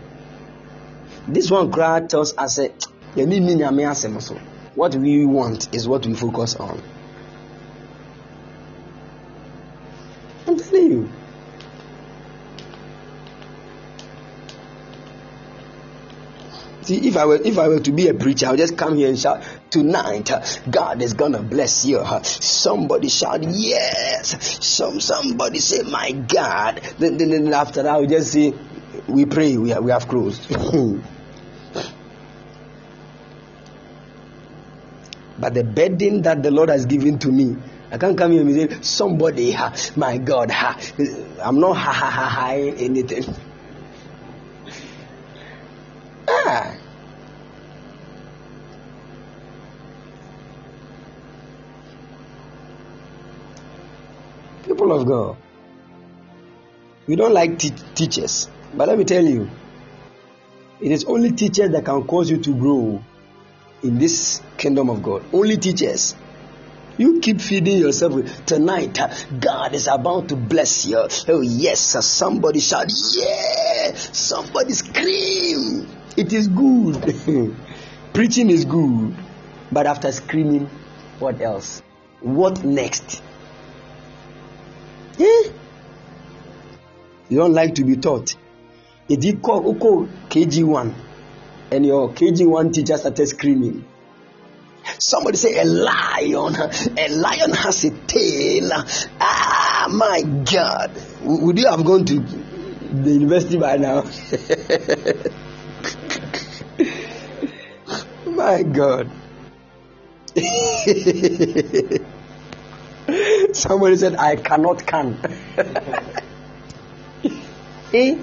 This one crowd tells us, what we want is what we focus on. See, if I were if I were to be a preacher, I would just come here and shout, Tonight, uh, God is gonna bless you. Uh, somebody shout, Yes. Some somebody say, My God. Then, then, then after that, I would just say, We pray, we have, we have closed. but the burden that the Lord has given to me, I can't come here and say, Somebody, ha, my God, ha. I'm not ha ha ha ha anything. People of God, we don't like te- teachers, but let me tell you, it is only teachers that can cause you to grow in this kingdom of God. Only teachers. You keep feeding yourself tonight. uh, God is about to bless you. Oh, yes. uh, Somebody shout, Yeah. Somebody scream. It is good. Preaching is good. But after screaming, what else? What next? Eh? You don't like to be taught. If you call Uko KG1 and your KG1 teacher started screaming, Somebody say a lion, a lion has a tail. Ah, my God. Would you have gone to the university by now? my God. Somebody said, I cannot can. eh?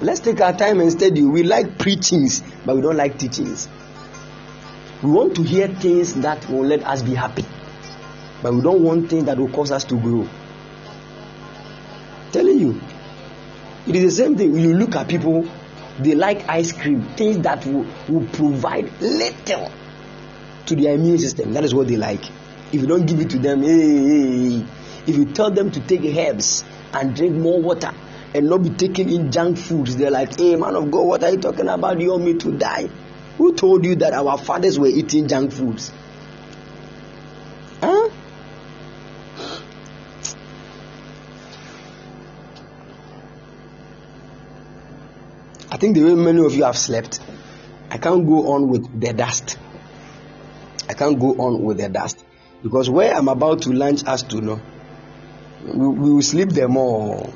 Let's take our time and study. We like preachings, but we don't like teachings. We want to hear things that will let us be happy, but we don't want things that will cause us to grow. Telling you, it is the same thing. When you look at people, they like ice cream, things that will, will provide little to their immune system. That is what they like. If you don't give it to them, hey, hey, hey. if you tell them to take herbs and drink more water and not be taking in junk foods, they're like, hey, man of God, what are you talking about? You want me to die? Who told you that our fathers were eating junk foods? Huh? I think the way many of you have slept, I can't go on with the dust. I can't go on with the dust because where I'm about to launch us to know, we, we will sleep them all.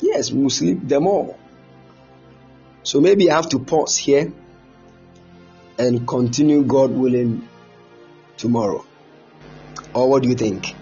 Yes, we will sleep them all. So maybe I have to pause here and continue, God willing, tomorrow. Or what do you think?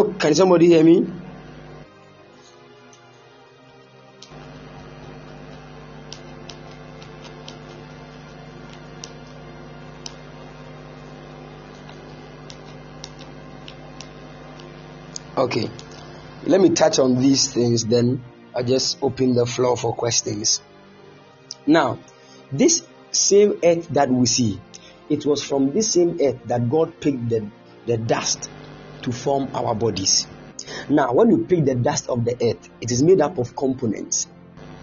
You? Can somebody hear me? Okay. Let me touch on these things, then I just open the floor for questions. Now, this same earth that we see, it was from this same earth that God picked the, the dust to form our bodies. Now, when you pick the dust of the earth, it is made up of components.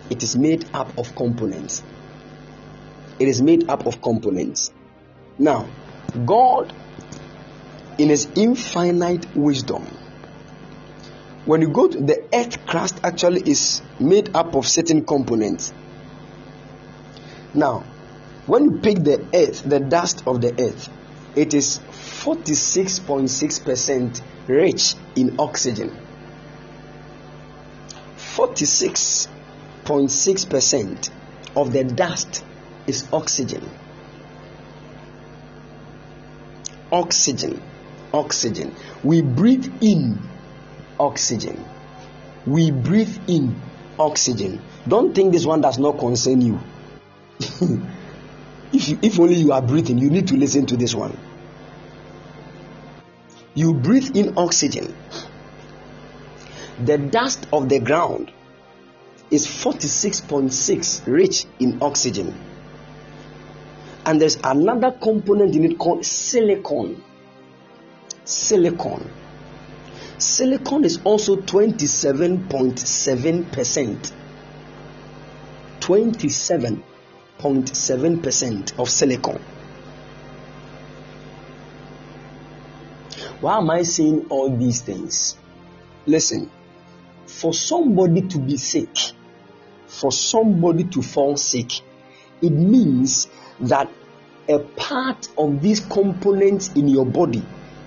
It is made up of components. It is made up of components. Now, God, in His infinite wisdom, when you go to the earth crust, actually is made up of certain components. Now, when you pick the earth, the dust of the earth, it is 46.6% rich in oxygen. 46.6% of the dust is oxygen. Oxygen. Oxygen. We breathe in oxygen. We breathe in oxygen. Don't think this one does not concern you. if, you, if only you are breathing, you need to listen to this one. You breathe in oxygen. The dust of the ground is 46.6 rich in oxygen. And there's another component in it called silicon. Silicon. Silicon is also 27.7%. 27.7% of silicon. Why am I saying all these things? Listen, for somebody to be sick, for somebody to fall sick, it means that a part of these components in your body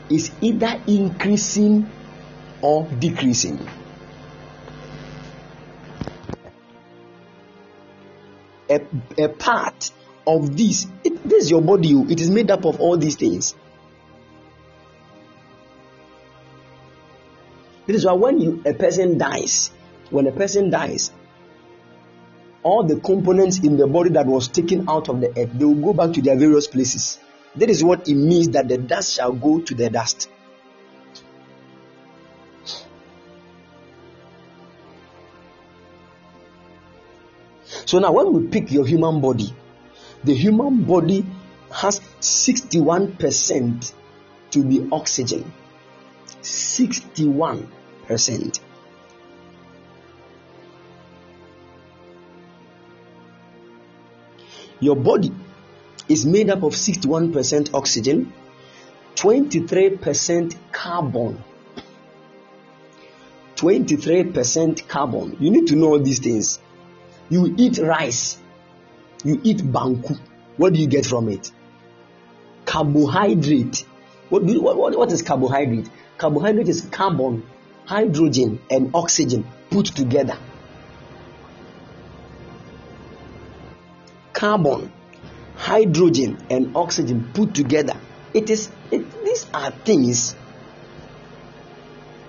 is either increasing or decreasing. A, a part of this, it, this is your body, oh. it is made up of all these things. This is why when you, a person dies, when a person dies, all the components in the body that was taken out of the earth, they will go back to their various places. That is what it means that the dust shall go to the dust. So now, when we pick your human body, the human body has 61% to be oxygen. 61%. Your body is made up of 61% oxygen, 23% carbon. 23% carbon. You need to know all these things. You eat rice, you eat banku. What do you get from it? Carbohydrate. What, you, what, what is carbohydrate? Carbohydrate is carbon, hydrogen, and oxygen put together. carbon, hydrogen, and oxygen put together. It is it, these are things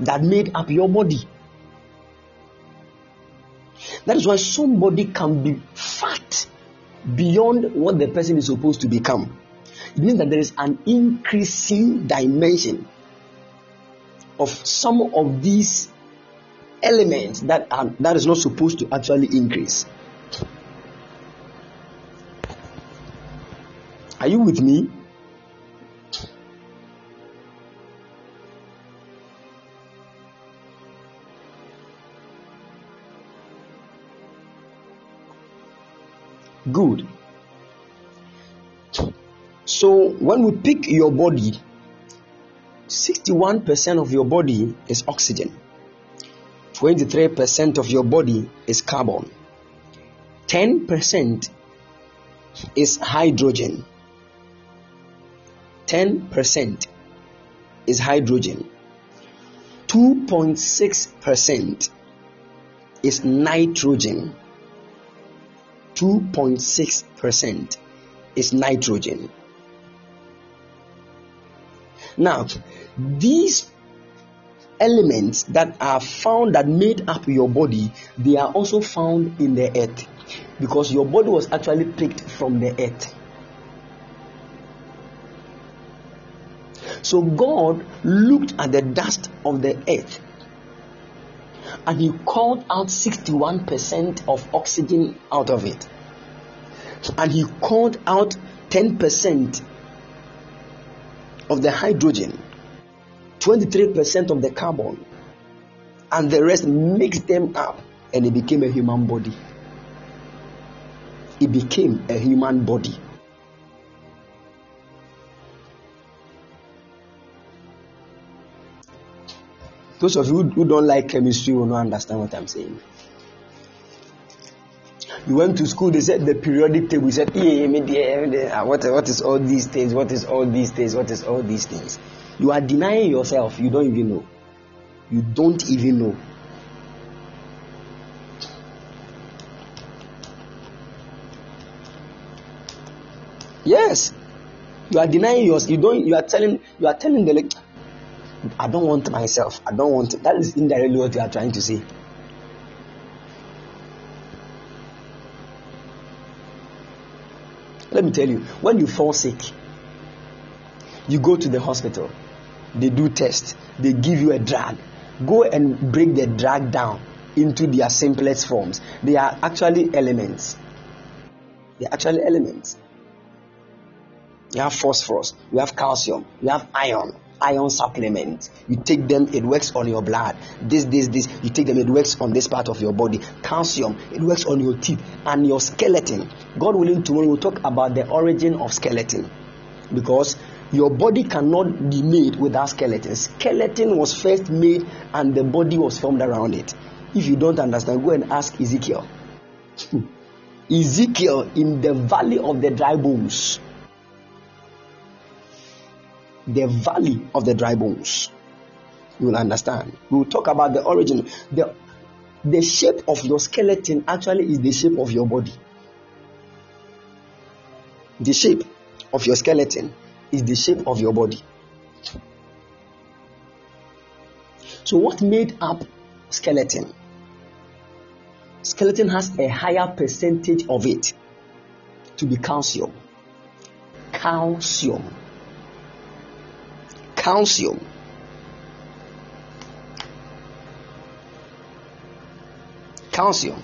that made up your body. That is why somebody can be fat beyond what the person is supposed to become. It means that there is an increasing dimension of some of these elements that are that is not supposed to actually increase. Are you with me? Good. So when we pick your body, 61% of your body is oxygen, 23% of your body is carbon, 10% is hydrogen, 10% is hydrogen, 2.6% is nitrogen, 2.6% is nitrogen. Now, these elements that are found that made up your body, they are also found in the earth because your body was actually picked from the earth. So God looked at the dust of the earth and he called out 61% of oxygen out of it. And he called out 10% of the hydrogen, 23% of the carbon, and the rest mixed them up and it became a human body. It became a human body. Those of you who don't like chemistry will not understand what I'm saying. You went to school, they said the periodic table. You said, what, what is all these things? What is all these things? What is all these things? You are denying yourself. You don't even know. You don't even know. Yes, you are denying yourself. You don't. You are telling. You are telling the I don't want myself. I don't want. That is indirectly what you are trying to say. Let me tell you, when you fall sick, you go to the hospital, they do tests, they give you a drug. Go and break the drug down into their simplest forms. They are actually elements. They are actually elements. You have phosphorus, you have calcium, you have iron, iron supplement. You take them, it works on your blood. This, this, this, you take them, it works on this part of your body. Calcium, it works on your teeth and your skeleton. God willing, tomorrow we'll talk about the origin of skeleton because your body cannot be made without skeleton. Skeleton was first made and the body was formed around it. If you don't understand, go and ask Ezekiel. Ezekiel in the valley of the dry bones. The valley of the dry bones. You will understand. We will talk about the origin. The, the shape of your skeleton actually is the shape of your body. The shape of your skeleton is the shape of your body. So, what made up skeleton? Skeleton has a higher percentage of it to be calcium. Calcium. Calcium. Calcium.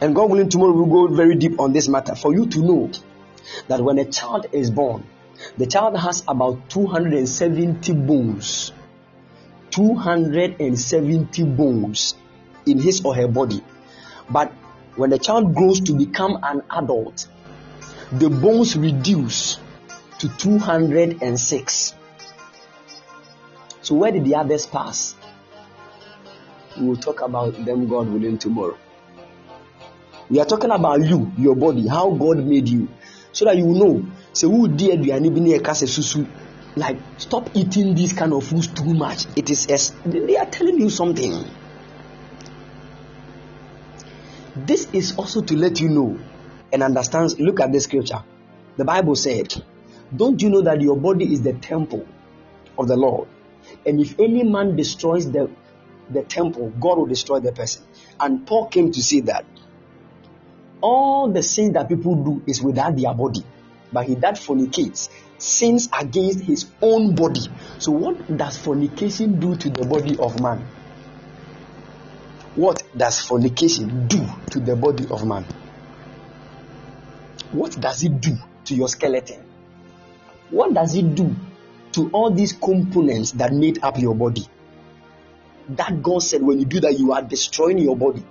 And God willing, tomorrow we'll go very deep on this matter for you to know that when a child is born, the child has about 270 bones. 270 bones in his or her body. But when the child grows to become an adult, the bones reduce to 206. So, where did the others pass? We will talk about them, God willing, tomorrow. We are talking about you, your body, how God made you, so that you know. So, who did you susu? Like, stop eating these kind of foods too much. It is, as they are telling you something. This is also to let you know and understand. Look at this scripture. The Bible said, Don't you know that your body is the temple of the Lord? And if any man destroys the, the temple, God will destroy the person. And Paul came to say that all the sins that people do is without their body, but he that fornicates sins against his own body. So, what does fornication do to the body of man? What does fornication do to the body of man? What does it do to your skeleton? What does it do to all these components that made up your body? That God said when you do that, you are destroying your body.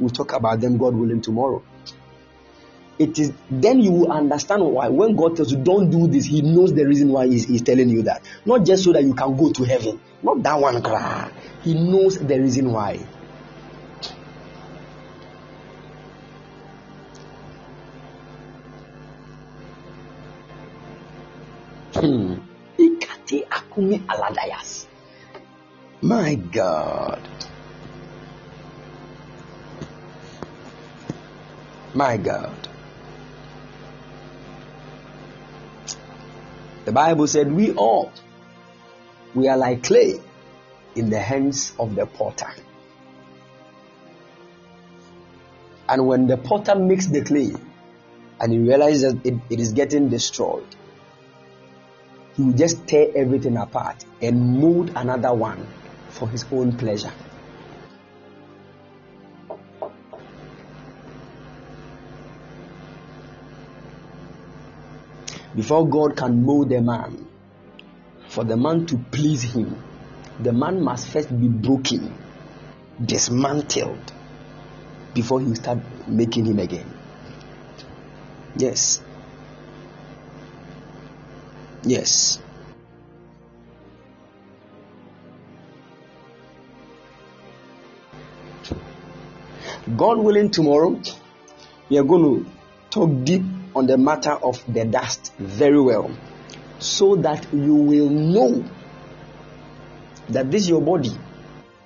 We'll talk about them, God willing, tomorrow. It is then you will understand why when God tells you don't do this, He knows the reason why He's, he's telling you that. Not just so that you can go to heaven. Not that one cry. He knows the reason why. Hmm. My God. My God. The Bible said, We all, we are like clay in the hands of the potter. And when the potter makes the clay and he realizes that it, it is getting destroyed, he will just tear everything apart and mold another one for his own pleasure. Before God can mold a man, for the man to please him, the man must first be broken, dismantled, before he start making him again. Yes. Yes. God willing, tomorrow we are going to talk deep on the matter of the dust very well so that you will know that this your body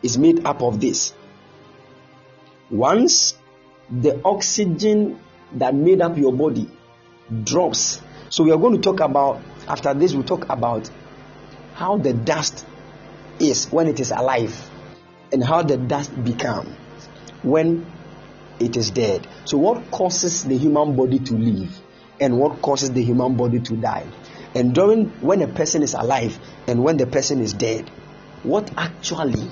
is made up of this. Once the oxygen that made up your body drops, so we are going to talk about after this, we'll talk about how the dust is when it is alive and how the dust becomes when it is dead. So, what causes the human body to live and what causes the human body to die? And during when a person is alive and when the person is dead, what actually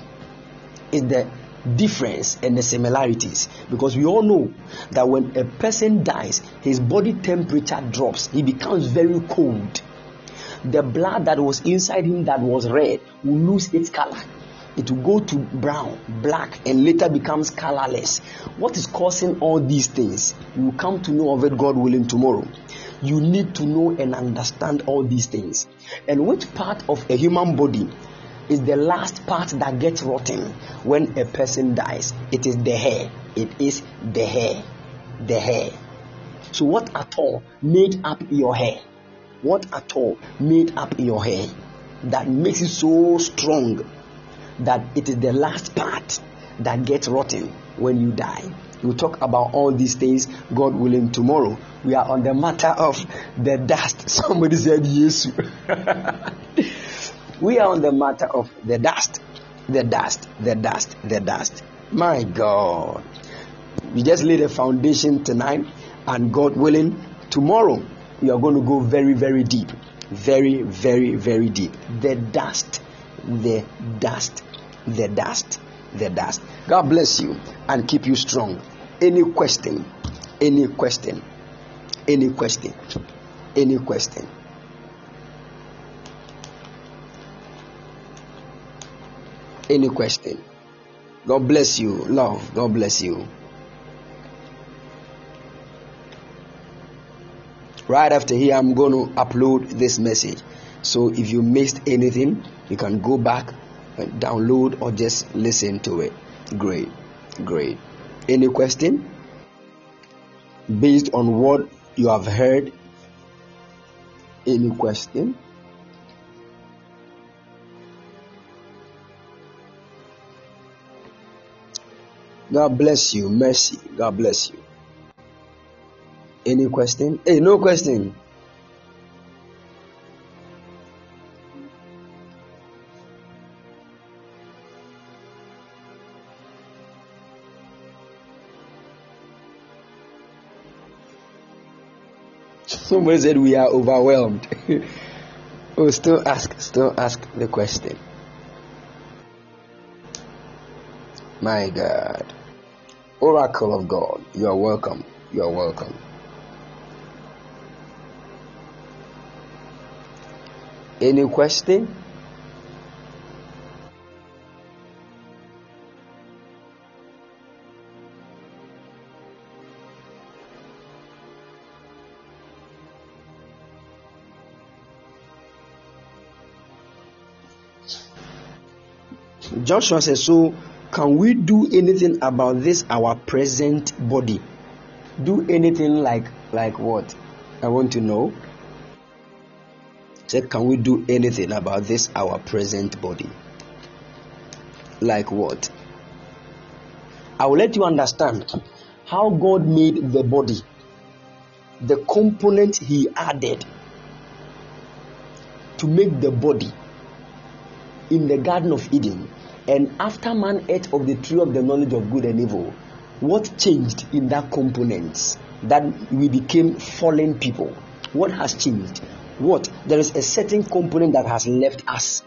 is the difference and the similarities? Because we all know that when a person dies, his body temperature drops, he becomes very cold the blood that was inside him that was red will lose its color. It will go to brown, black, and later becomes colorless. What is causing all these things? You will come to know of it, God willing, tomorrow. You need to know and understand all these things. And which part of a human body is the last part that gets rotten when a person dies. It is the hair. It is the hair. The hair. So, what at all made up your hair? What at all made up your hair that makes it so strong that it is the last part that gets rotten when you die? We'll talk about all these things, God willing, tomorrow. We are on the matter of the dust. Somebody said yes. we are on the matter of the dust. The dust, the dust, the dust. My God. We just laid a foundation tonight, and God willing, tomorrow we are going to go very, very deep. Very, very, very deep. The dust, the dust, the dust, the dust. God bless you and keep you strong. Any question? Any question? Any question? Any question? Any question? God bless you. Love. God bless you. Right after here, I'm going to upload this message. So if you missed anything, you can go back download or just listen to it. Great. Great. Any question? Based on what you have heard? Any question? God bless you. Mercy. God bless you. Any question? Hey, no question. Somebody said we are overwhelmed. oh, still ask, still ask the question. My God. Oracle of God, you are welcome. You are welcome. Any question? Joshua says, So can we do anything about this our present body? Do anything like like what? I want to know. Said, can we do anything about this our present body? Like what? I will let you understand how God made the body, the component He added to make the body in the Garden of Eden. And after man ate of the tree of the knowledge of good and evil, what changed in that component that we became fallen people? What has changed? What? There is a certain component that has left us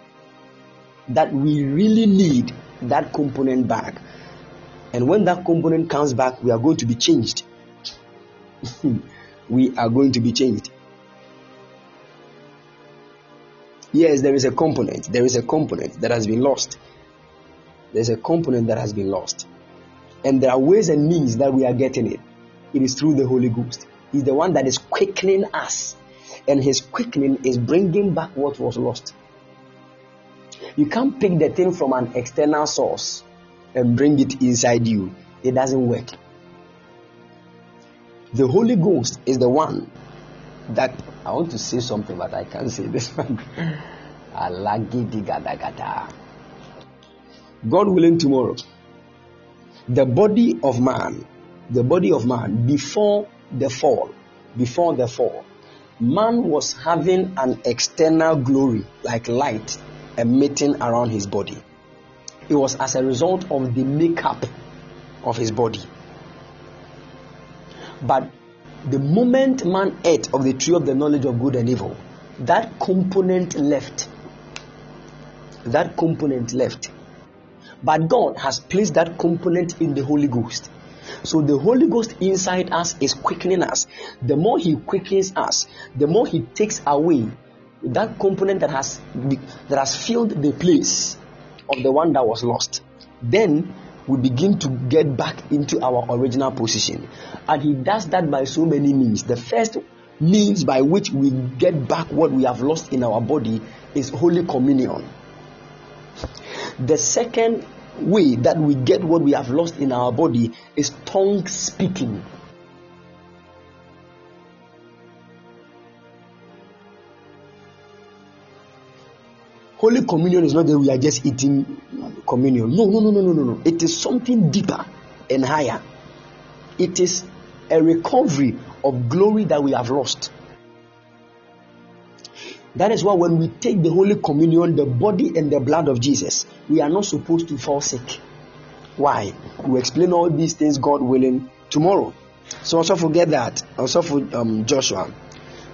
that we really need that component back. And when that component comes back, we are going to be changed. we are going to be changed. Yes, there is a component. There is a component that has been lost. There's a component that has been lost. And there are ways and means that we are getting it. It is through the Holy Ghost. He's the one that is quickening us. And his quickening is bringing back what was lost. You can't pick the thing from an external source and bring it inside you. It doesn't work. The Holy Ghost is the one that I want to say something, but I can't say this one. God willing, tomorrow, the body of man, the body of man before the fall, before the fall, man was having an external glory like light emitting around his body. It was as a result of the makeup of his body. But the moment man ate of the tree of the knowledge of good and evil, that component left. That component left. But God has placed that component in the Holy Ghost. So the Holy Ghost inside us is quickening us. The more He quickens us, the more He takes away that component that has that has filled the place of the one that was lost. Then we begin to get back into our original position. And He does that by so many means. The first means by which we get back what we have lost in our body is Holy Communion. The second way that we get what we have lost in our body is tongue speaking. Holy Communion is not that we are just eating communion. No, no, no, no, no, no, no. It is something deeper and higher. It is a recovery of glory that we have lost. That is why when we take the Holy Communion, the body and the blood of Jesus, we are not supposed to fall sick. Why? We'll explain all these things, God willing, tomorrow. So also forget that. Also for um, Joshua.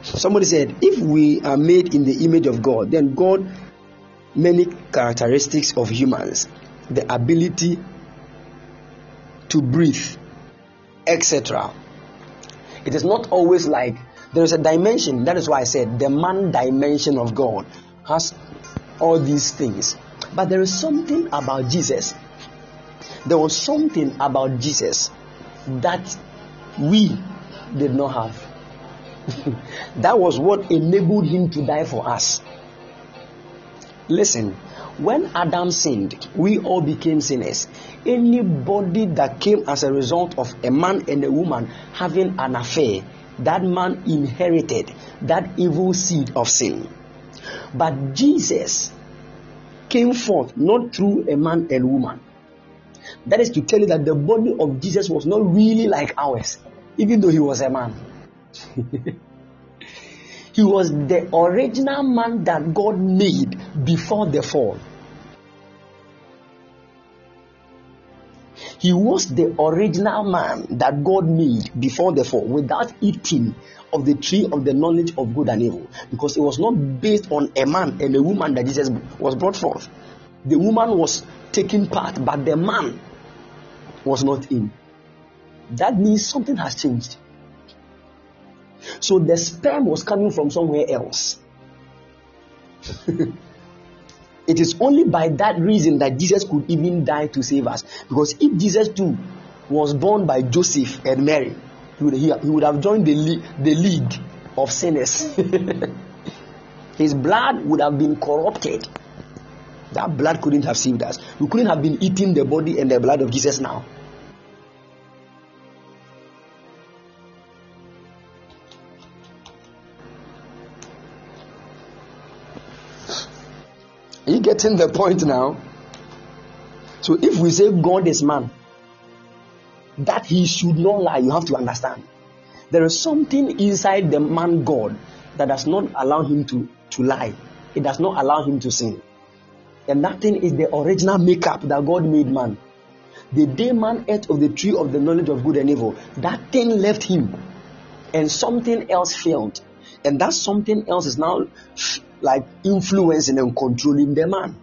Somebody said, if we are made in the image of God, then God many characteristics of humans the ability to breathe, etc. It is not always like there is a dimension. That is why I said the man dimension of God has all these things. But there is something about Jesus. There was something about Jesus that we did not have. that was what enabled him to die for us. Listen, when Adam sinned, we all became sinners. Anybody that came as a result of a man and a woman having an affair, that man inherited that evil seed of sin. But Jesus came forth not through a man and woman. That is to tell you that the body of Jesus was not really like ours, even though he was a man. He was the original man that God made before the fall. He was the original man that God made before the fall without eating of the tree of the knowledge of good and evil because it was not based on a man and a woman that Jesus was brought forth. The woman was taking part, but the man was not in. That means something has changed. So the sperm was coming from somewhere else. it is only by that reason that Jesus could even die to save us. Because if Jesus too was born by Joseph and Mary, he would, he, he would have joined the, the league of sinners. His blood would have been corrupted. That blood couldn't have saved us. We couldn't have been eating the body and the blood of Jesus now. Are you getting the point now? So if we say God is man, that he should not lie, you have to understand. There is something inside the man God that does not allow him to, to lie. It does not allow him to sin. And that thing is the original makeup that God made man. The day man ate of the tree of the knowledge of good and evil, that thing left him. And something else failed. And that something else is now like influencing and controlling the man.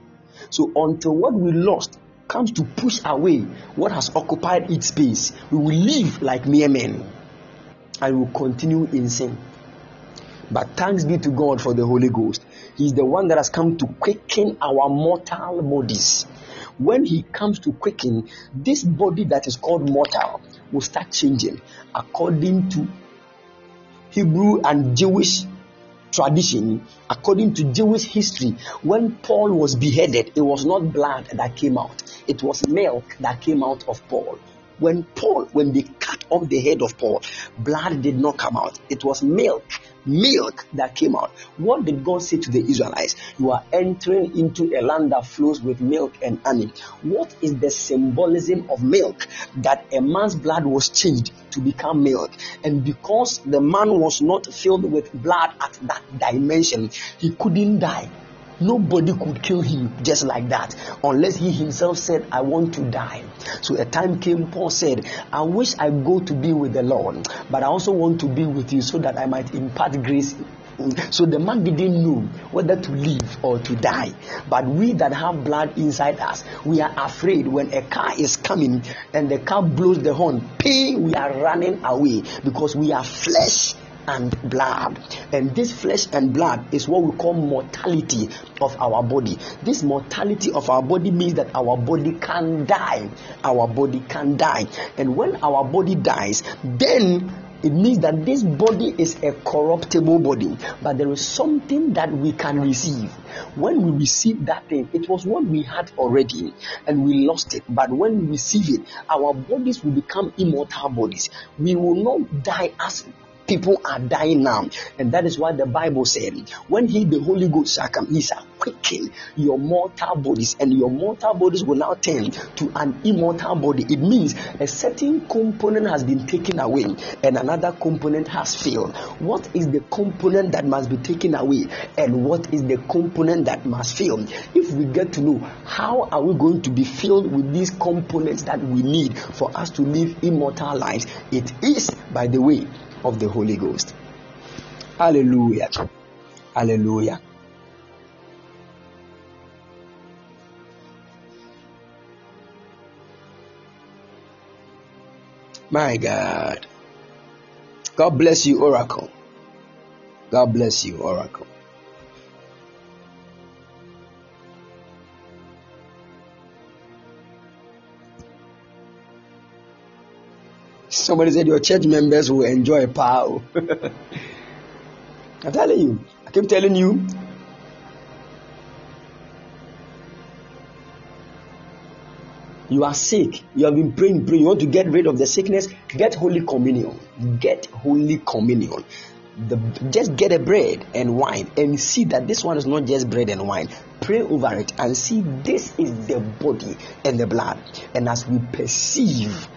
So until what we lost comes to push away what has occupied its space, we will live like mere men and will continue in sin. But thanks be to God for the Holy Ghost. He's the one that has come to quicken our mortal bodies. When He comes to quicken, this body that is called mortal will start changing according to Hebrew and Jewish tradition, according to Jewish history, when Paul was beheaded, it was not blood that came out, it was milk that came out of Paul. When Paul, when they cut off the head of Paul, blood did not come out, it was milk milk that came out. What did God say to the Israelites? You are entering into a land that flows with milk and honey. What is the symbolism of milk? That a man's blood was changed to become milk. And because the man was not filled with blood at that dimension, he couldn't die. Nobody could kill him just like that unless he himself said, I want to die. So a time came, Paul said, I wish I go to be with the Lord, but I also want to be with you so that I might impart grace so the man didn't know whether to live or to die. But we that have blood inside us, we are afraid when a car is coming and the car blows the horn, pain, we are running away because we are flesh and blood. And this flesh and blood is what we call mortality of our body. This mortality of our body means that our body can die. Our body can die. And when our body dies, then it means that this body is a corruptible body, but there is something that we can receive. When we receive that thing, it was what we had already and we lost it. But when we receive it, our bodies will become immortal bodies. We will not die as people are dying now. And that is why the Bible said, when He, the Holy Ghost, shall come, He shall quicken your mortal bodies, and your mortal bodies will now turn to an immortal body. It means a certain component has been taken away, and another component has failed. What is the component that must be taken away, and what is the component that must fail? If we get to know how are we going to be filled with these components that we need for us to live immortal lives, it is by the way of the Holy Ghost. Hallelujah. Hallelujah. My God. God bless you, Oracle. God bless you, Oracle. Somebody said your church members will enjoy power. I'm telling you. I keep telling you. You are sick. You have been praying, praying. You want to get rid of the sickness. Get Holy Communion. Get Holy Communion. The, just get a bread and wine and see that this one is not just bread and wine. Pray over it and see this is the body and the blood. And as we perceive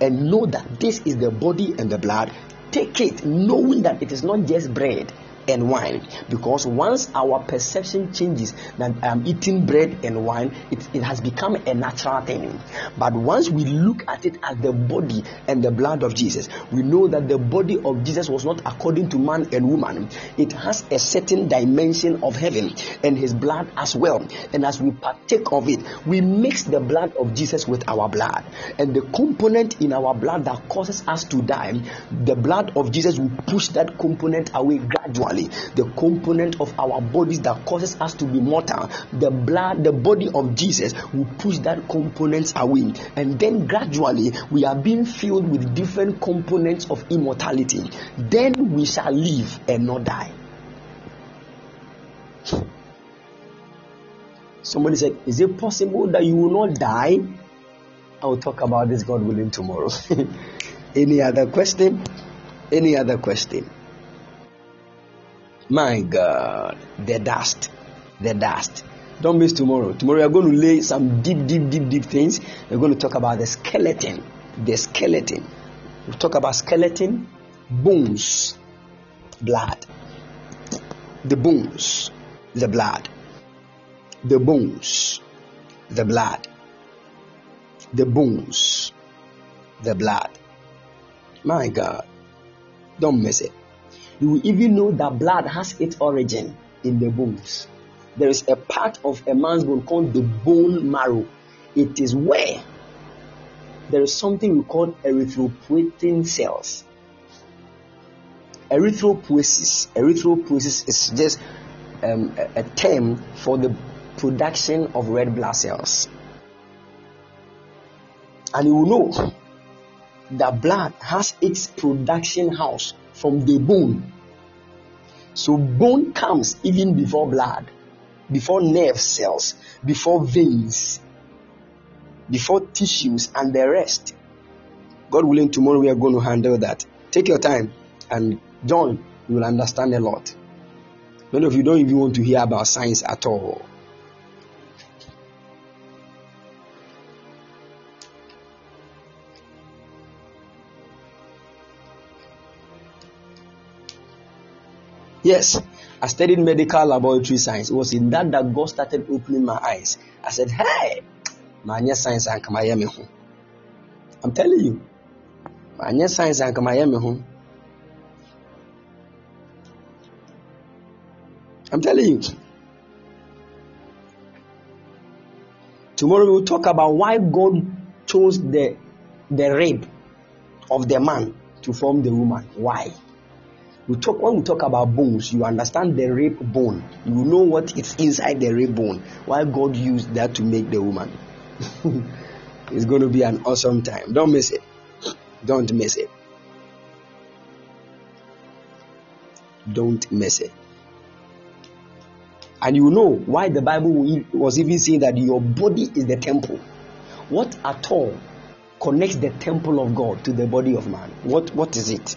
and know that this is the body and the blood, take it knowing that it is not just bread and wine because once our perception changes that I'm um, eating bread and wine, it, it has become a natural thing. But once we look at it as the body and the blood of Jesus, we know that the body of Jesus was not according to man and woman, it has a certain dimension of heaven and his blood as well. And as we partake of it, we mix the blood of Jesus with our blood, and the component in our blood that causes us to die, the blood of Jesus will push that component away gradually the component of our bodies that causes us to be mortal the blood the body of jesus will push that component away. And then gradually we are being filled with different components of immortality. Then we shall live and not die. Somebody said is it possible that you will not die? I will talk about this god willing tomorrow. Any other question? Any other question my God, the dust, the dust. Don't miss tomorrow. Tomorrow we are going to lay some deep, deep, deep, deep things. We're going to talk about the skeleton. The skeleton. We'll talk about skeleton, bones, blood. The bones, the blood. The bones, the blood. The bones, the blood. My God. Don't miss it. You will even know that blood has its origin in the bones. There is a part of a man's bone called the bone marrow. It is where there is something we call erythropoietin cells. Erythropoiesis. Erythropoiesis is just um, a, a term for the production of red blood cells. And you will know that blood has its production house from the bone. So bone comes even before blood, before nerve cells, before veins, before tissues and the rest. God willing, tomorrow we are going to handle that. Take your time and John, you will understand a lot. Many of you don't even want to hear about science at all. Yes, I studied medical laboratory science. It was in that that God started opening my eyes. I said, Hey, my science and come me home. I'm telling you, my science and come me home. I'm telling you. Tomorrow we will talk about why God chose the the rib of the man to form the woman. Why? We talk when we talk about bones, you understand the rib bone. You know what is inside the rib bone. Why God used that to make the woman. it's going to be an awesome time. Don't miss it. Don't miss it. Don't miss it. And you know why the Bible was even saying that your body is the temple. What at all connects the temple of God to the body of man? What what is it?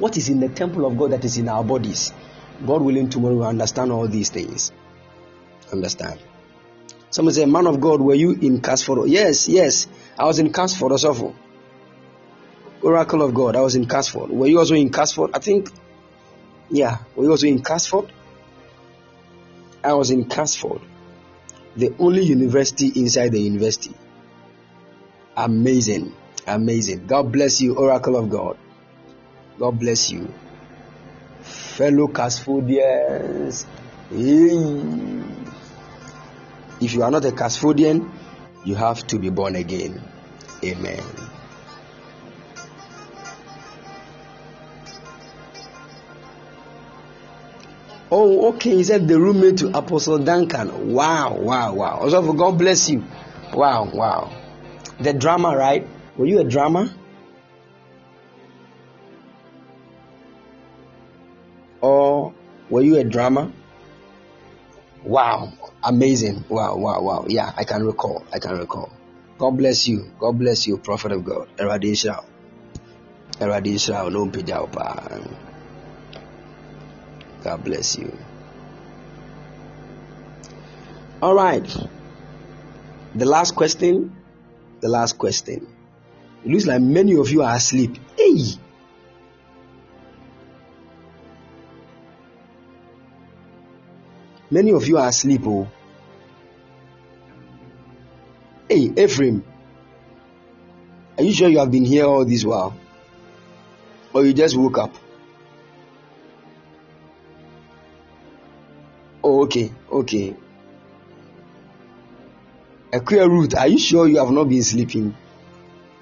What is in the temple of God that is in our bodies? God willing, tomorrow we understand all these things. Understand? Someone say, Man of God, were you in Casford? Yes, yes. I was in Casford, also. Oracle of God, I was in Casford. Were you also in Casford? I think, yeah. Were you also in Casford? I was in Casford, the only university inside the university. Amazing, amazing. God bless you, Oracle of God. God bless you, fellow Casfordians. If you are not a Casfordian, you have to be born again. Amen. Oh, okay. He said the roommate to Apostle Duncan. Wow, wow, wow. Also, God bless you. Wow, wow. The drama, right? Were you a drama? Were you a drama? Wow, amazing. Wow, wow, wow. Yeah, I can recall. I can recall. God bless you. God bless you, prophet of God. God bless you. All right. The last question. The last question. It looks like many of you are asleep. Hey. Many of you are asleep. Oh. Hey, Ephraim. Are you sure you have been here all this while? Or you just woke up? Oh, okay, okay. Aquia Root, are you sure you have not been sleeping?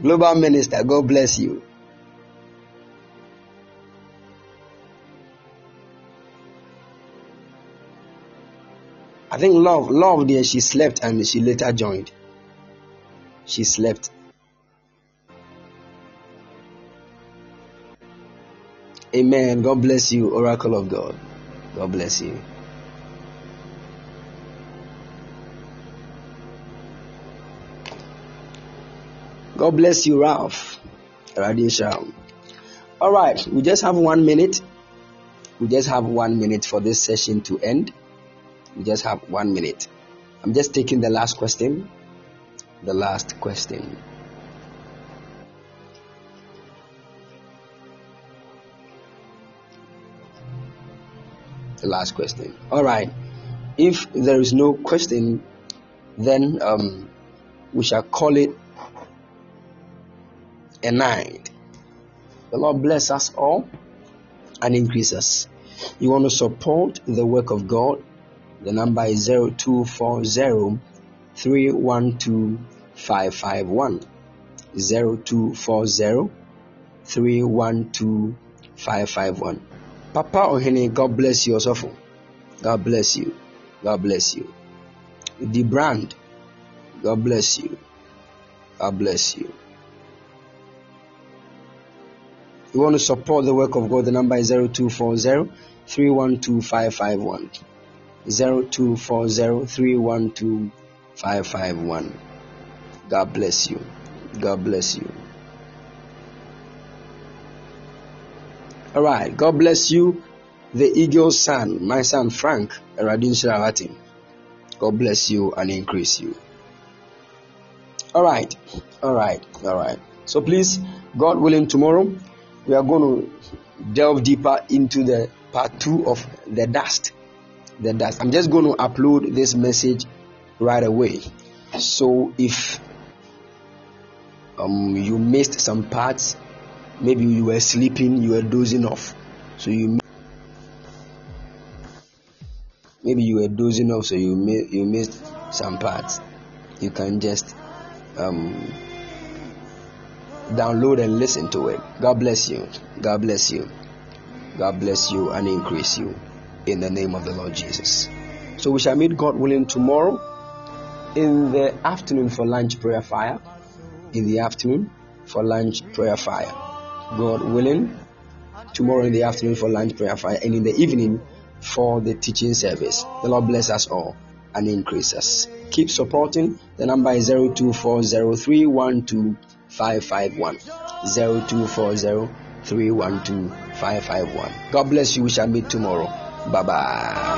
Global Minister, God bless you. I think love, love there, she slept and she later joined. She slept. Amen. God bless you, Oracle of God. God bless you. God bless you, Ralph. Radiation. All right, we just have one minute. We just have one minute for this session to end. We just have one minute. I'm just taking the last question. The last question. The last question. All right. If there is no question, then um, we shall call it a night. The Lord bless us all and increase us. You want to support the work of God? The number is 0240 312 551. 0240 312 551. Papa Ohene, God bless you, Osofo. God bless you. God bless you. The brand, God bless you. God bless you. You want to support the work of God, the number is 0240 312 551. 0240 312 551. God bless you. God bless you. All right. God bless you. The eagle's son, my son Frank Radin Sharawati. God bless you and increase you. All right. All right. All right. So please, God willing, tomorrow we are going to delve deeper into the part two of the dust. The dust. I'm just going to upload this message right away. So if um, you missed some parts, maybe you were sleeping, you were dozing off, so you maybe you were dozing off, so you you missed some parts. You can just um, download and listen to it. God bless you. God bless you. God bless you and increase you in the name of the Lord Jesus. So we shall meet God willing tomorrow in the afternoon for lunch prayer fire. In the afternoon for lunch prayer fire. God willing, tomorrow in the afternoon for lunch prayer fire, and in the evening for the teaching service. The Lord bless us all and increase us. Keep supporting. The number is 0240312551. 0240312551. God bless you. We shall meet tomorrow. Bye bye.